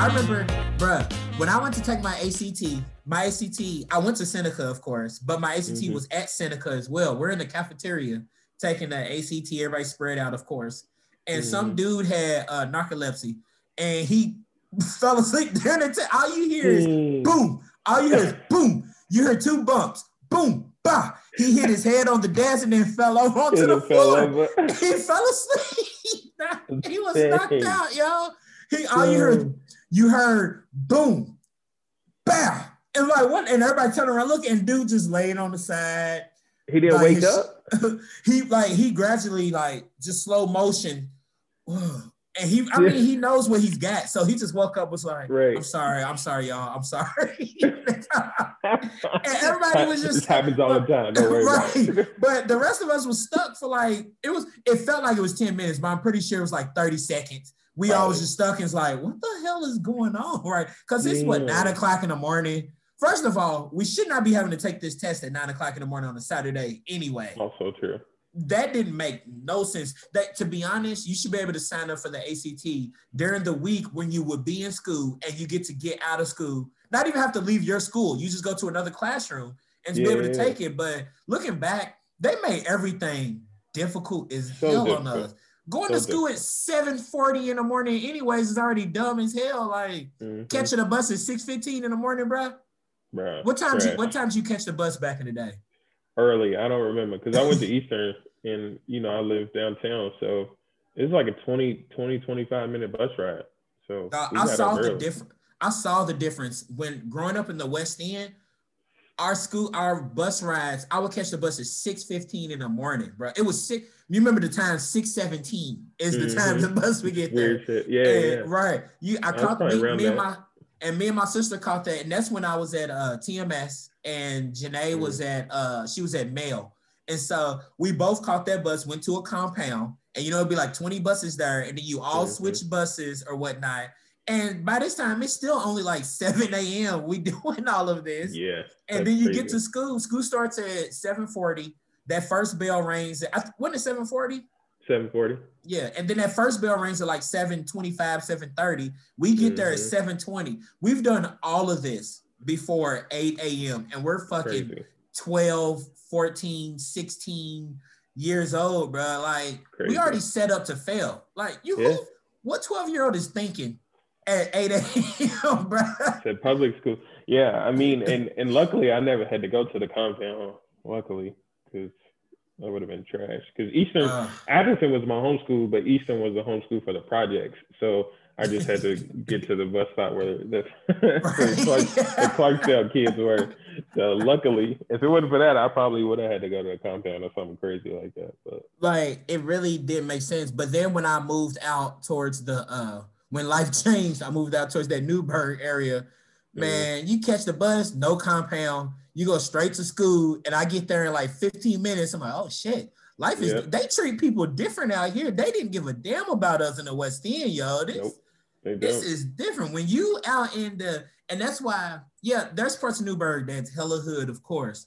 I remember, bruh, when I went to take my ACT, my ACT, I went to Seneca, of course, but my ACT Mhm. was at Seneca as well. We're in the cafeteria taking the ACT, everybody spread out, of course. And some Mhm. dude had uh, narcolepsy and he fell asleep during the t- All you hear is Mm. boom. All you hear is boom. You hear two bumps. Boom. Bah. He hit his head on the desk and then fell over onto the floor. He fell asleep. he was knocked out, yo. He all you heard, you heard boom, bow. And like what? And everybody turned around, look, and dude just laying on the side. He didn't Like wake his- up. he like he gradually like just slow motion. And he, I mean, he knows what he's got. So he just woke up, was like, Right. I'm sorry, I'm sorry, y'all. I'm sorry. and everybody was just This happens all the time. Don't worry about right. But the rest of us was stuck for like it was. It felt like it was ten minutes, but I'm pretty sure it was like thirty seconds. We Right. just stuck and it's like, what the hell is going on, right? Because it's what nine o'clock in the morning. First of all, we should not be having to take this test at nine o'clock in the morning on a Saturday anyway. Also true. That didn't make no sense. That to be honest, you should be able to sign up for the ACT during the week when you would be in school and you get to get out of school. Not even have to leave your school. You just go to another classroom and to be able to take it. But looking back, they made everything difficult as So hell on us. Going So to school at 7:40 in the morning, anyways, is already dumb as hell. Like Mhm. catching a bus at 6:15 in the morning, bro. What time? You, what times you catch the bus back in the day? early. I don't remember because I went to Eastern and you know I live downtown, so it's like a 20, 20, 25 minute bus ride. So Uh, I saw the difference. I saw the difference when growing up in the West End. Our school, our bus rides, I would catch the bus at 6:15 in the morning, bro. It was six. You remember the time 6:17 is the time Mhm. the bus we get there. Yeah, And- yeah. Right. You I That's caught me, me and my and me and my sister caught that, and that's when I was at uh TMS and Janae Mm-hmm. was at uh she was at Male. And so we both caught that bus, went to a compound, and you know, it'd be like 20 buses there, and then you all Mhm. switch buses or whatnot. And by this time, it's still only like 7 a.m. We doing all of this. Yeah. and then you get to school. School starts at 7:40. That first bell rings. At, I- wasn't it 7:40? 740. Yeah, and then that first bell rings at like 725, 730. We get there at Mhm. 720. We've done all of this before 8 a.m. and we're fucking Crazy. 12, 14, 16 years old, bro. Like Crazy. we already set up to fail. Like you Yeah. what 12 year old is thinking at 8 a.m., bro? Said public school. Yeah, I mean, and and luckily I never had to go to the compound. Luckily, because that would have been trash. Because Eastern Uh, Atherton was my home school, but Eastern was the home school for the projects. So I just had to get to the bus stop where the, where Clark, the Clarksdale kids were. So luckily, if it wasn't for that, I probably would have had to go to a compound or something crazy like that. But like it really didn't make sense. But then when I moved out towards the uh when life changed, I moved out towards that Newburgh area. Man, you catch the bus, no compound, you go straight to school, and I get there in like 15 minutes. I'm like, oh shit. Life is Yeah. they treat people different out here. They didn't give a damn about us in the West End, yo. This Nope. this is different. When you out in the and that's why, yeah, there's parts of Newburgh that's hella hood, of course.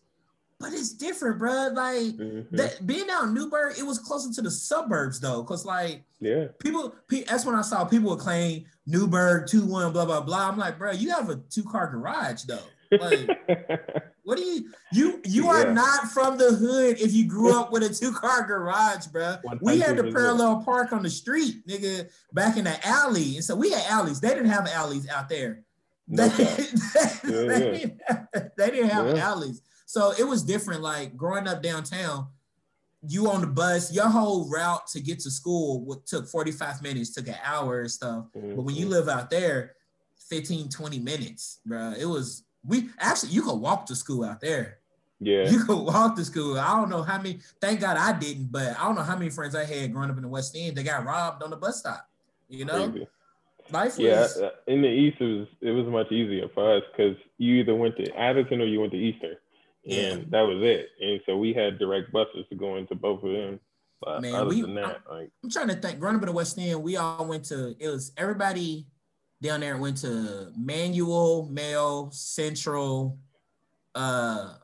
But it's different, bro. Like Mhm. that being out in Newburgh, it was closer to the suburbs though, because like yeah, people. That's when I saw people would claim Newburgh two one blah blah blah. I'm like, bro, you have a two car garage though. Like, what do you you you are Yeah. not from the hood if you grew up with a two car garage, bro. We had the parallel park on the street, nigga, back in the alley, and so we had alleys. They didn't have alleys out there. No They, they, Yeah, yeah. didn't have- they didn't have Yeah. alleys. So it was different. Like growing up downtown, you on the bus, your whole route to get to school took 45 minutes, took an hour and stuff. But when you Mhm. live out there, 15, 20 minutes, bro. It was we actually you could walk to school out there. yeah, You could walk to school. I don't know how many, thank God I didn't, but I don't know how many friends I had growing up in the West End. They got robbed on the bus stop. You know, crazy. life Yeah, was uh, in the East it was it was much easier for us because you either went to Atherton or you went to Eastern, and Yeah. that was it. And so we had direct buses to go into both of them. But Man, other we- than that, like I'm trying to think. Growing up in the West End, we all went to. It was everybody down there went to Manual, Male, Central, uh,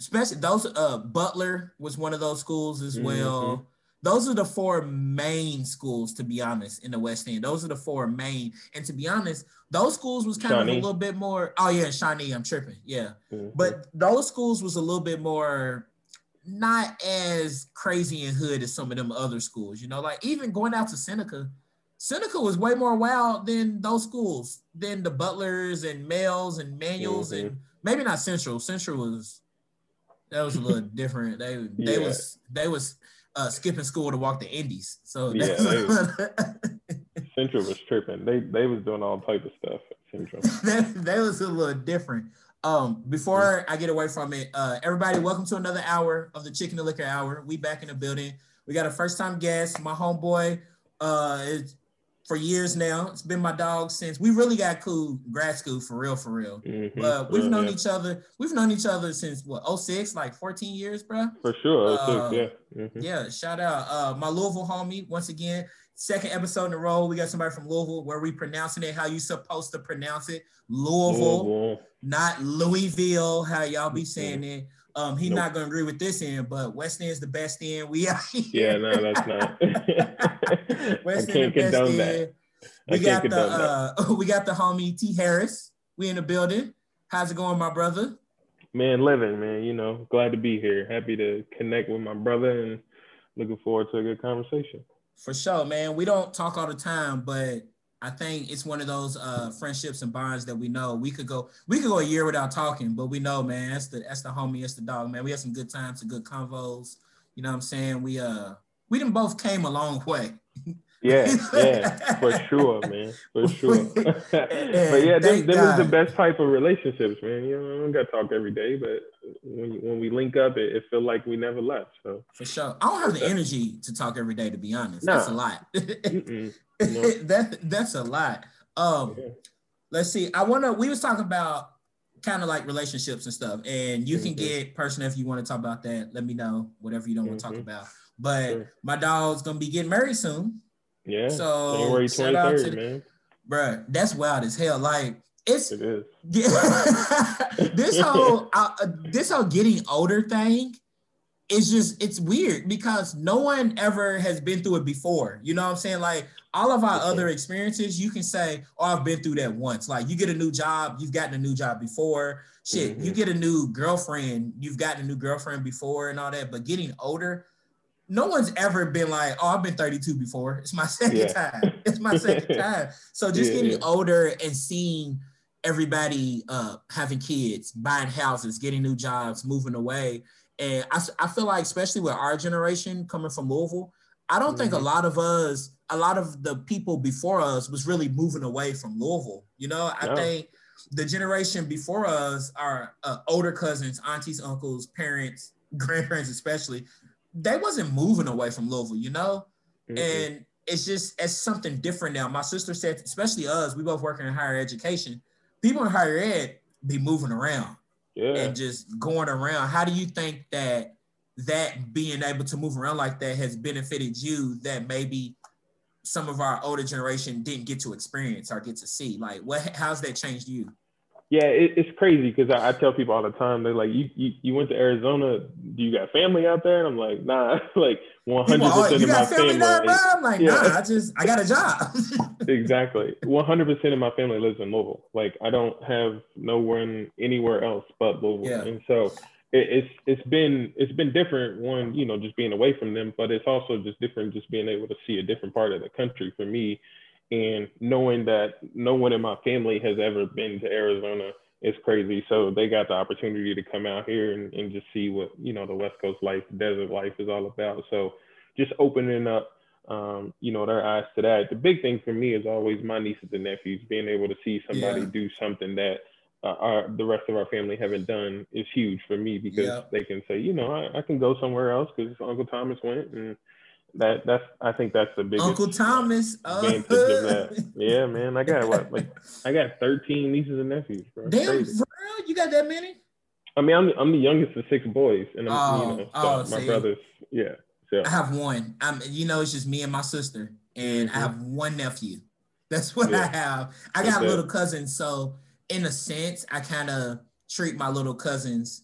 especially those. Uh, Butler was one of those schools as well. Those are the four main schools, to be honest, in the West End. Those are the four main. And to be honest, those schools was kind Shawnee. of a little bit more. Oh yeah, Shawnee, I'm tripping. Yeah, mm-hmm. but those schools was a little bit more not as crazy and hood as some of them other schools. You know, like even going out to Seneca, Seneca was way more wild than those schools, than the Butlers and Males and Manuals mm-hmm. and maybe not Central. Central was that was a little different. They they yeah. was they was uh, skipping school to walk the Indies. So yeah, Central was tripping. They they was doing all type of stuff at Central. that, that was a little different. Um, before I get away from it, uh, everybody, welcome to another hour of the Chicken and Liquor Hour. We back in the building. We got a first time guest, my homeboy. Uh, is for years now. It's been my dog since we really got cool grad school for real, for real. Mm-hmm. But we've known yeah. each other. We've known each other since what 06, like 14 years, bro. For sure. Uh, yeah. Mm-hmm. Yeah. Shout out. Uh, my Louisville homie, once again, second episode in a row. We got somebody from Louisville where we pronouncing it how you supposed to pronounce it. Louisville, Louisville. not Louisville, how y'all be saying mm-hmm. it. Um, he's nope. not gonna agree with this end, but West End is the best end. We are. yeah, no, that's not. West I can't condone that. We got the uh, we got the homie T Harris. We in the building. How's it going, my brother? Man, living, man. You know, glad to be here. Happy to connect with my brother and looking forward to a good conversation. For sure, man. We don't talk all the time, but I think it's one of those uh, friendships and bonds that we know we could go we could go a year without talking, but we know, man, that's the that's the homie, that's the dog, man. We had some good times, some good convos. You know what I'm saying? We uh we didn't both came a long way. Yeah, yeah, for sure, man, for sure. but yeah, this, this is the best type of relationships, man. You know, we don't got to talk every day, but when when we link up, it, it feel like we never left. So for sure, I don't have the energy to talk every day. To be honest, no. that's a lot. that that's a lot. Um, yeah. let's see. I wanna. We was talking about kind of like relationships and stuff, and you mm-hmm. can get personal if you want to talk about that. Let me know whatever you don't mm-hmm. want to talk about. But sure. my dog's gonna be getting married soon. Yeah. So January 23rd, man. Bruh, that's wild as hell. Like it's it is. Yeah, this whole uh, uh, this whole getting older thing it's just it's weird because no one ever has been through it before. You know what I'm saying? Like all of our other experiences, you can say, "Oh, I've been through that once." Like you get a new job, you've gotten a new job before. Shit, mm-hmm. you get a new girlfriend, you've gotten a new girlfriend before, and all that. But getting older, no one's ever been like, oh, I've been 32 before. It's my second yeah. time. It's my second time. So just yeah, getting older and seeing everybody uh, having kids, buying houses, getting new jobs, moving away. And I, I feel like, especially with our generation coming from Louisville, I don't mm-hmm. think a mm-hmm. lot of us, a lot of the people before us was really moving away from Louisville. You know, I no. think the generation before us, our uh, older cousins, aunties, uncles, parents, grandparents, especially, they wasn't moving away from Louisville, you know? Mm-hmm. And it's just it's something different now. My sister said, especially us, we both working in higher education. People in higher ed be moving around yeah. and just going around. How do you think that that being able to move around like that has benefited you that maybe some of our older generation didn't get to experience or get to see? Like what how's that changed you? Yeah, it, it's crazy because I, I, tell people all the time, they're like, you, you, you went to Arizona, do you got family out there? And I'm like, nah, like 100% oh, of my family. There, I'm like, yeah. nah, I just, I got a job. exactly. 100% of my family lives in Louisville. Like I don't have no one anywhere else but Louisville. Yeah. And so it, it's, it's been, it's been different one, you know, just being away from them, but it's also just different, just being able to see a different part of the country for me and knowing that no one in my family has ever been to Arizona is crazy. So they got the opportunity to come out here and, and just see what, you know, the West Coast life, desert life is all about. So just opening up, um, you know, their eyes to that. The big thing for me is always my nieces and nephews being able to see somebody yeah. do something that uh, our, the rest of our family haven't done is huge for me because they can say, you know, I, I can go somewhere else because Uncle Thomas went and that that's I think that's the biggest Uncle Thomas advantage uh, of that. Yeah, man. I got what like I got 13 nieces and nephews, bro. Damn, Crazy. for real? You got that many? I mean, I'm I'm the youngest of six boys, and I'm oh, you know, so oh, my see, brothers, yeah. So I have one. I'm you know, it's just me and my sister, and mm-hmm. I have one nephew. That's what yeah. I have. I got okay. little cousins, so in a sense, I kind of treat my little cousins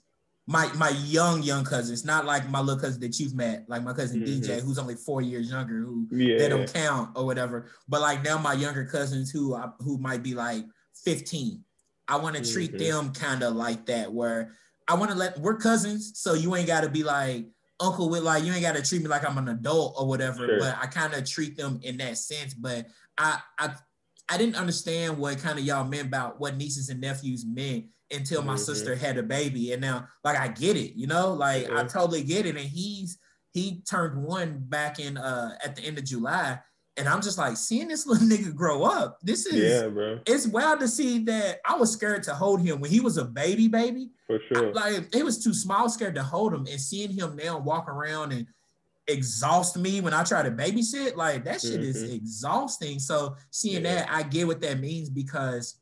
my my young young cousins, not like my little cousin that you've met, like my cousin Mhm. DJ, who's only four years younger, who Yeah. they don't count or whatever. But like now, my younger cousins who I- who might be like 15, I want to treat Mhm. them kind of like that, where I want to let we're cousins, so you ain't got to be like uncle with like you ain't got to treat me like I'm an adult or whatever. Sure. But I kind of treat them in that sense. But I I I didn't understand what kind of y'all meant about what nieces and nephews meant until my Mhm. sister had a baby, and now like I get it, you know, like I Mhm. totally get it. And he's he turned one back in uh at the end of July, and I'm just like seeing this little nigga grow up. This is Yeah, bro. it's wild to see that I was scared to hold him when he was a baby, baby. For sure. Like it was too small, scared to hold him, and seeing him now walk around and exhaust me when I try to babysit, like that shit is Mhm. exhausting. So seeing Yeah. that, I get what that means because,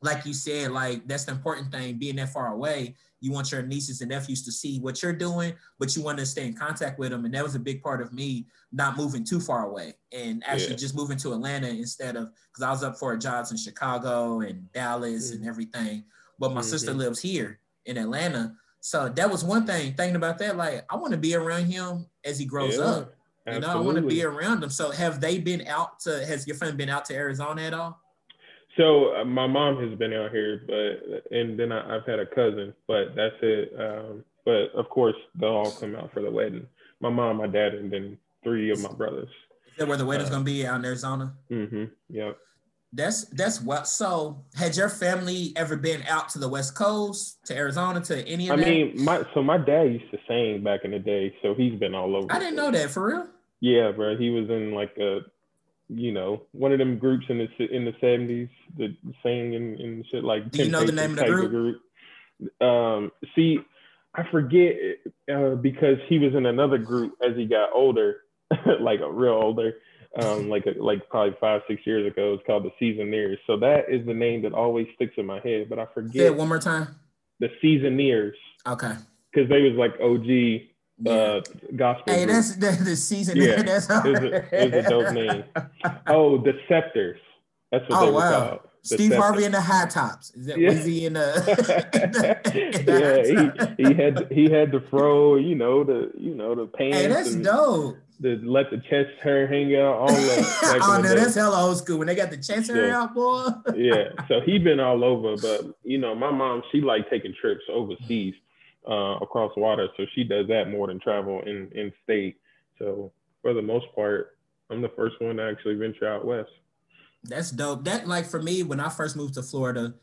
like you said, like that's the important thing. Being that far away, you want your nieces and nephews to see what you're doing, but you want to stay in contact with them, and that was a big part of me not moving too far away and actually Yeah. just moving to Atlanta instead of because I was up for jobs in Chicago and Dallas and Mhm. everything. But my sister Mhm. lives here in Atlanta. So that was one thing thinking about that. Like, I want to be around him as he grows Yeah, up. You know, I want to be around him. So have they been out to, has your friend been out to Arizona at all? So uh, my mom has been out here, but and then I, I've had a cousin, but that's it. Um, but of course, they'll all come out for the wedding. My mom, my dad, and then three of my brothers. Is that where the wedding's Uh, going to be out in Arizona? Mm-hmm. Yep. That's, that's what. So had your family ever been out to the West Coast, to Arizona, to any I of that? mean, my so my dad used to sing back in the day, so he's been all over. I didn't know that for real. Yeah, bro. He was in like a, you know, one of them groups in the in the seventies that sang and, and shit like. Do you know the name of the Temptation type group? group. Um, see, I forget uh, because he was in another group as he got older, like a real older, um, like a, like probably five six years ago. It's called the Seasoneers. So that is the name that always sticks in my head, but I forget. Say it one more time. the Seasoneers Okay. because they was like OG Yeah. uh, gospel. hey, group. that's the, the season. Yeah, that's it was a- it was a dope name. Oh, the Scepters. That's what Oh, they were wow. called. The Steve Harvey Scepters. in the high tops. Is that Yeah. was he in the? in the- yeah, he, he had he had the fro, you know, the you know the pants Hey, that's and dope. the let the chest hair hang out, all that. oh no, that's hella old school. When they got the chest hair Yeah. out, boy. yeah. So he been all over, but you know, my mom she like taking trips overseas, uh, across water, so she does that more than travel in in state. So for the most part, I'm the first one to actually venture out west. That's dope. That like for me, when I first moved to Florida,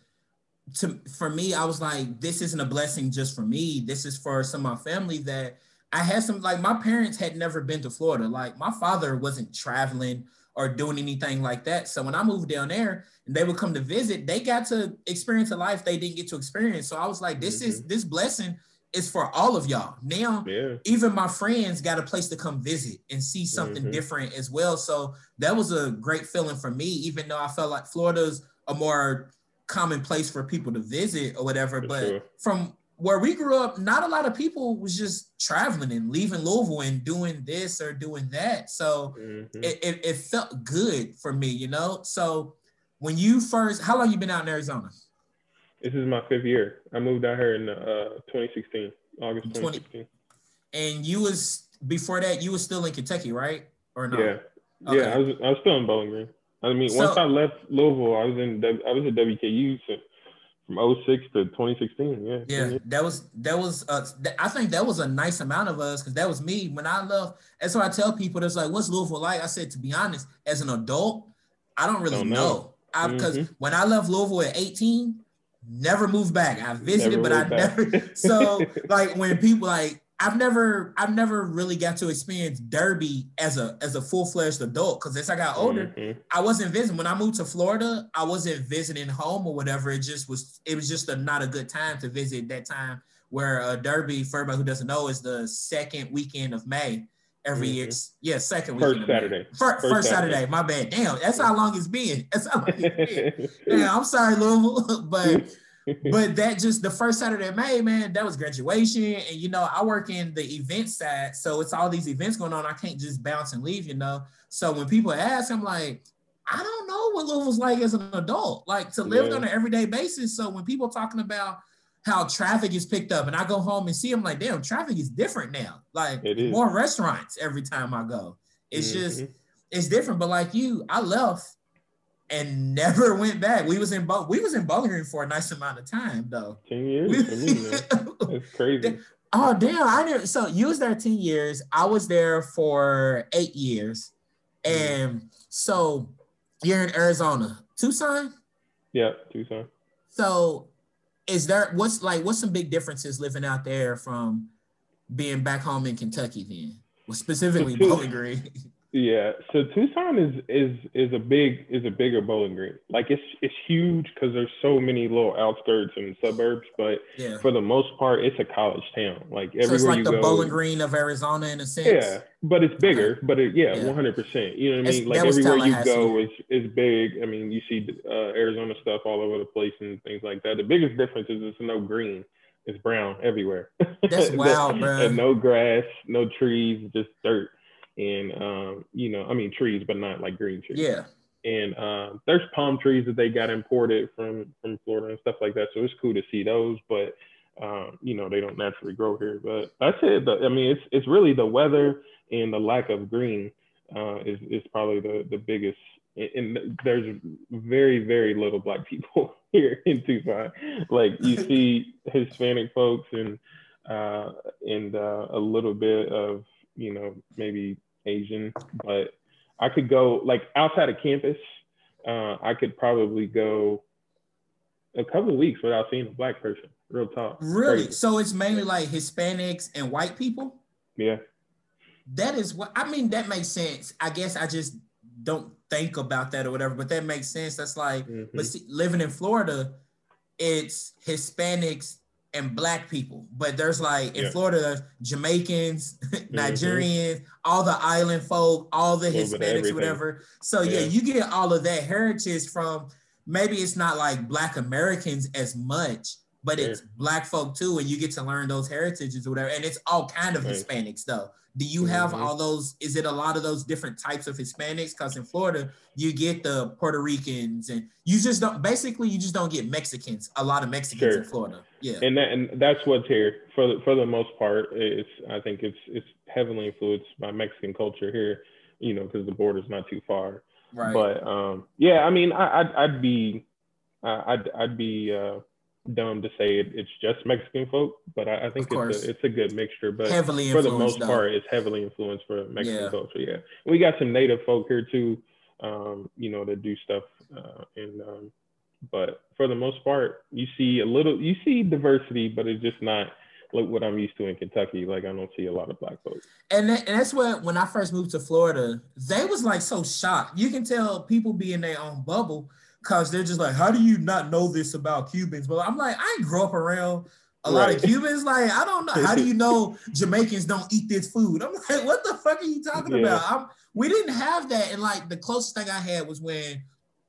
to for me, I was like, this isn't a blessing just for me. This is for some of my family that I had some like my parents had never been to Florida. Like my father wasn't traveling or doing anything like that. So when I moved down there and they would come to visit, they got to experience a life they didn't get to experience. So I was like, this is this blessing is for all of y'all. Now Yeah. even my friends got a place to come visit and see something Mhm. different as well. So that was a great feeling for me, even though I felt like Florida's a more common place for people to visit or whatever. For but sure. from where we grew up, not a lot of people was just traveling and leaving Louisville and doing this or doing that. So Mhm. it, it, it felt good for me, you know? So when you first, how long you been out in Arizona? This is my fifth year. I moved out here in uh, 2016, August 20 And you was, before that, you was still in Kentucky, right? Or no? Yeah, Okay. yeah. I was I was still in Bowling Green. I mean, once I left Louisville, I was in I was at WKU so from 06 to 2016. Yeah. Yeah, that was that was uh th- I think that was a nice amount of us because that was me when I left. That's what I tell people. That's like, what's Louisville like? I said, to be honest, as an adult, I don't really Don't know. because Mhm. when I left Louisville at 18, never moved back. I visited, Never but I back. never. So like when people like I've never I've never really got to experience Derby as a as a full fledged adult because as I got older, Mhm. I wasn't visiting when I moved to Florida. I wasn't visiting home or whatever. It just was. It was just a not a good time to visit that time. Where uh, Derby, for everybody who doesn't know, is the second weekend of May every year. Mhm. Yeah, second weekend. May. Saturday. First, First first Saturday. Saturday. My bad. Damn, that's how long it's been. That's how long it's been. Yeah, I'm sorry, Louisville, but but that just the first Saturday of May, man, that was graduation. And you know, I work in the event side, so it's all these events going on. I can't just bounce and leave, you know. So when people ask, I'm like, I don't know what Louisville's like as an adult, like to live Yeah. on an everyday basis. So when people talking about how traffic is picked up, and I go home and see I'm like, damn, traffic is different now. Like more restaurants every time I go. It's mm-hmm. just it's different. But like you, I left and never went back. We was in Bo- we was in Bowling Green for a nice amount of time though. Ten years. That's crazy. Oh damn! I didn't. So you was there ten years. I was there for eight years, and so you're in Arizona, Tucson. Yeah, Tucson. So, is there what's like what's some big differences living out there from being back home in Kentucky? Then, well, specifically Bowling Green. Yeah, so Tucson is is is a big is a bigger Bowling Green. Like it's it's huge because there's so many little outskirts and suburbs, but yeah. for the most part, it's a college town. Like everywhere so it's like you the go, Bowling Green of Arizona in a sense. Yeah, but it's bigger. But it, yeah, one hundred percent. You know what I mean? Like everywhere you go is is big. I mean, you see uh, Arizona stuff all over the place and things like that. The biggest difference is it's no green. It's brown everywhere. That's wild, bro. and no grass, no trees, just dirt and um, you know, I mean trees, but not like green trees. Yeah. And um, there's palm trees that they got imported from from Florida and stuff like that. So it's cool to see those, but um, you know, they don't naturally grow here. But that's it. The, I mean, it's it's really the weather and the lack of green uh, is is probably the the biggest. And there's very very little black people here in Tucson. Like you see Hispanic folks and uh, and uh, a little bit of you know maybe Asian, but I could go like outside of campus. Uh, I could probably go a couple of weeks without seeing a black person. Real talk. Really? Crazy. So it's mainly like Hispanics and white people. Yeah. That is what I mean. That makes sense. I guess I just don't think about that or whatever, but that makes sense. That's like, mm-hmm. but see, living in Florida, it's Hispanics and black people. But there's like in yeah. Florida, Jamaicans, mm-hmm. Nigerians, mm-hmm. all the island folk, all the Hispanics, whatever. So yeah. yeah, you get all of that heritage from maybe it's not like black Americans as much, but it's black folk too, and you get to learn those heritages or whatever. And it's all kind of right. Hispanics though. Do you have mm-hmm. all those? Is it a lot of those different types of Hispanics? Because in Florida, you get the Puerto Ricans, and you just don't. Basically, you just don't get Mexicans. A lot of Mexicans sure. in Florida. Yeah, and that, and that's what's here for the, for the most part. It's I think it's it's heavily influenced by Mexican culture here. You know, because the border's not too far. Right. But um, yeah, I mean, I, I'd I'd be I'd I'd be uh, dumb to say it, it's just Mexican folk, but I, I think it's a, it's a good mixture. But heavily for the most though. part, it's heavily influenced for Mexican yeah. culture. Yeah, we got some native folk here too, um, you know, that do stuff. Uh, and um, but for the most part, you see a little, you see diversity, but it's just not like what I'm used to in Kentucky. Like I don't see a lot of black folks. And, that, and that's what when I first moved to Florida, they was like so shocked. You can tell people be in their own bubble because they're just like, how do you not know this about Cubans? But I'm like, I grew up around a right. lot of Cubans. Like, I don't know. How do you know Jamaicans don't eat this food? I'm like, what the fuck are you talking yeah. about? I'm, we didn't have that. And like the closest thing I had was when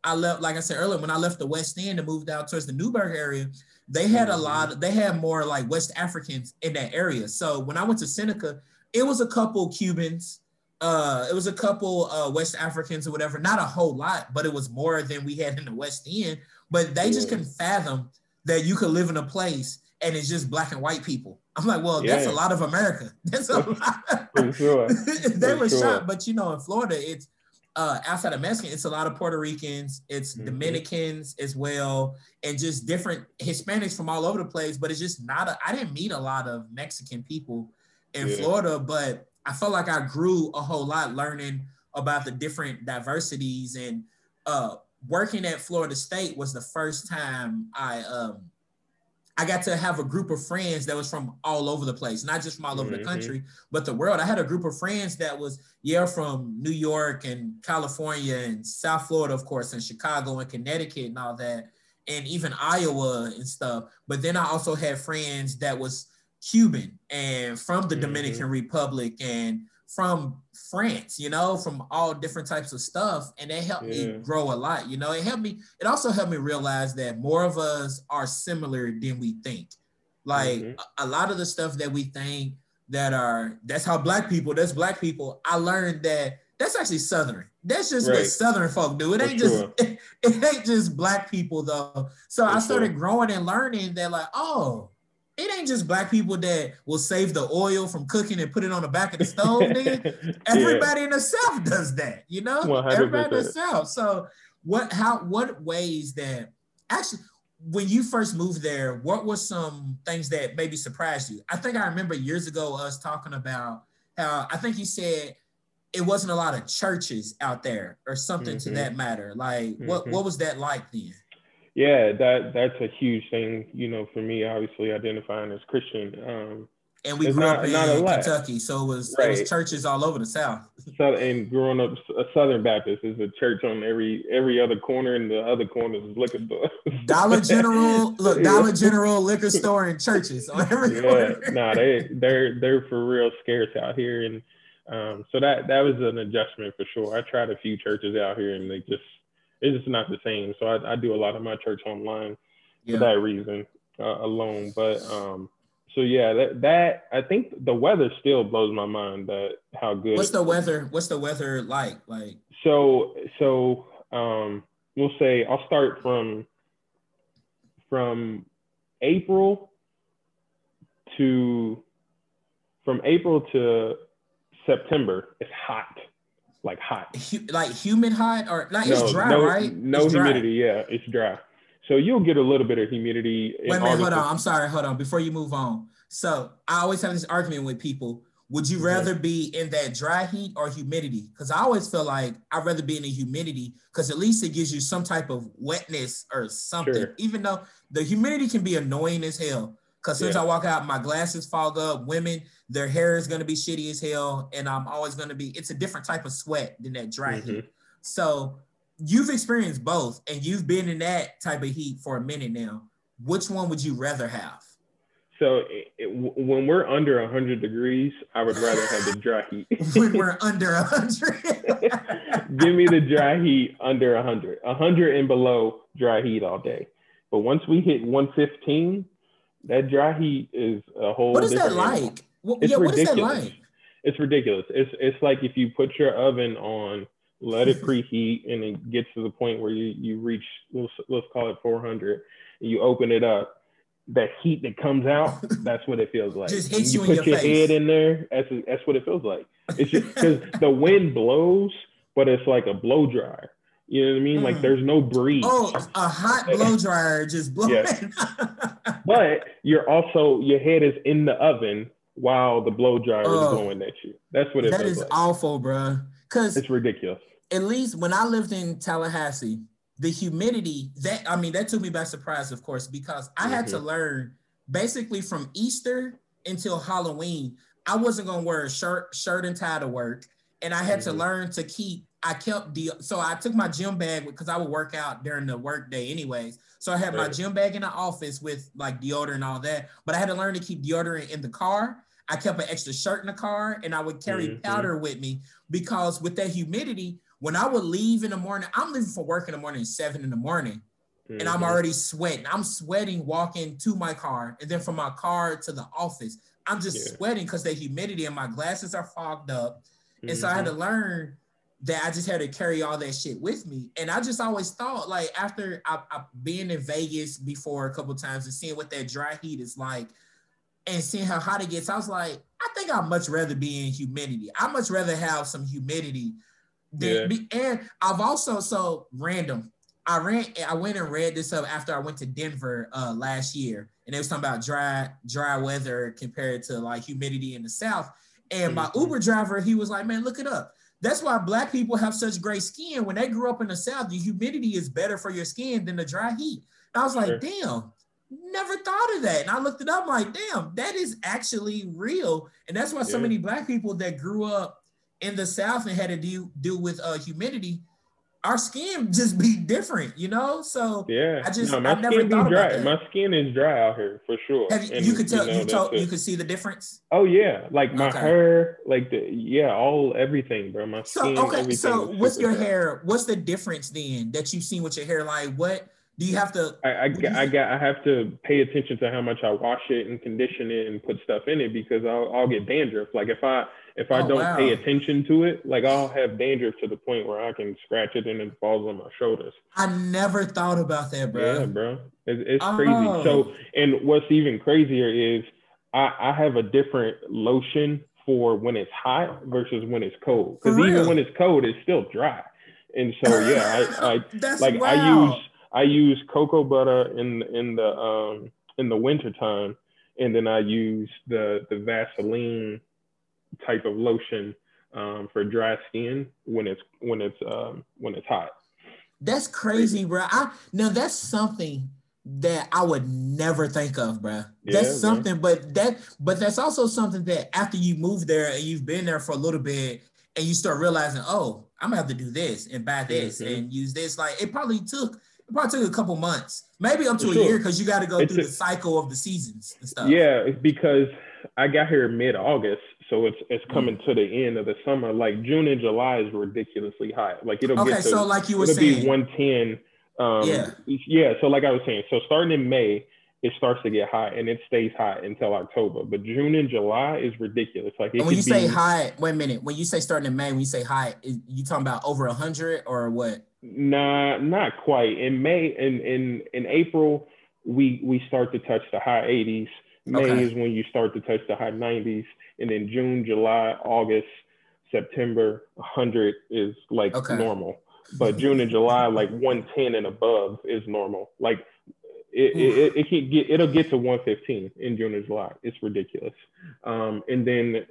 I left, like I said earlier, when I left the West End and moved out towards the Newburgh area, they had a lot, of, they had more like West Africans in that area. So when I went to Seneca, it was a couple Cubans, uh, it was a couple uh, West Africans or whatever, not a whole lot, but it was more than we had in the West End. But they just couldn't fathom that you could live in a place and it's just black and white people. I'm like, well, yeah. that's a lot of America. That's a lot. For sure. they For were sure. shocked, but you know, in Florida, it's uh, outside of Mexican, it's a lot of Puerto Ricans, it's mm-hmm. Dominicans as well, and just different Hispanics from all over the place. But it's just not. A, I didn't meet a lot of Mexican people in yeah. Florida, but I felt like I grew a whole lot learning about the different diversities and uh, working at Florida State was the first time I um, I got to have a group of friends that was from all over the place, not just from all over mm-hmm. the country, but the world. I had a group of friends that was yeah from New York and California and South Florida, of course, and Chicago and Connecticut and all that, and even Iowa and stuff. But then I also had friends that was Cuban and from the mm-hmm. Dominican Republic and from France, you know, from all different types of stuff. And it helped yeah. me grow a lot. You know, it helped me, it also helped me realize that more of us are similar than we think. Like mm-hmm. a, a lot of the stuff that we think that are that's how black people, that's black people. I learned that that's actually southern. That's just right. what southern folk do. It ain't For just sure. it, it, ain't just black people though. So For I started sure. growing and learning that like, oh, it ain't just black people that will save the oil from cooking and put it on the back of the stove. Nigga. Everybody yeah. in the South does that, you know. 100%. Everybody in the South. So what? How? What ways that actually? When you first moved there, what were some things that maybe surprised you? I think I remember years ago us talking about how I think you said it wasn't a lot of churches out there or something mm-hmm. to that matter. Like, mm-hmm. what what was that like then? Yeah, that that's a huge thing, you know, for me. Obviously, identifying as Christian. Um, and we grew not, up in Kentucky, so it was right. it was churches all over the South. So, and growing up a Southern Baptist is a church on every every other corner, and the other corner is liquor store. Dollar General, look, Dollar General, liquor store, and churches on every yeah, corner. nah, they they're they're for real scarce out here, and um, so that that was an adjustment for sure. I tried a few churches out here, and they just it's just not the same. So I, I do a lot of my church online yeah. for that reason uh, alone. But um, so yeah, that that I think the weather still blows my mind that how good. What's the weather? What's the weather like? Like so so um, we'll say I'll start from from April to from April to September. It's hot like hot. like humid hot or like no, it's dry, no, right? No it's humidity. Dry. Yeah, it's dry. So you'll get a little bit of humidity. Wait a minute, hold on. I'm sorry, hold on. Before you move on, so I always have this argument with people. Would you rather be in that dry heat or humidity? Because I always feel like I'd rather be in the humidity because at least it gives you some type of wetness or something. Sure. Even though the humidity can be annoying as hell. Because since yeah. I walk out, my glasses fog up. Women, their hair is gonna be shitty as hell, and I'm always gonna be. It's a different type of sweat than that dry mm-hmm. heat. So you've experienced both, and you've been in that type of heat for a minute now. Which one would you rather have? So it, it, when we're under 100 degrees, I would rather have the dry heat. when we're under 100. Give me the dry heat under 100. 100 and below dry heat all day. But once we hit 115, that dry heat is a whole. What is that like? Well, it's yeah, ridiculous. what is that like? It's ridiculous. It's it's like if you put your oven on, let it preheat, and it gets to the point where you you reach let's, let's call it 400, and you open it up. That heat that comes out, that's what it feels like. Just hits you, you put your, your head in there. That's that's what it feels like. It's just because the wind blows, but it's like a blow dryer. You know what I mean? Mm. Like there's no breeze. Oh, a hot blow dryer just blowing. Yes. but you're also your head is in the oven while the blow dryer oh, is going at you. That's what it That is like. awful, bro. Cause it's ridiculous. At least when I lived in Tallahassee, the humidity that I mean that took me by surprise, of course, because I mm-hmm. had to mm-hmm. learn basically from Easter until Halloween. I wasn't gonna wear a shirt, shirt and tie to work, and I had mm-hmm. to learn to keep I kept the so I took my gym bag because I would work out during the work day anyways. So I had my gym bag in the office with like deodorant and all that. But I had to learn to keep deodorant in the car. I kept an extra shirt in the car and I would carry mm-hmm. powder with me because with that humidity, when I would leave in the morning, I'm leaving for work in the morning, seven in the morning, mm-hmm. and I'm mm-hmm. already sweating. I'm sweating walking to my car and then from my car to the office. I'm just yeah. sweating because the humidity and my glasses are fogged up. And mm-hmm. so I had to mm-hmm. learn that I just had to carry all that shit with me. And I just always thought, like, after I, I being in Vegas before a couple times and seeing what that dry heat is like and seeing how hot it gets, I was like, I think I'd much rather be in humidity. I'd much rather have some humidity than yeah. be, and I've also so random. I ran I went and read this up after I went to Denver uh, last year, and they was talking about dry dry weather compared to like humidity in the south. And my mm-hmm. Uber driver, he was like, "Man, look it up. That's why black people have such great skin. When they grew up in the South, the humidity is better for your skin than the dry heat. And I was like, sure. damn, never thought of that. And I looked it up, I'm like, damn, that is actually real. And that's why so many black people that grew up in the South and had to do, do with uh, humidity our skin just be different, you know. So yeah, I just no, my I never skin thought dry. My skin is dry out here for sure. Have you, and, you could tell you, know, you told you could see the difference. Oh yeah, like my okay. hair, like the yeah, all everything, bro. My skin. so. Okay, so with your dry. hair, what's the difference then that you've seen with your hair? Like what? Do you have to? I, I, I got I have to pay attention to how much I wash it and condition it and put stuff in it because I'll, I'll get dandruff. Like if I if I oh, don't wow. pay attention to it, like I'll have dandruff to the point where I can scratch it and it falls on my shoulders. I never thought about that, bro. Yeah, bro. It's, it's oh. crazy. So, and what's even crazier is I, I have a different lotion for when it's hot versus when it's cold. Because even when it's cold, it's still dry. And so yeah, I, I like wild. I use I use cocoa butter in in the um in the wintertime and then I use the the Vaseline type of lotion um, for dry skin when it's when it's um, when it's hot. That's crazy, bro. I now that's something that I would never think of, bro. That's yeah, something, man. but that but that's also something that after you move there and you've been there for a little bit and you start realizing, oh, I'm gonna have to do this and buy this mm-hmm. and use this. Like it probably took it probably took a couple months, maybe up to sure. a year, because you got to go it's through a, the cycle of the seasons and stuff. Yeah, because I got here mid August, so it's it's coming mm. to the end of the summer. Like June and July is ridiculously hot. Like it'll okay, get to, so like you were it'll saying, be one ten. Um, yeah, yeah. So like I was saying, so starting in May, it starts to get hot and it stays hot until October. But June and July is ridiculous. Like when you be, say hot, wait a minute. When you say starting in May, when you say hot, you talking about over hundred or what? Nah, not quite. In May, in in in April, we we start to touch the high 80s. May okay. is when you start to touch the high 90s, and then June, July, August, September, 100 is like okay. normal. But June and July, like 110 and above is normal. Like it, it, it, can get it'll get to 115 in June and July. It's ridiculous. Um, and then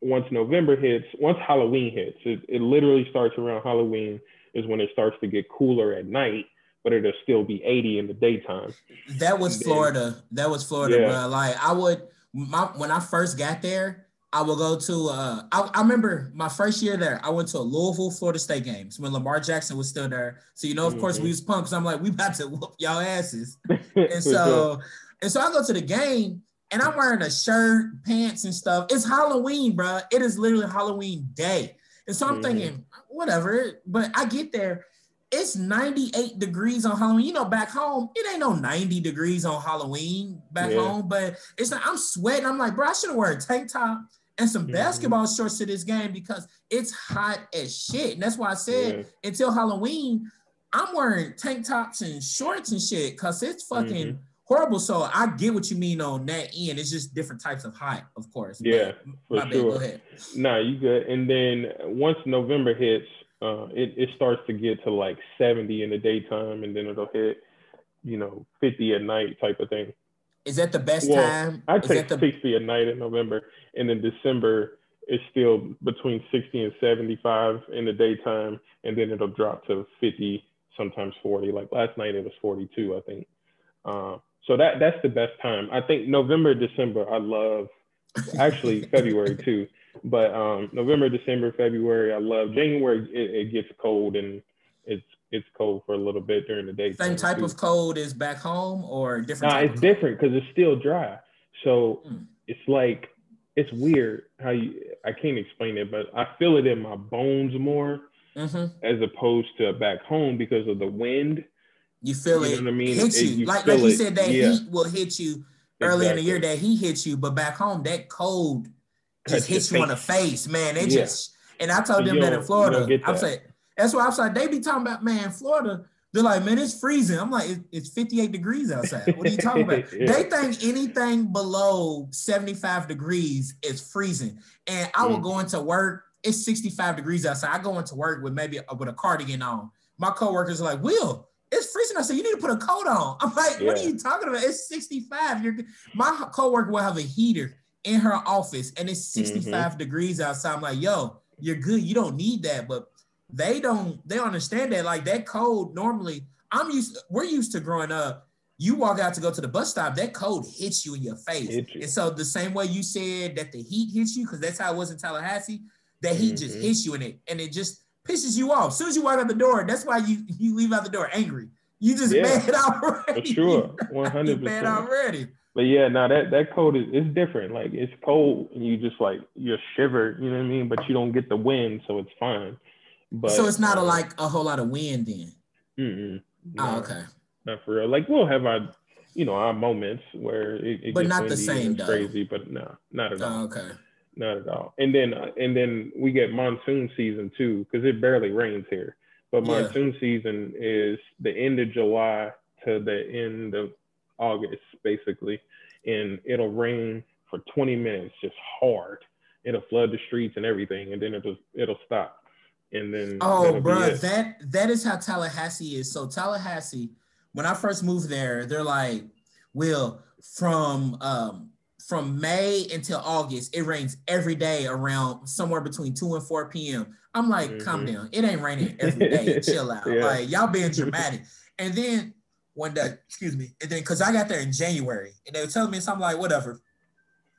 once November hits, once Halloween hits, it, it literally starts around Halloween is when it starts to get cooler at night, but it'll still be 80 in the daytime. That was Florida. That was Florida, yeah. bro. Like I would my when I first got there, I will go to. Uh, I, I, remember my first year there. I went to a Louisville, Florida State games when Lamar Jackson was still there. So you know, of mm-hmm. course, we was pumped. I'm like, we about to whoop y'all asses. and so, and so I go to the game, and I'm wearing a shirt, pants, and stuff. It's Halloween, bro. It is literally Halloween day. And so I'm mm-hmm. thinking, whatever. But I get there, it's 98 degrees on Halloween. You know, back home, it ain't no 90 degrees on Halloween back yeah. home, but it's like I'm sweating. I'm like, bro, I should have worn a tank top and some mm-hmm. basketball shorts to this game because it's hot as shit. And that's why I said yeah. until Halloween, I'm wearing tank tops and shorts and shit because it's fucking mm-hmm. horrible. So I get what you mean on that end. It's just different types of hot, of course. Yeah, but, for sure. Go ahead. Nah, you good. And then once November hits, uh, it, it starts to get to like 70 in the daytime and then it'll hit, you know, 50 at night type of thing. Is that the best well, time? I take the... 60 at night in November, and then December is still between 60 and 75 in the daytime, and then it'll drop to 50, sometimes 40. Like last night, it was 42, I think. Uh, so that that's the best time. I think November, December, I love. Actually, February too, but um, November, December, February, I love. January, it, it gets cold and it's it's cold for a little bit during the day. Same type too. of cold as back home or different? Nah, it's different because it's still dry. So mm. it's like it's weird how you I can't explain it, but I feel it in my bones more mm-hmm. as opposed to back home because of the wind. You feel you it I mean? hit you. It, you like like you said that yeah. heat will hit you early exactly. in the year that he hits you, but back home that cold just hits you face. on the face, man. It yeah. just and I told them that in Florida. I'm saying that's why I'm saying they be talking about, man, Florida. They're like, man, it's freezing. I'm like, it's 58 degrees outside. What are you talking about? yeah. They think anything below 75 degrees is freezing. And I will mm. go into work, it's 65 degrees outside. I go into work with maybe a, with a cardigan on. My coworkers are like, Will, it's freezing. I said, you need to put a coat on. I'm like, yeah. what are you talking about? It's 65. You're my coworker will have a heater in her office and it's 65 mm-hmm. degrees outside. I'm like, yo, you're good. You don't need that. But they don't they don't understand that like that cold normally i'm used we're used to growing up you walk out to go to the bus stop that cold hits you in your face and so the same way you said that the heat hits you because that's how it was in tallahassee that heat mm-hmm. just hits you in it and it just pisses you off as soon as you walk out the door that's why you you leave out the door angry you just yeah, mad already for sure 100 mad already but yeah, now that that cold is it's different. Like it's cold and you just like you're shivered, you know what I mean? But you don't get the wind, so it's fine. But so it's not a, uh, like a whole lot of wind then. Mm-mm, oh, okay. Not for real. Like we'll have our, you know, our moments where it, it but not the same though. Crazy, but no, not at all. Oh, okay. not at all. And then uh, and then we get monsoon season too because it barely rains here. But monsoon yeah. season is the end of July to the end of August, basically, and it'll rain for 20 minutes, just hard. It'll flood the streets and everything, and then it'll it'll stop. And then oh, bro, that that is how Tallahassee is. So Tallahassee, when I first moved there, they're like, "Will from um from May until August, it rains every day around somewhere between 2 and 4 p.m. I'm like, mm-hmm. calm down. It ain't raining every day. Chill out. yeah. Like, y'all being dramatic. And then one day, excuse me, and then because I got there in January and they were telling me something like, whatever.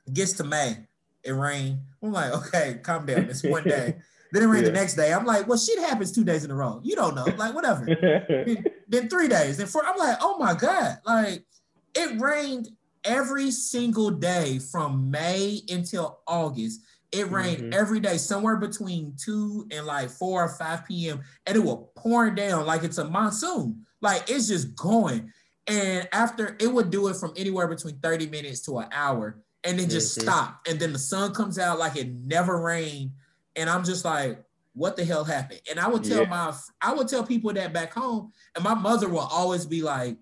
It gets to May, it rained. I'm like, okay, calm down. It's one day. then it rained yeah. the next day. I'm like, well, shit happens two days in a row. You don't know. Like, whatever. then, then three days. Then four. I'm like, oh my God. Like, it rained every single day from May until August. It rained mm-hmm. every day, somewhere between 2 and like 4 or 5 p.m. And it will pour down like it's a monsoon. Like it's just going. And after it would do it from anywhere between 30 minutes to an hour and then just mm-hmm. stop. And then the sun comes out like it never rained. And I'm just like, what the hell happened? And I would tell yeah. my I would tell people that back home, and my mother will always be like,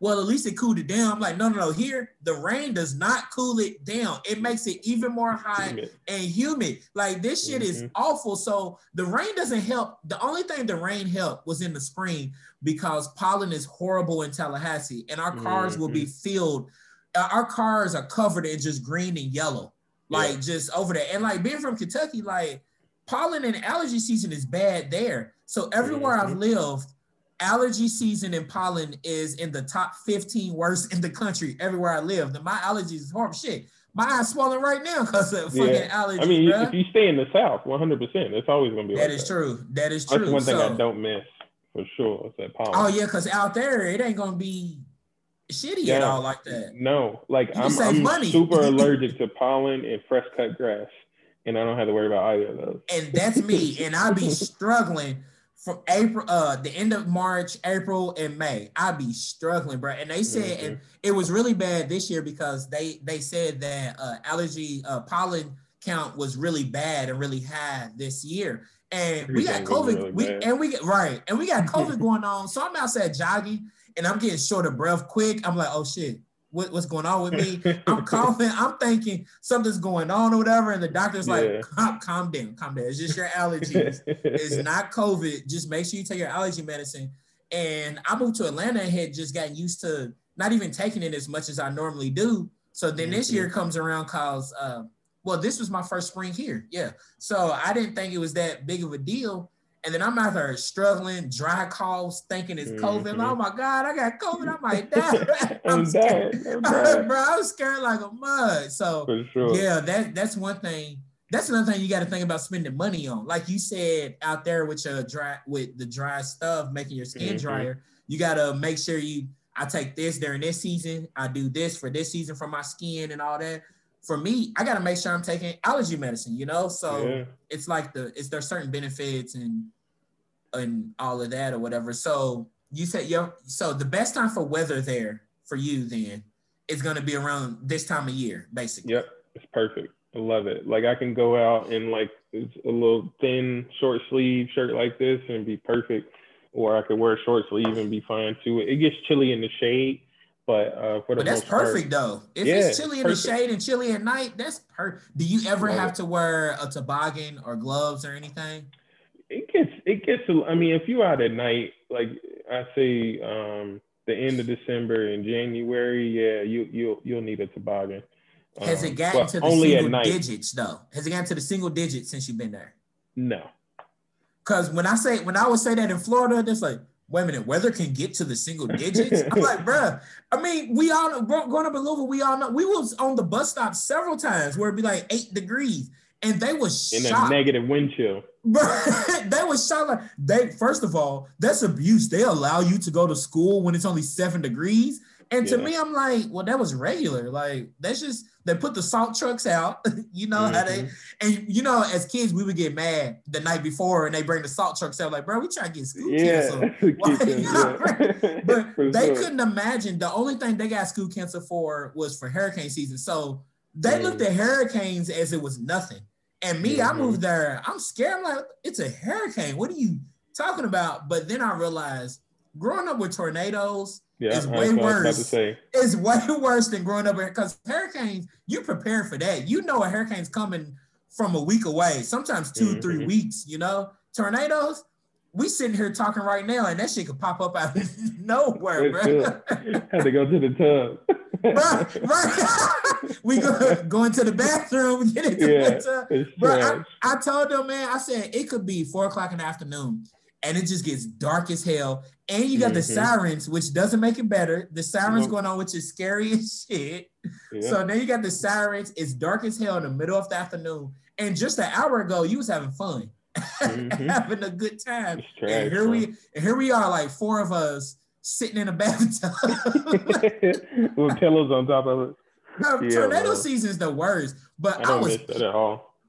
well, at least it cooled it down. I'm like, no, no, no. Here, the rain does not cool it down. It makes it even more hot and humid. Like this shit mm-hmm. is awful. So the rain doesn't help. The only thing the rain helped was in the spring because pollen is horrible in Tallahassee, and our cars mm-hmm. will be mm-hmm. filled. Uh, our cars are covered in just green and yellow, like yeah. just over there. And like being from Kentucky, like pollen and allergy season is bad there. So everywhere mm-hmm. I've lived allergy season in pollen is in the top 15 worst in the country everywhere I live. my allergies is horrible shit. My eyes swollen right now because of fucking yeah. allergies. I mean, bro. if you stay in the South, 100, percent it's always gonna be. That like is that. true. That is true. That's one thing so, I don't miss for sure. It's that pollen. Oh yeah, because out there it ain't gonna be shitty yeah. at all like that. No, like I'm, I'm super allergic to pollen and fresh cut grass, and I don't have to worry about either of those. And that's me, and I be struggling from April, uh, the end of March, April, and May, I'd be struggling, bro. And they said, mm-hmm. and it was really bad this year because they they said that uh, allergy uh, pollen count was really bad and really high this year. And we got COVID, really we, and we get right, and we got COVID going on. So I'm outside jogging, and I'm getting short of breath quick. I'm like, oh shit, what, what's going on with me. I'm coughing. I'm thinking something's going on or whatever. And the doctor's yeah. like, calm, calm down, calm down. It's just your allergies. it's not COVID. Just make sure you take your allergy medicine. And I moved to Atlanta and had just gotten used to not even taking it as much as I normally do. So then mm-hmm. this year comes around cause uh, well, this was my first spring here. Yeah. So I didn't think it was that big of a deal. And then I'm out there struggling, dry coughs, thinking it's COVID. Mm-hmm. Oh my God, I got COVID. I might die. I'm, I'm scared. I'm Bro, I was scared like a mud. So sure. yeah, that that's one thing. That's another thing you got to think about spending money on. Like you said out there with your dry with the dry stuff, making your skin mm-hmm. drier, you gotta make sure you I take this during this season. I do this for this season for my skin and all that for me, I gotta make sure I'm taking allergy medicine, you know? So yeah. it's like the it's there's certain benefits and and all of that or whatever. So you said yo so the best time for weather there for you then is gonna be around this time of year, basically. Yep, it's perfect. I love it. Like I can go out in like it's a little thin short sleeve shirt like this and be perfect. Or I could wear a short sleeve and be fine too. It gets chilly in the shade but uh, for the but that's perfect part, though. If yeah, it's chilly in perfect. the shade and chilly at night, that's perfect. Do you ever have to wear a toboggan or gloves or anything? It gets it gets. I mean, if you out at night, like I say, um, the end of December and January, yeah, you you'll you'll need a toboggan. Has it um, gotten to the only single digits though? Has it gotten to the single digits since you've been there? No. Because when I say when I would say that in Florida, it's like wait a minute, weather can get to the single digits. I'm like, bruh. I mean, we all know, growing up in Louisville, we all know we was on the bus stop several times where it'd be like eight degrees, and they was in a negative wind chill. they was shot like they. First of all, that's abuse. They allow you to go to school when it's only seven degrees, and to me, I'm like, well, that was regular. Like that's just they put the salt trucks out. you know mm-hmm. how they mm-hmm. and you know, as kids, we would get mad the night before and they bring the salt trucks out. Like, bro, we try to get school yeah. canceled. yeah. but for they sure. couldn't imagine the only thing they got school canceled for was for hurricane season. So They mm. looked at hurricanes as it was nothing. And me, mm-hmm. I moved there. I'm scared. I'm like, it's a hurricane. What are you talking about? But then I realized growing up with tornadoes yeah, is way worse. It's way worse than growing up because hurricanes, you prepare for that. You know a hurricane's coming from a week away, sometimes 2 mm-hmm. three weeks, you know. Tornadoes, we sitting here talking right now, and that shit could pop up out of nowhere, bro. Had to go to the tub. right, right. we go, go into the bathroom, get into yeah, the tub. Bro, I, I told them, man, I said it could be four o'clock in the afternoon and it just gets dark as hell. And you got mm-hmm. the sirens, which doesn't make it better. The sirens nope. going on, which is scary as shit. Yeah. So then you got the sirens. It's dark as hell in the middle of the afternoon. And just an hour ago, you was having fun, mm-hmm. having a good time. Trash, and here bro. we, and here we are, like four of us sitting in a bathtub with pillows on top of it. No, yeah, tornado season is the worst, but I, I was.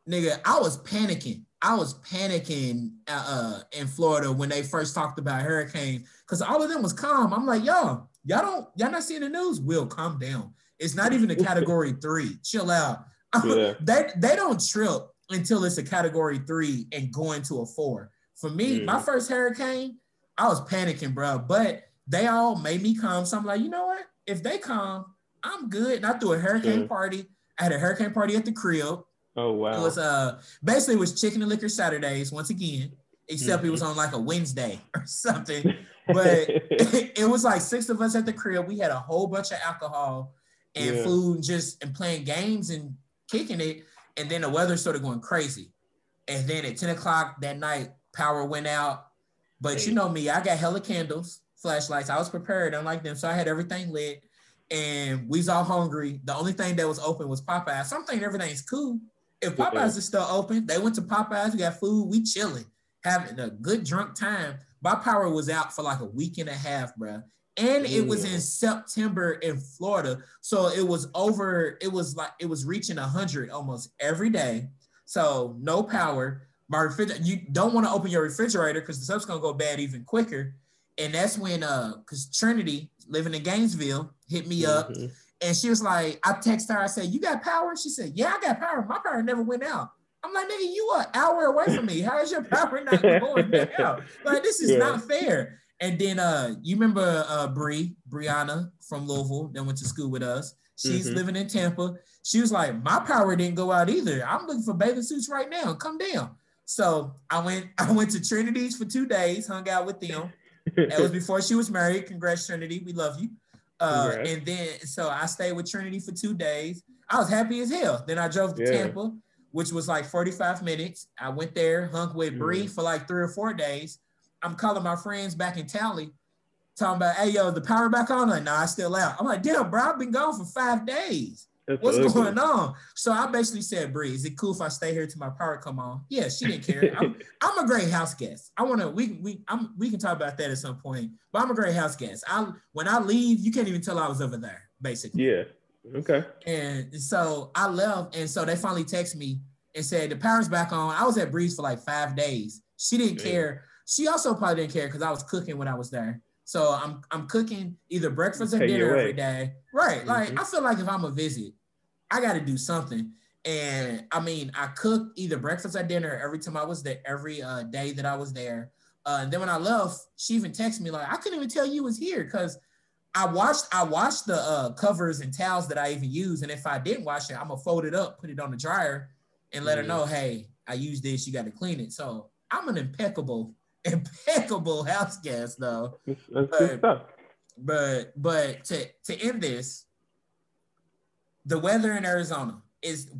Nigga, I was panicking I was panicking uh, uh, in Florida when they first talked about hurricanes because all of them was calm. I'm like, y'all, y'all don't, y'all not seeing the news? Will calm down. It's not even a category three. Chill out. Yeah. they they don't trip until it's a category three and going to a four. For me, mm. my first hurricane, I was panicking, bro. But they all made me calm. So I'm like, you know what? If they calm, I'm good. And I threw a hurricane party. I had a hurricane party at the crib. Oh wow! It was uh basically it was chicken and liquor Saturdays once again, except mm-hmm. it was on like a Wednesday or something. But it, it, was like six of us at the crib. We had a whole bunch of alcohol and yeah. food, and just and playing games and kicking it. And then the weather started going crazy. And then at ten o'clock that night, power went out. But hey. you know me, I got hella candles, flashlights. I was prepared, unlike them, so I had everything lit. And we was all hungry. The only thing that was open was Popeye. Something everything's cool. If Popeyes yeah. is still open, they went to Popeyes. We got food. We chilling, having a good drunk time. My power was out for like a week and a half, bro. And it was in September in Florida, so it was over. It was like it was reaching hundred almost every day. So no power. My refrigerator. You don't want to open your refrigerator because the stuff's gonna go bad even quicker. And that's when uh, because Trinity living in Gainesville hit me up mm-hmm. And she was like, I text her, I said, You got power? She said, Yeah, I got power. My power never went out. I'm like, nigga, you are an hour away from me. How is your power not going out? Like, this is yeah. not fair. And then uh, you remember uh Bree, Brianna from Louisville that went to school with us. She's mm-hmm. living in Tampa. She was like, My power didn't go out either. I'm looking for bathing suits right now. Come down. So I went, I went to Trinity's for two days, hung out with them. that was before she was married. Congrats, Trinity. We love you. Uh, and then so I stayed with Trinity for two days. I was happy as hell. Then I drove to yeah. Tampa, which was like 45 minutes. I went there, hung with Bree for like three or four days. I'm calling my friends back in Tally, talking about, hey yo, the power back on? Like, nah, I still out. I'm like, damn, bro, I've been gone for five days. That's What's ugly. going on? So I basically said, Bree, is it cool if I stay here till my power come on? Yeah, she didn't care. I'm, I'm a great house guest. I want to. We we I'm, we can talk about that at some point. But I'm a great house guest. I when I leave, you can't even tell I was over there. Basically. Yeah. Okay. And so I left, and so they finally text me and said the power's back on. I was at Bree's for like five days. She didn't care. She also probably didn't care because I was cooking when I was there. So I'm I'm cooking either breakfast or dinner every day. Right. Mm-hmm. Like I feel like if I'm a visit, I got to do something. And I mean, I cooked either breakfast or dinner every time I was there, every uh, day that I was there. Uh, and then when I left, she even texted me like, I couldn't even tell you was here because I watched I washed the uh, covers and towels that I even use. And if I didn't wash it, I'm gonna fold it up, put it on the dryer, and let mm-hmm. her know, hey, I used this. You got to clean it. So I'm an impeccable, impeccable house guest though. That's, but, but but to to end this, the weather in Arizona is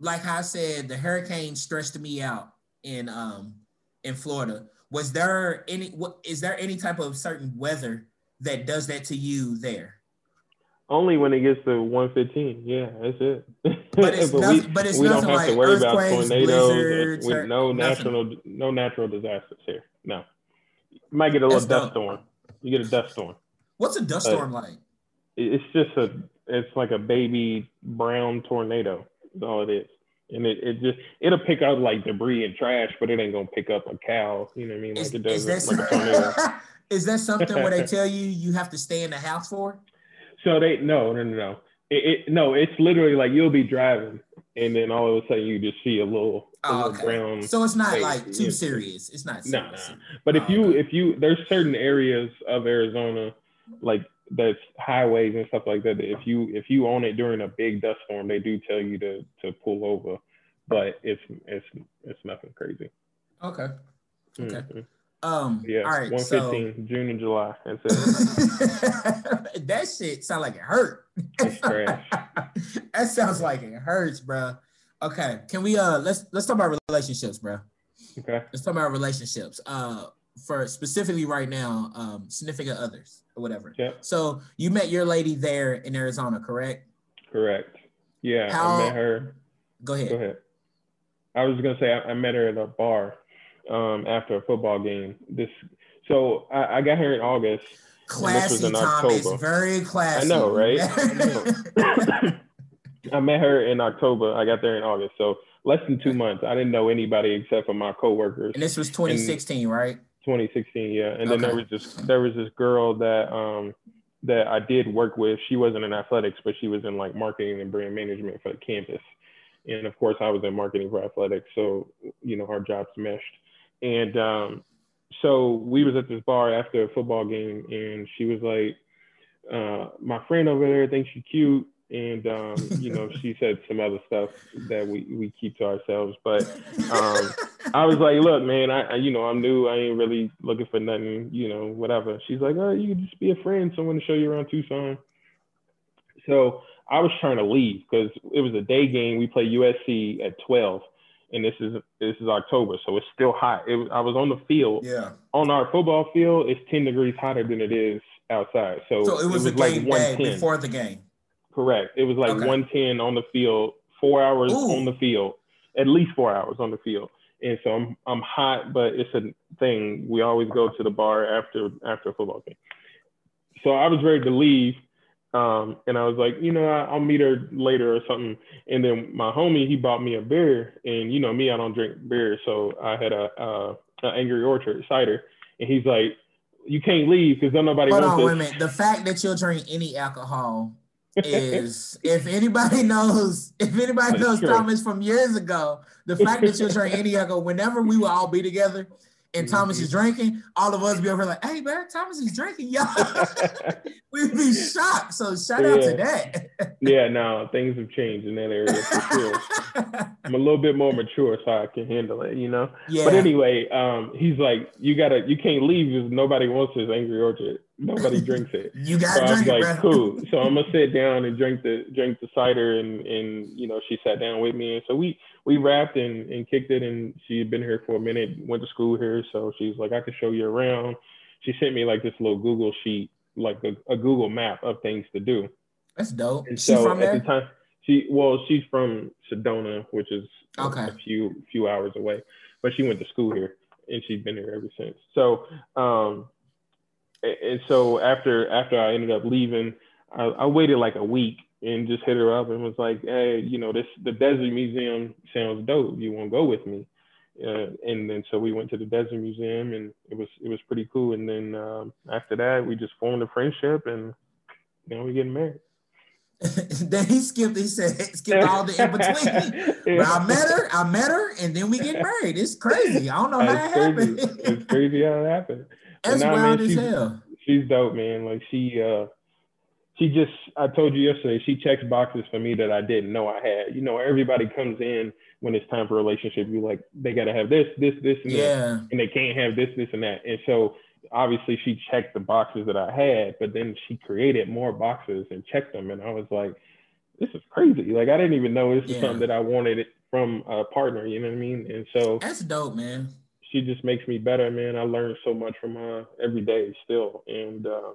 like I said, the hurricane stretched me out in um in Florida. Was there any what is there any type of certain weather that does that to you there? Only when it gets to 115. Yeah, that's it. But it's, but nothing, we, but it's we don't have like to worry about tornadoes with no natural no natural disasters here. No. You might get a little dust storm. You get a dust storm. What's a dust storm like? It's just a it's like a baby brown tornado. Is all it is. And it, it just it'll pick up like debris and trash, but it ain't gonna pick up a cow. You know what I mean? Like is, it does is that, like is that something where they tell you you have to stay in the house for? So they no no no no. It, it, no, it's literally like you'll be driving, and then all of a sudden you just see a little, Oh, okay. brown. So it's not face. like too Yeah. serious. It's not No, serious. no. But if Oh, you okay. if you there's certain areas of Arizona like that's highways and stuff like that. that If you if you own it during a big dust storm, they do tell you to to pull over, but it's it's it's nothing crazy. Okay. Okay. Mhm. Um. Yeah, All right. one So June and July. That's it. that shit sound like it hurt. It's trash. that sounds like it hurts, bro. Okay. Can we uh let's let's talk about relationships, bro. Okay. Let's talk about relationships. Uh, for specifically right now, um, significant others or whatever. Yep. So you met your lady there in Arizona, correct? Correct. Yeah, How- I met her. Go ahead. Go ahead. I was gonna say I, I met her at a bar um, after a football game. This so I, I got here in August. Classy, in Thomas. October. Very classy. I know, right? I met her in October. I got there in August, so less than two months. I didn't know anybody except for my coworkers. and this was 2016, right? 2016, yeah. And then there was this there was this girl that um that I did work with. She wasn't in athletics, but she was in like marketing and brand management for the campus. And of course, I was in marketing for athletics, so you know our jobs meshed. And um, so we was at this bar after a football game, and she was like, uh, "My friend over there thinks you cute." And um, you know, she said some other stuff that we, we keep to ourselves. But um, I was like, look, man, I, you know I'm new. I ain't really looking for nothing, you know, whatever. She's like, oh, you can just be a friend, someone to show you around Tucson. So I was trying to leave because it was a day game. We play USC at 12, and this is this is October, so it's still hot. It I was on the field yeah. on our football field. It's 10 degrees hotter than it is outside. So, So it was, a like game day 110. before the game. Correct. It was like Okay. 110 on the field, four hours Ooh. on the field, at least four hours on the field. And so I'm I'm hot, but it's a thing. We always go to the bar after after a football game. So I was ready to leave, um, and I was like, you know, I, I'll meet her later or something. And then my homie he bought me a beer, and you know me, I don't drink beer, so I had a, uh a Angry Orchard cider, and he's like, you can't leave because don't nobody Hold wants on, this. wait a minute. The fact that you'll drink any alcohol is if anybody knows if anybody That's knows true. Thomas from years ago, the fact that you'll drink any alcohol, whenever we will all be together and Thomas Mm-hmm. is drinking, all of us be over here like, hey man, Thomas is drinking, y'all. We'd be shocked. So shout out to that. yeah, no, things have changed in that area for sure. I'm a little bit more mature, so I can handle it, you know. yeah. But anyway, um, he's like, you gotta, you can't leave because nobody wants this Angry Orchard. Nobody drinks it. you So gotta I was drink it, like, bro. cool. So I'm gonna sit down and drink the drink the cider, and and you know she sat down with me, and so we we rapped and and kicked it, and she had been here for a minute, went to school here, so she's like, I can show you around. She sent me like this little Google sheet, like a, a Google map of things to do. That's dope. And She so from at there? the time, she well, she's from Sedona, which is Okay. a few few hours away, but she went to school here and she's been here ever since. So, um, and so after after I ended up leaving, I, I waited like a week and just hit her up and was like, hey, you know, this the Desert Museum sounds dope. You want to go with me? Uh, and then so we went to the Desert Museum and it was it was pretty cool. And then um, after that, we just formed a friendship and now we're getting married. then he skipped, he said skip all the in between. But I met her, I met her, and then we get married. It's crazy. I don't know how it It's crazy. happened. it's crazy how it happened. That's nah, wild man, as she's- hell. She's dope, man. Like she uh she just I told you yesterday, she checks boxes for me that I didn't know I had. You know, everybody comes in when it's time for a relationship, you like they gotta have this, this, this, and that. And they can't have this, this, and that. And so obviously she checked the boxes that I had, but then she created more boxes and checked them. And I was like, this is crazy. Like I didn't even know this is Yeah. something that I wanted from a partner, you know what I mean? And so That's dope, man. She just makes me better, man. I learn so much from her every day still. And uh,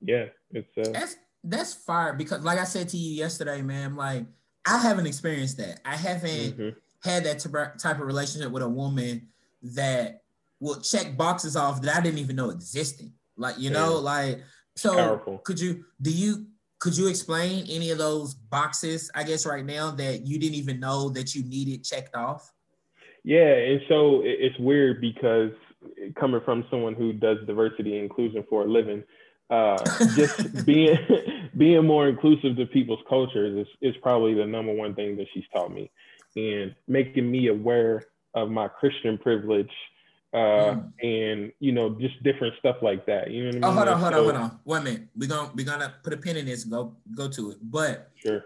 yeah, it's uh, That's that's fire because like I said to you yesterday, man, like I haven't experienced that. I haven't mhm. had that type- type of relationship with a woman that will check boxes off that I didn't even know existed. Like, you know, like so Powerful. could you do you could you explain any of those boxes, I guess right now that you didn't even know that you needed checked off? Yeah. And so it's weird because coming from someone who does diversity and inclusion for a living, uh, just being being more inclusive to people's cultures is, is probably the number one thing that she's taught me and making me aware of my Christian privilege uh, mm. and you know just different stuff like that. You know what I mean? Oh, hold on, hold so, on, hold on. A minute. We're gonna we're gonna put a pin in this and go go to it. But sure.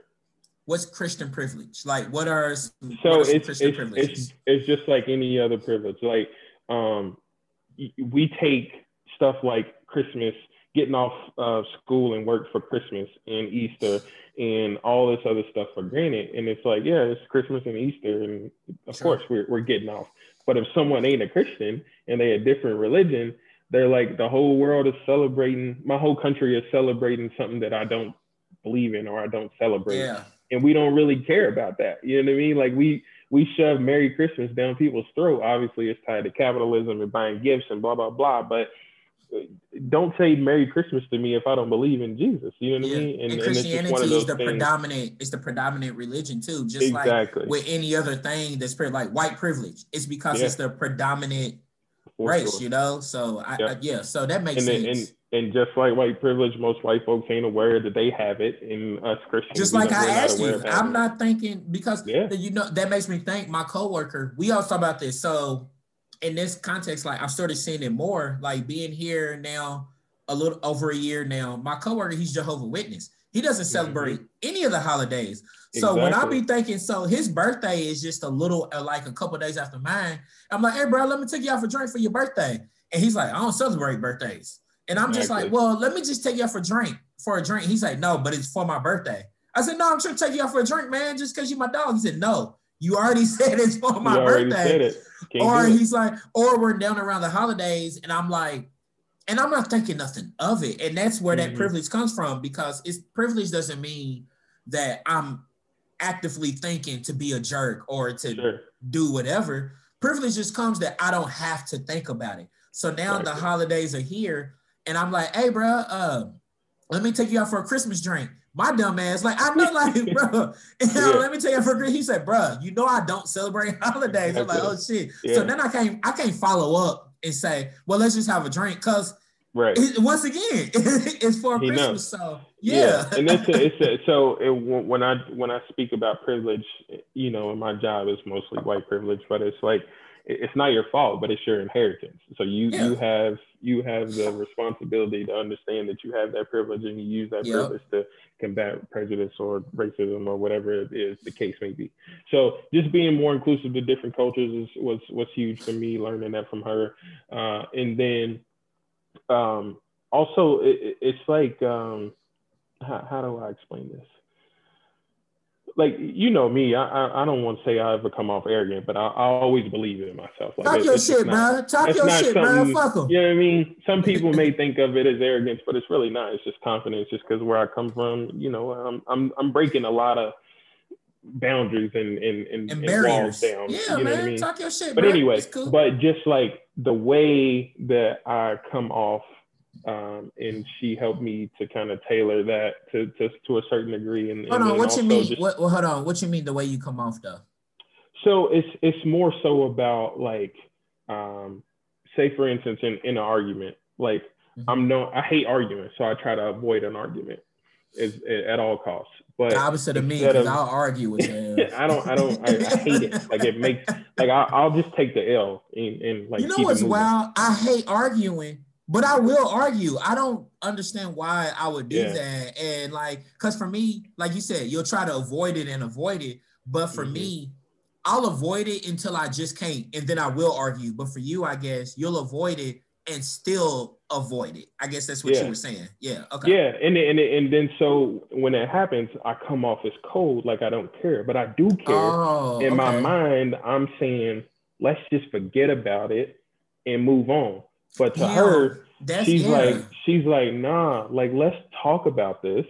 What's Christian privilege? Like what are so what are it's, Christian it's, privileges? It's, it's just like any other privilege. Like um we take stuff like Christmas, getting off of school and work for Christmas and Easter and all this other stuff for granted. And it's like, yeah, it's Christmas and Easter, and of sure. course we're, we're getting off. But if someone ain't a Christian and they a different religion, they're like the whole world is celebrating. My whole country is celebrating something that I don't believe in or I don't celebrate. Yeah. And we don't really care about that. You know what I mean? Like we we shove Merry Christmas down people's throat. Obviously, it's tied to capitalism and buying gifts and blah blah blah. But don't say Merry Christmas to me if I don't believe in Jesus. You know what yeah. I mean? And, and Christianity and is the things. predominant. It's the predominant religion too. Just exactly. like with any other thing that's like white privilege. It's because yeah. it's the predominant For race. Sure. You know. So I, yeah. I, yeah. So that makes and sense. and, and just like white privilege, most white folks ain't aware that they have it, and us Christians. Just like I asked you, I'm not thinking because yeah. you know that makes me think. My coworker, we all talk about this. So in this context, like I've started seeing it more, like being here now a little over a year now. My coworker, he's Jehovah Witness. He doesn't celebrate mm-hmm. any of the holidays. So exactly. when I be thinking, so his birthday is just a little, uh, like a couple days after mine. I'm like, hey, bro, let me take you out for drink for your birthday. And he's like, I don't celebrate birthdays. And I'm just like, well, let me just take you out for a drink for a drink. He's like, no, but it's for my birthday. I said, no, I'm trying to take you out for a drink, man, just because you're my dog. He said, no, you already said it's for my birthday. Or he's like, or we're down around the holidays, and I'm like, and I'm not thinking nothing of it. And that's where mm-hmm. that privilege comes from because it's privilege doesn't mean that I'm actively thinking to be a jerk or to sure. do whatever. Privilege just comes that I don't have to think about it. So now the holidays are here, and I'm like, hey, bro, uh, let me take you out for a Christmas drink. My dumb ass, like I know, like bro. You know, yeah. Let me tell you, for he said, bro, you know I don't celebrate holidays. I'm like, oh shit. Yeah. So then I can't, I can't follow up and say, well, let's just have a drink, cause right. It, once again, it's for he Christmas. Knows. So yeah. yeah. and that's a, it's a, so it, when I when I speak about privilege, you know, in my job is mostly white privilege, but it's like it's not your fault, but it's your inheritance. So you yeah. you have you have the responsibility to understand that you have that privilege and you use that yep. privilege to combat prejudice or racism or whatever it is the case may be. So just being more inclusive to different cultures is, was was huge for me. Learning that from her, uh, and then um, also it, it's like um, how, how do I explain this? Like you know me, I I, I don't want to say I ever come off arrogant, but I, I always believe in myself. Like, Talk it, your shit, bro. Talk your shit, bro. Fuck them. You know what I mean? Some people may think of it as arrogance, but it's really not. It's just confidence, just because where I come from. You know, I'm I'm I'm breaking a lot of boundaries and and, and, and, and walls down. Yeah, you know man. I mean? Talk your shit. But bro. anyway, cool. but just like the way that I come off um, and she helped me to kind of tailor that to, to, to a certain degree. And hold on, what you mean? Just, what, well, hold on, what you mean the way you come off though? So it's it's more so about like, um, say for instance, in, in an argument, like mm-hmm. I'm no, I hate arguments, so I try to avoid an argument is, at all costs. But the opposite of me, because I'll argue with him. I don't, I don't, I, I, hate it. Like it makes, like I, will just take the L and, and like. You know what's wild? I hate arguing but I will argue. I don't understand why I would do yeah. that. And like, cause for me, like you said, you'll try to avoid it and avoid it. But for mm-hmm. me, I'll avoid it until I just can't, and then I will argue. But for you, I guess you'll avoid it and still avoid it. I guess that's what yeah. you were saying. Yeah. Okay. Yeah, and and and then so when it happens, I come off as cold, like I don't care, but I do care. Oh, In okay. my mind, I'm saying, let's just forget about it and move on. But to yeah, her, she's like, she's like, nah, like let's talk about this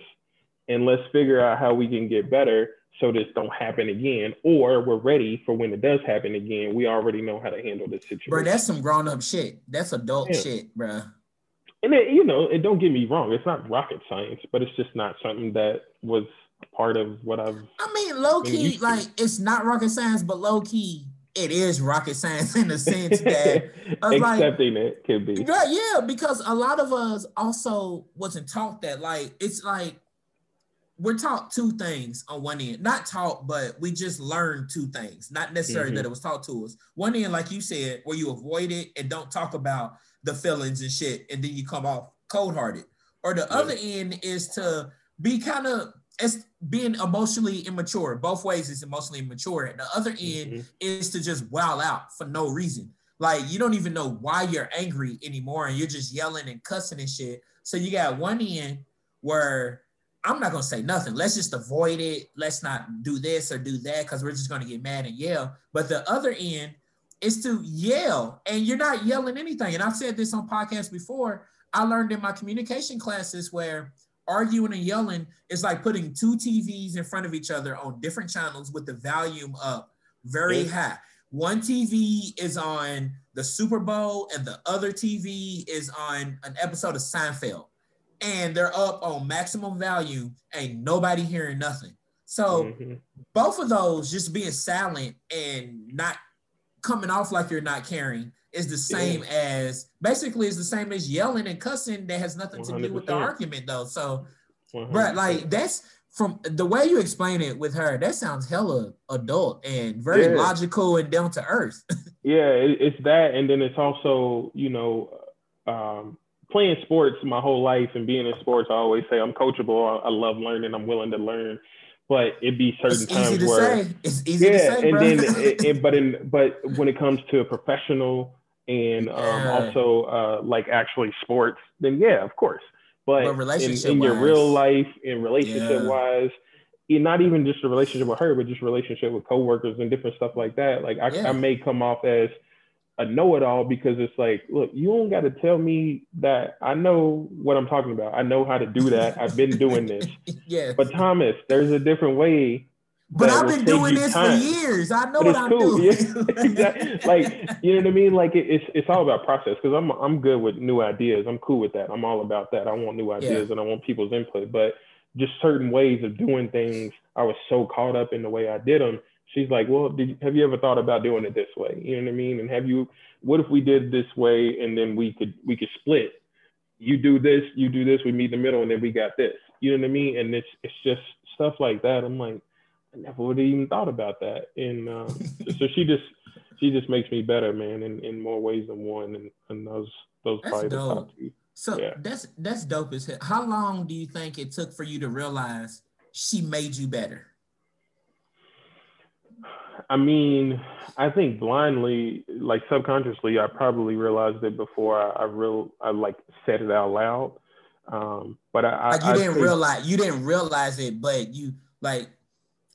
and let's figure out how we can get better so this don't happen again. Or we're ready for when it does happen again. We already know how to handle this situation. Bro, that's some grown up shit. That's adult yeah. shit, bro. And it, you know, and don't get me wrong, it's not rocket science, but it's just not something that was part of what I've. I mean, low key, like it's not rocket science, but low key, it is rocket science in the sense that accepting like, it could be right yeah because a lot of us also wasn't taught that like it's like we're taught two things on one end. Not taught, but we just learned two things. Not necessarily mm-hmm. that it was taught to us. One end, like you said, where you avoid it and don't talk about the feelings and shit, and then you come off cold hearted. Or the yeah. other end is to be kind of as being emotionally immature. Both ways is emotionally immature. And the other end mm-hmm. is to just wow out for no reason. Like you don't even know why you're angry anymore, and you're just yelling and cussing and shit. So you got one end where I'm not gonna say nothing. Let's just avoid it. Let's not do this or do that because we're just gonna get mad and yell. But the other end is to yell, and you're not yelling anything. And I've said this on podcasts before. I learned in my communication classes where arguing and yelling is like putting two TVs in front of each other on different channels with the volume up very yeah. high. One TV is on the Super Bowl, and the other TV is on an episode of Seinfeld and they're up on maximum value, ain't nobody hearing nothing. So mm-hmm. both of those just being silent and not coming off like you're not caring is the same yeah. as basically is the same as yelling and cussing that has nothing 100%. to do with the argument though. So but like that's from the way you explain it with her, that sounds hella adult and very yeah. logical and down to earth. yeah, it, it's that, and then it's also you know um, playing sports my whole life and being in sports, I always say I'm coachable. I, I love learning. I'm willing to learn. But it'd be certain it's times easy to where say. it's easy yeah, to say, and bro. then it, it, but in but when it comes to a professional and um, yeah. also uh, like actually sports, then yeah, of course. But, but in, in your real life, in relationship yeah. wise, not even just a relationship with her, but just relationship with coworkers and different stuff like that. Like I, yeah. I may come off as a know-it-all because it's like, look, you don't got to tell me that I know what I'm talking about. I know how to do that. I've been doing this. yeah. But Thomas, there's a different way. But I've been doing this time. for years. I know what I'm cool. doing. Yeah, exactly. Like you know what I mean? Like it, it's it's all about process because I'm I'm good with new ideas. I'm cool with that. I'm all about that. I want new ideas yeah. and I want people's input. But just certain ways of doing things, I was so caught up in the way I did them she's like, well, did, have you ever thought about doing it this way? You know what I mean? And have you, what if we did this way and then we could, we could split. You do this, you do this, we meet in the middle and then we got this. You know what I mean? And it's, it's just stuff like that. I'm like, I never would have even thought about that. And um, so she just, she just makes me better, man, in, in more ways than one. And, and those, those that's probably dope. the top two. So yeah. that's, that's dope as hell. How long do you think it took for you to realize she made you better? I mean, I think blindly, like subconsciously, I probably realized it before I, I real I like said it out loud. Um, but I, like you I, didn't think, realize you didn't realize it, but you like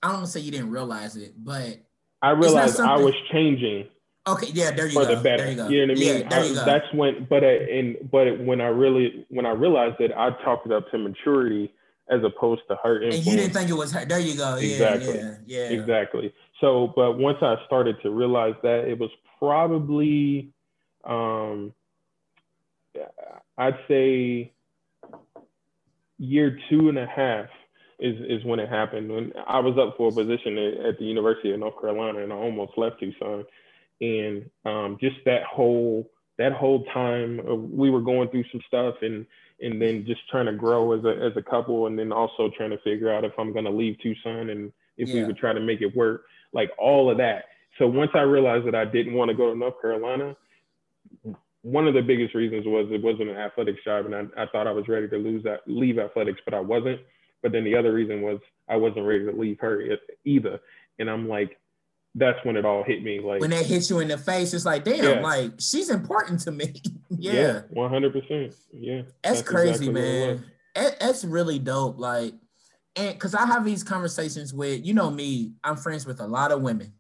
I don't want to say you didn't realize it, but I realized I was changing. Okay, yeah, there you for go. The better. There you go. You know what I mean? Yeah, there you go. That's when, but uh, and but when I really when I realized that I talked it up to maturity as opposed to her. Influence. And you didn't think it was her. There you go. Yeah, exactly. Yeah, yeah. Exactly. So, but once I started to realize that, it was probably, um, I'd say, year two and a half is is when it happened. When I was up for a position at, at the University of North Carolina, and I almost left Tucson, and um, just that whole that whole time uh, we were going through some stuff and and then just trying to grow as a as a couple and then also trying to figure out if I'm going to leave Tucson and if yeah. we would try to make it work like all of that. So once I realized that I didn't want to go to North Carolina, one of the biggest reasons was it wasn't an athletics job, and I, I thought I was ready to lose that leave athletics, but I wasn't. But then the other reason was I wasn't ready to leave her either, and I'm like, that's when it all hit me. Like when that hits you in the face, it's like, damn, yeah. like she's important to me. yeah, one hundred percent. Yeah, that's, that's crazy, exactly man. that's really dope. Like and because I have these conversations with, you know me, I'm friends with a lot of women,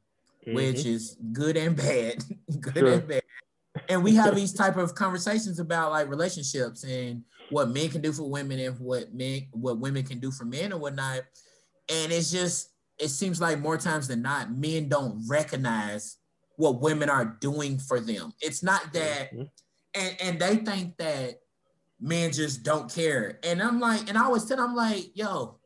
mm-hmm. which is good and bad, good sure. and bad. And we have these type of conversations about like relationships and what men can do for women and what men, what women can do for men and whatnot. And it's just, it seems like more times than not, men don't recognize what women are doing for them. It's not that, mm-hmm. and and they think that men just don't care. And I'm like, and I always tell them, I'm like, yo,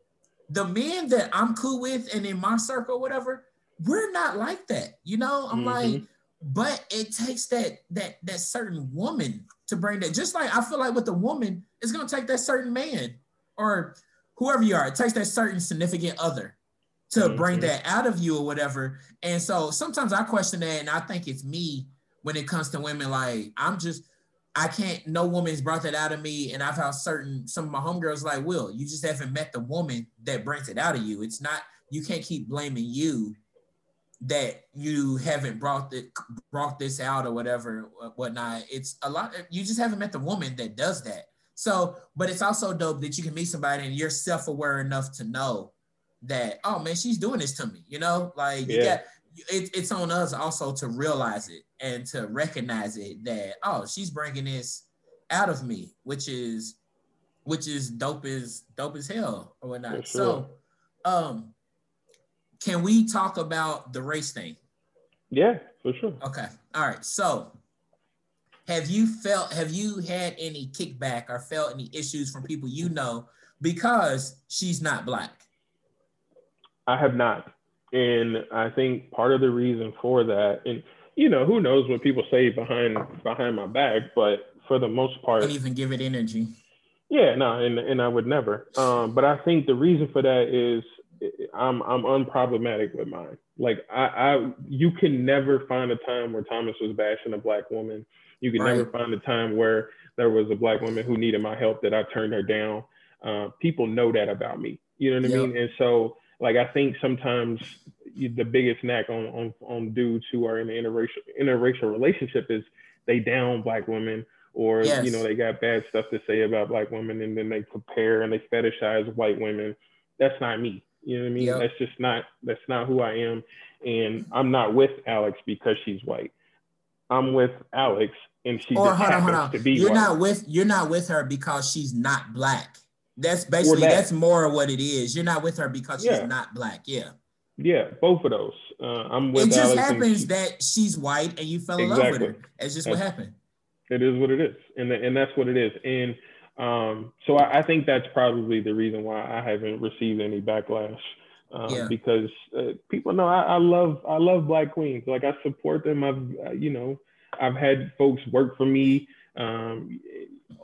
the men that I'm cool with and in my circle, whatever, we're not like that. You know, I'm mm-hmm. like, but it takes that that that certain woman to bring that. Just like I feel like with a woman, it's gonna take that certain man or whoever you are, it takes that certain significant other to mm-hmm. bring that out of you or whatever. And so sometimes I question that, and I think it's me when it comes to women. Like I'm just, I can't. No woman's brought that out of me, and I've had certain some of my homegirls like, "Will, you just haven't met the woman that brings it out of you. It's not. You can't keep blaming you that you haven't brought it brought this out or whatever whatnot. It's a lot. You just haven't met the woman that does that. So, but it's also dope that you can meet somebody and you're self aware enough to know that oh man, she's doing this to me. You know, like yeah. you got it, it's on us also to realize it and to recognize it that oh she's bringing this out of me, which is which is dope as dope as hell or whatnot. Sure. So, um, can we talk about the race thing? Yeah, for sure. Okay. All right. So have you felt have you had any kickback or felt any issues from people you know because she's not black? I have not. And I think part of the reason for that, and you know, who knows what people say behind behind my back, but for the most part, don't even give it energy. Yeah, no, and and I would never. Um, but I think the reason for that is I'm I'm unproblematic with mine. Like I, I you can never find a time where Thomas was bashing a black woman. You can right. never find a time where there was a black woman who needed my help that I turned her down. Uh, people know that about me. You know what yep. I mean? And so like I think sometimes the biggest knack on on on dudes who are in an interracial interracial relationship is they down black women or yes. you know they got bad stuff to say about black women and then they compare and they fetishize white women. That's not me. You know what I mean? Yep. That's just not that's not who I am. And I'm not with Alex because she's white. I'm with Alex and she or, just hold happens on, hold on. to be You're white. not with you're not with her because she's not black. That's basically that. that's more what it is. You're not with her because yeah. she's not black. Yeah. Yeah, both of those. Uh, I'm with. It just Alex happens she, that she's white and you fell in exactly. love with her. It's just that's, what happened. It is what it is, and the, and that's what it is. And um, so I, I, think that's probably the reason why I haven't received any backlash. Um, yeah. Because uh, people know I, I, love I love Black Queens. Like I support them. I've uh, you know I've had folks work for me. Um,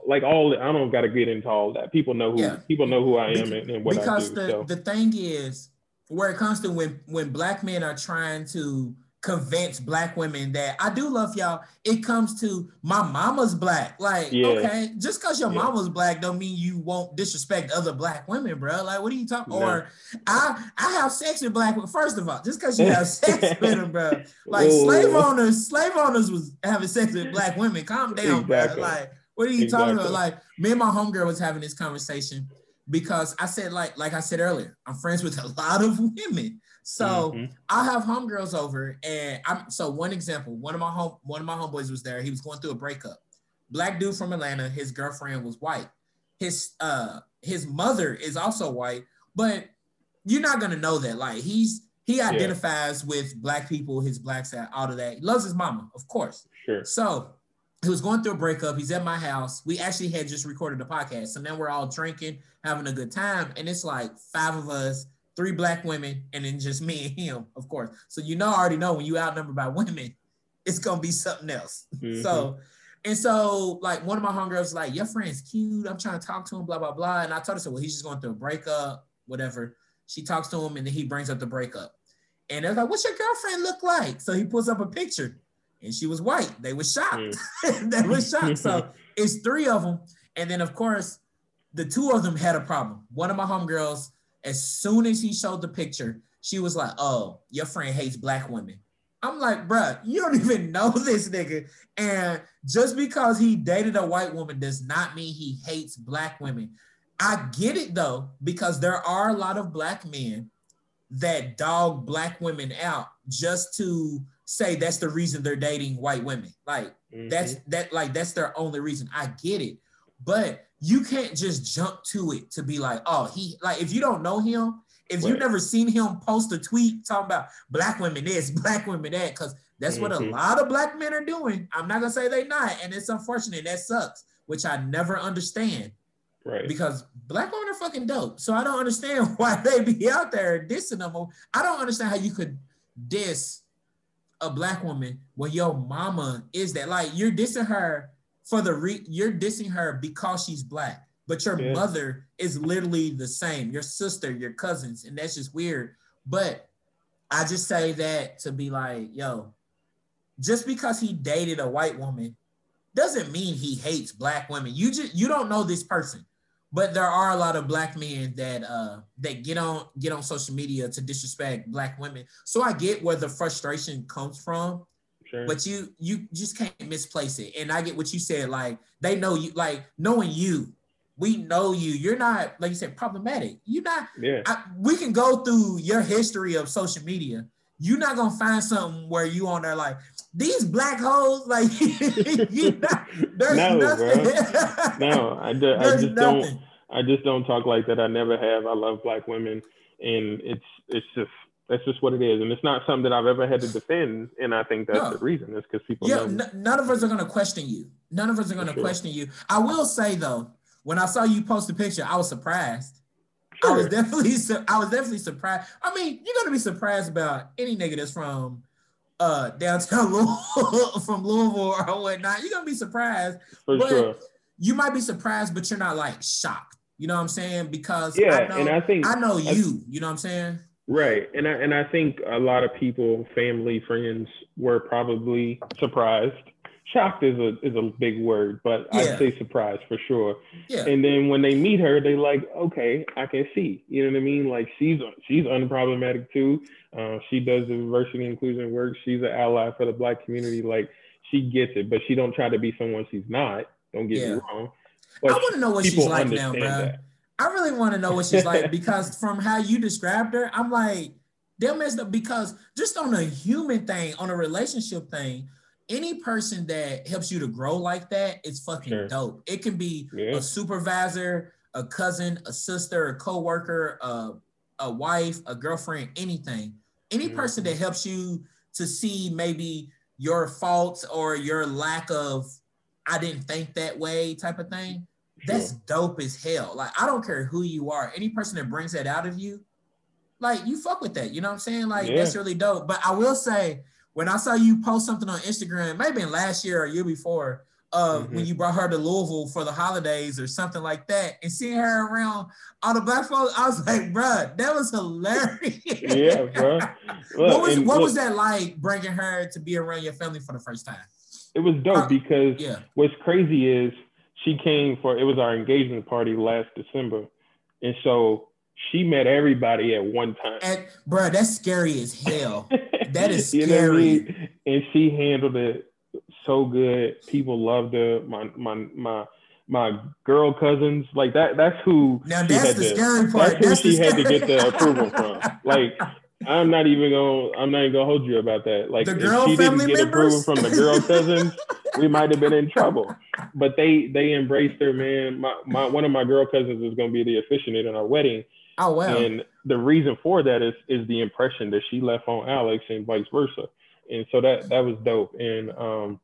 like all I don't got to get into all that. People know who yeah. people know who I am and, and what because I do. Because the so. the thing is, where it comes to when when black men are trying to convince black women that I do love y'all. It comes to my mama's black. Like, yeah. okay, just because your yeah. mama's black don't mean you won't disrespect other black women, bro. Like, what are you talking? No. Or I I have sex with black women. First of all, just because you have sex with them, bro. Like Ooh. slave owners, slave owners was having sex with black women. Calm down, exactly. bro. Like, what are you exactly. talking about? Like, me and my homegirl was having this conversation because I said, like, like I said earlier, I'm friends with a lot of women. So mm-hmm. I have homegirls over, and I'm so one example. One of my home, one of my homeboys was there. He was going through a breakup. Black dude from Atlanta. His girlfriend was white. His uh his mother is also white, but you're not gonna know that. Like he's he identifies yeah. with black people, his black side, all of that. He loves his mama, of course. Sure. So he was going through a breakup. He's at my house. We actually had just recorded a podcast. So now we're all drinking, having a good time. And it's like five of us three black women, and then just me and him, of course. So you know, I already know when you outnumbered by women, it's gonna be something else. Mm-hmm. So, and so like one of my homegirls was like, your friend's cute. I'm trying to talk to him, blah, blah, blah. And I told her, so well, he's just going through a breakup, whatever. She talks to him and then he brings up the breakup. And they're like, what's your girlfriend look like? So he pulls up a picture and she was white. They were shocked. Mm. they were shocked. So it's three of them. And then of course, the two of them had a problem. One of my homegirls as soon as he showed the picture, she was like, "Oh, your friend hates black women." I'm like, bruh, you don't even know this nigga. And just because he dated a white woman does not mean he hates black women. I get it though, because there are a lot of black men that dog black women out just to say that's the reason they're dating white women. Like mm-hmm. that's that like that's their only reason. I get it. But you can't just jump to it to be like, oh, he like if you don't know him, if right. you've never seen him post a tweet talking about black women this, black women that, because that's mm-hmm. what a mm-hmm. lot of black men are doing. I'm not gonna say they not, and it's unfortunate. That sucks, which I never understand. Right. Because black women are fucking dope. So I don't understand why they be out there dissing them. I don't understand how you could diss a black woman when your mama is that. Like you're dissing her for the re you're dissing her because she's black. but your yeah. mother is literally the same, your sister, your cousins, and that's just weird. But I just say that to be like, yo, just because he dated a white woman doesn't mean he hates black women. You just you don't know this person. But there are a lot of black men that uh that get on get on social media to disrespect black women. So I get where the frustration comes from. Sure. But you you just can't misplace it. And I get what you said. Like they know you, like knowing you, we know you. You're not like you said problematic. You're not. Yeah. I, we can go through your history of social media. You're not gonna find something where you on there like these black holes. Like you not, there's no, nothing. Bro. No, I, do, I just nothing. don't. I just don't talk like that. I never have. I love black women, and it's it's just that's just what it is, and it's not something that I've ever had to defend. And I think that's no. the reason. Is because people. Yeah, n- none of us are gonna question you. None of us are gonna sure. question you. I will say though, when I saw you post the picture, I was surprised. Sure. I was definitely, I was definitely surprised. I mean, you're gonna be surprised about any nigga that's from uh downtown Louisville, from Louisville or whatnot. You're gonna be surprised. For but sure. You might be surprised, but you're not like shocked. You know what I'm saying? Because yeah, I know, and I think I know you. you know what I'm saying? Right, and I and I think a lot of people, family, friends, were probably surprised shocked is a is a big word, but yeah. I'd say surprised for sure. Yeah. And then when they meet her, they like, okay, I can see. You know what I mean? Like she's she's unproblematic too. Uh, she does the diversity inclusion work. She's an ally for the black community. Like she gets it, but she don't try to be someone she's not. Don't get yeah. me wrong. But I want to know what she's like now, bro. That. I really want to know what she's like because from how you described her, I'm like, they're messed up because just on a human thing, on a relationship thing, any person that helps you to grow like that is fucking sure. dope. It can be yeah. a supervisor, a cousin, a sister, a coworker, a, a wife, a girlfriend, anything. Any mm-hmm. person that helps you to see maybe your faults or your lack of I didn't think that way type of thing. Sure. That's dope as hell. Like I don't care who you are. Any person that brings that out of you, like you fuck with that. You know what I'm saying? Like yeah. that's really dope. But I will say when I saw you post something on Instagram, maybe in last year or year before, uh, mm-hmm. when you brought her to Louisville for the holidays or something like that, and seeing her around all the black folks, I was like, bro, that was hilarious. yeah, bro. What was what look, was that like bringing her to be around your family for the first time? It was dope uh, because yeah. what's crazy is she came for it was our engagement party last December, and so she met everybody at one time. And, bro, that's scary as hell. That is scary. you know I mean? And she handled it so good. People loved her. My my my my girl cousins, like that. That's who. Now that's the to, scary part. That's, that's who she had to get the approval from. Like I'm not even gonna. I'm not even gonna hold you about that. Like the if she didn't get members? approval from the girl cousins, we might have been in trouble. But they they embraced her, man. My my one of my girl cousins is gonna be the officiant in our wedding, Oh wow! And the reason for that is is the impression that she left on Alex and vice versa. And so that that was dope. And um,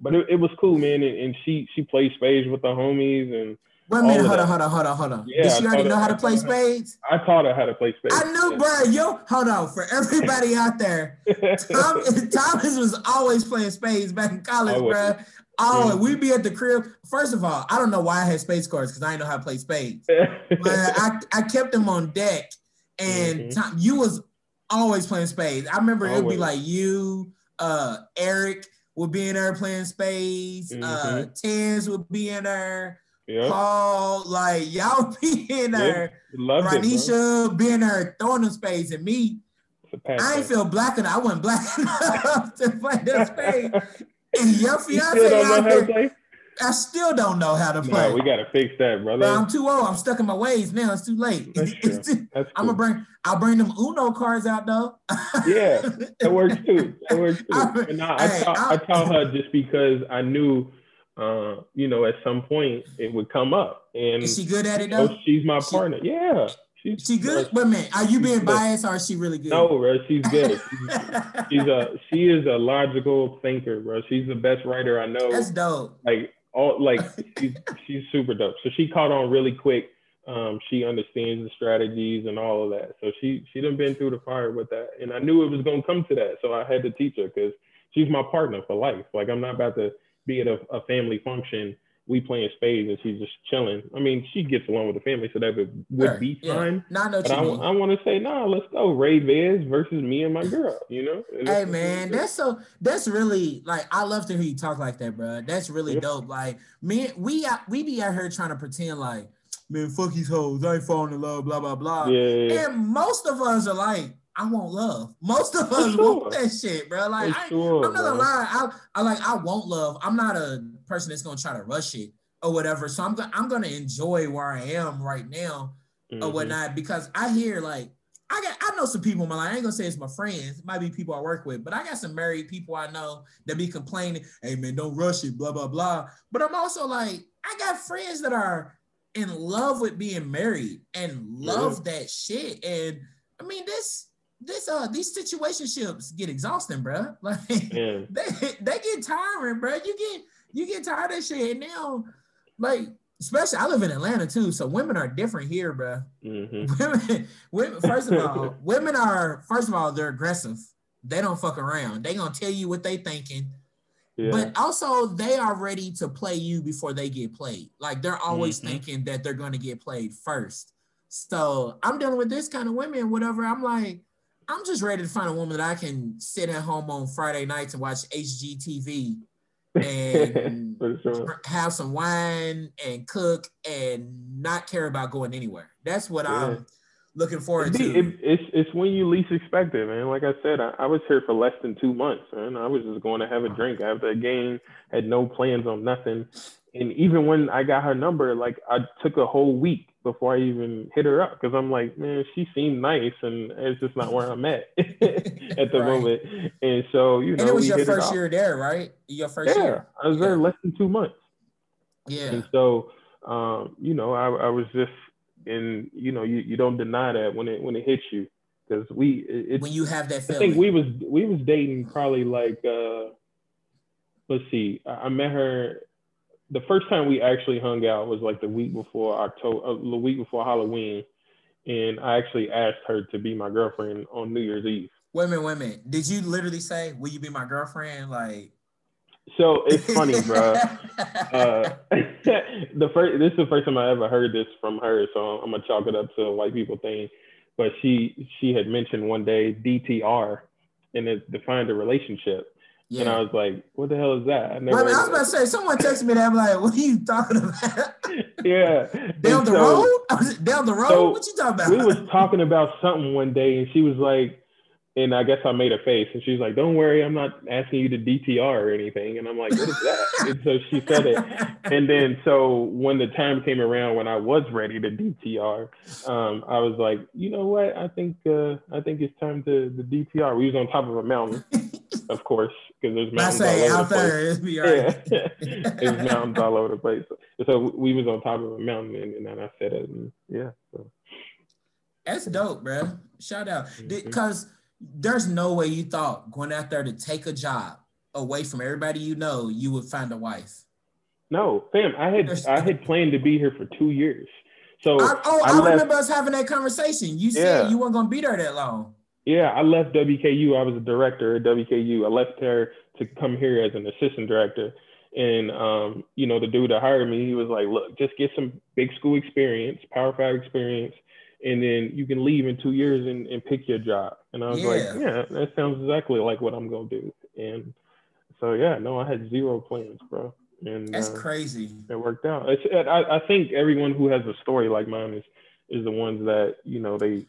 but it, it was cool, man. And, and, she she played spades with the homies and. Wait a minute, hold on, hold on, hold on, hold on. Yeah, Did she already know how to play spades? I taught her how to play spades. I knew, yeah. bro. Yo, hold on. For everybody out there, Tom, Thomas was always playing spades back in college, bro. Oh, we'd be at the crib. First of all, I don't know why I had space cards because I didn't know how to play spades. but I, I kept them on deck, and mm-hmm. Tom, you was always playing spades. I remember it would be like you, uh, Eric would be in there playing spades. Uh, mm-hmm. Uh, Tans would be in there. Yep. Paul, like y'all be in there. Yep. Ranisha be in there throwing them spades, and me. I ain't feel black enough. I wasn't black enough to play the spade. And your fiance out there, I still don't know how to play. No, we gotta fix that, brother. I'm too old. I'm stuck in my ways now. It's too late. That's true. That's cool. I'm gonna bring. I'll bring them Uno cards out though. yeah, that works too. That works too. I, and I, hey, I, taught, I, her just because I knew, uh, you know, at some point it would come up. And is she good at it though? She's my she, partner. Yeah. She's, she good? But man, are you being biased or is she really good? No, bro, she's good. She's, she's a she is a logical thinker, bro. She's the best writer I know. That's dope. Like all like she's, she's super dope. So she caught on really quick. Um, she understands the strategies and all of that. So she she done been through the fire with that, and I knew it was gonna come to that. So I had to teach her because she's my partner for life. Like I'm not about to be at a, a family function we playing spades and she's just chilling. I mean, she gets along with the family, so that would, would sure. be yeah. fine. No, no, but I, I want to say, nah, let's go. Ray Vez versus me and my girl. You know. Hey man, that's so that's really like I love to hear you talk like that, bro. That's really yeah. dope. Like me, we uh, we be out here trying to pretend like, man, fuck these hoes. I ain't falling in love. Blah blah blah. Yeah. And most of us are like. I want love. Most of us sure. want that shit, bro. Like I, sure, I'm not gonna lie. I, I like I want love. I'm not a person that's gonna try to rush it or whatever. So I'm gonna I'm gonna enjoy where I am right now mm-hmm. or whatnot because I hear like I got I know some people in my life. I ain't gonna say it's my friends, it might be people I work with, but I got some married people I know that be complaining, hey man, don't rush it, blah blah blah. But I'm also like, I got friends that are in love with being married and love yeah. that shit. And I mean this this uh these situationships get exhausting, bro. Like yeah. they they get tiring, bro. You get you get tired of shit. And now, like, especially I live in Atlanta too, so women are different here, bro. Mm-hmm. Women, women, first of all, women are first of all they're aggressive. They don't fuck around. They gonna tell you what they thinking. Yeah. But also, they are ready to play you before they get played. Like they're always mm-hmm. thinking that they're going to get played first. So I'm dealing with this kind of women, whatever. I'm like, I'm just ready to find a woman that I can sit at home on Friday nights and watch HGTV and sure. have some wine and cook and not care about going anywhere. That's what yeah. I'm looking forward to. It, it's it's when you least expect it, man. Like I said, I, I, was here for less than two months, man. I was just going to have a drink after a game, had no plans on nothing. And even when I got her number, like I took a whole week before I even hit her up because I'm like, man, she seemed nice, and it's just not where I'm at at the right. moment. And so, you know, and it was your first year there, right? Your first yeah, year. I was there less than two months. Yeah. And so, um, you know, I, I was just, and you know, you, you don't deny that when it when it hits you because we it, when you have that. Feeling. I think we was we was dating probably like uh, let's see, I, I met her the first time we actually hung out was like the week before October, uh, the week before Halloween, and I actually asked her to be my girlfriend on New Year's Eve. Wait a minute, wait a minute. Did you literally say, "Will you be my girlfriend?" Like. So it's funny, bro. Uh, the first, this is the first time I ever heard this from her, so I'm gonna chalk it up to a white people thing. But she she had mentioned one day DTR, and it defined a relationship. Yeah. And I was like, what the hell is that? I, never I, mean, I was about to say, someone texted me that. I'm like, what are you talking about? yeah. Down the so, road? Down the road? What you talking about? we was talking about something one day and she was like, and I guess I made a face and she's like, don't worry, I'm not asking you to DTR or anything. And I'm like, what is that? and so she said it. And then, so when the time came around when I was ready to DTR, um, I was like, you know what? I think, uh, I think it's time to the DTR. We was on top of a mountain of course, because there's mountains all over out the place. There, yeah. there's mountains all over the place. So we was on top of a mountain, and, and then I said it, and yeah. So. That's dope, bro. Shout out, because mm-hmm. there's no way you thought going out there to take a job away from everybody you know, you would find a wife. No, fam. I had there's, I had planned to be here for two years. So I, oh, I, I left, remember us having that conversation. You said yeah. you weren't gonna be there that long. Yeah, I left WKU. I was a director at WKU. I left there to come here as an assistant director. And um, you know, the dude that hired me, he was like, "Look, just get some big school experience, Power Five experience, and then you can leave in two years and, and pick your job." And I was yeah. like, "Yeah, that sounds exactly like what I'm gonna do." And so yeah, no, I had zero plans, bro. And that's uh, crazy. It worked out. It's, I, I think everyone who has a story like mine is is the ones that you know they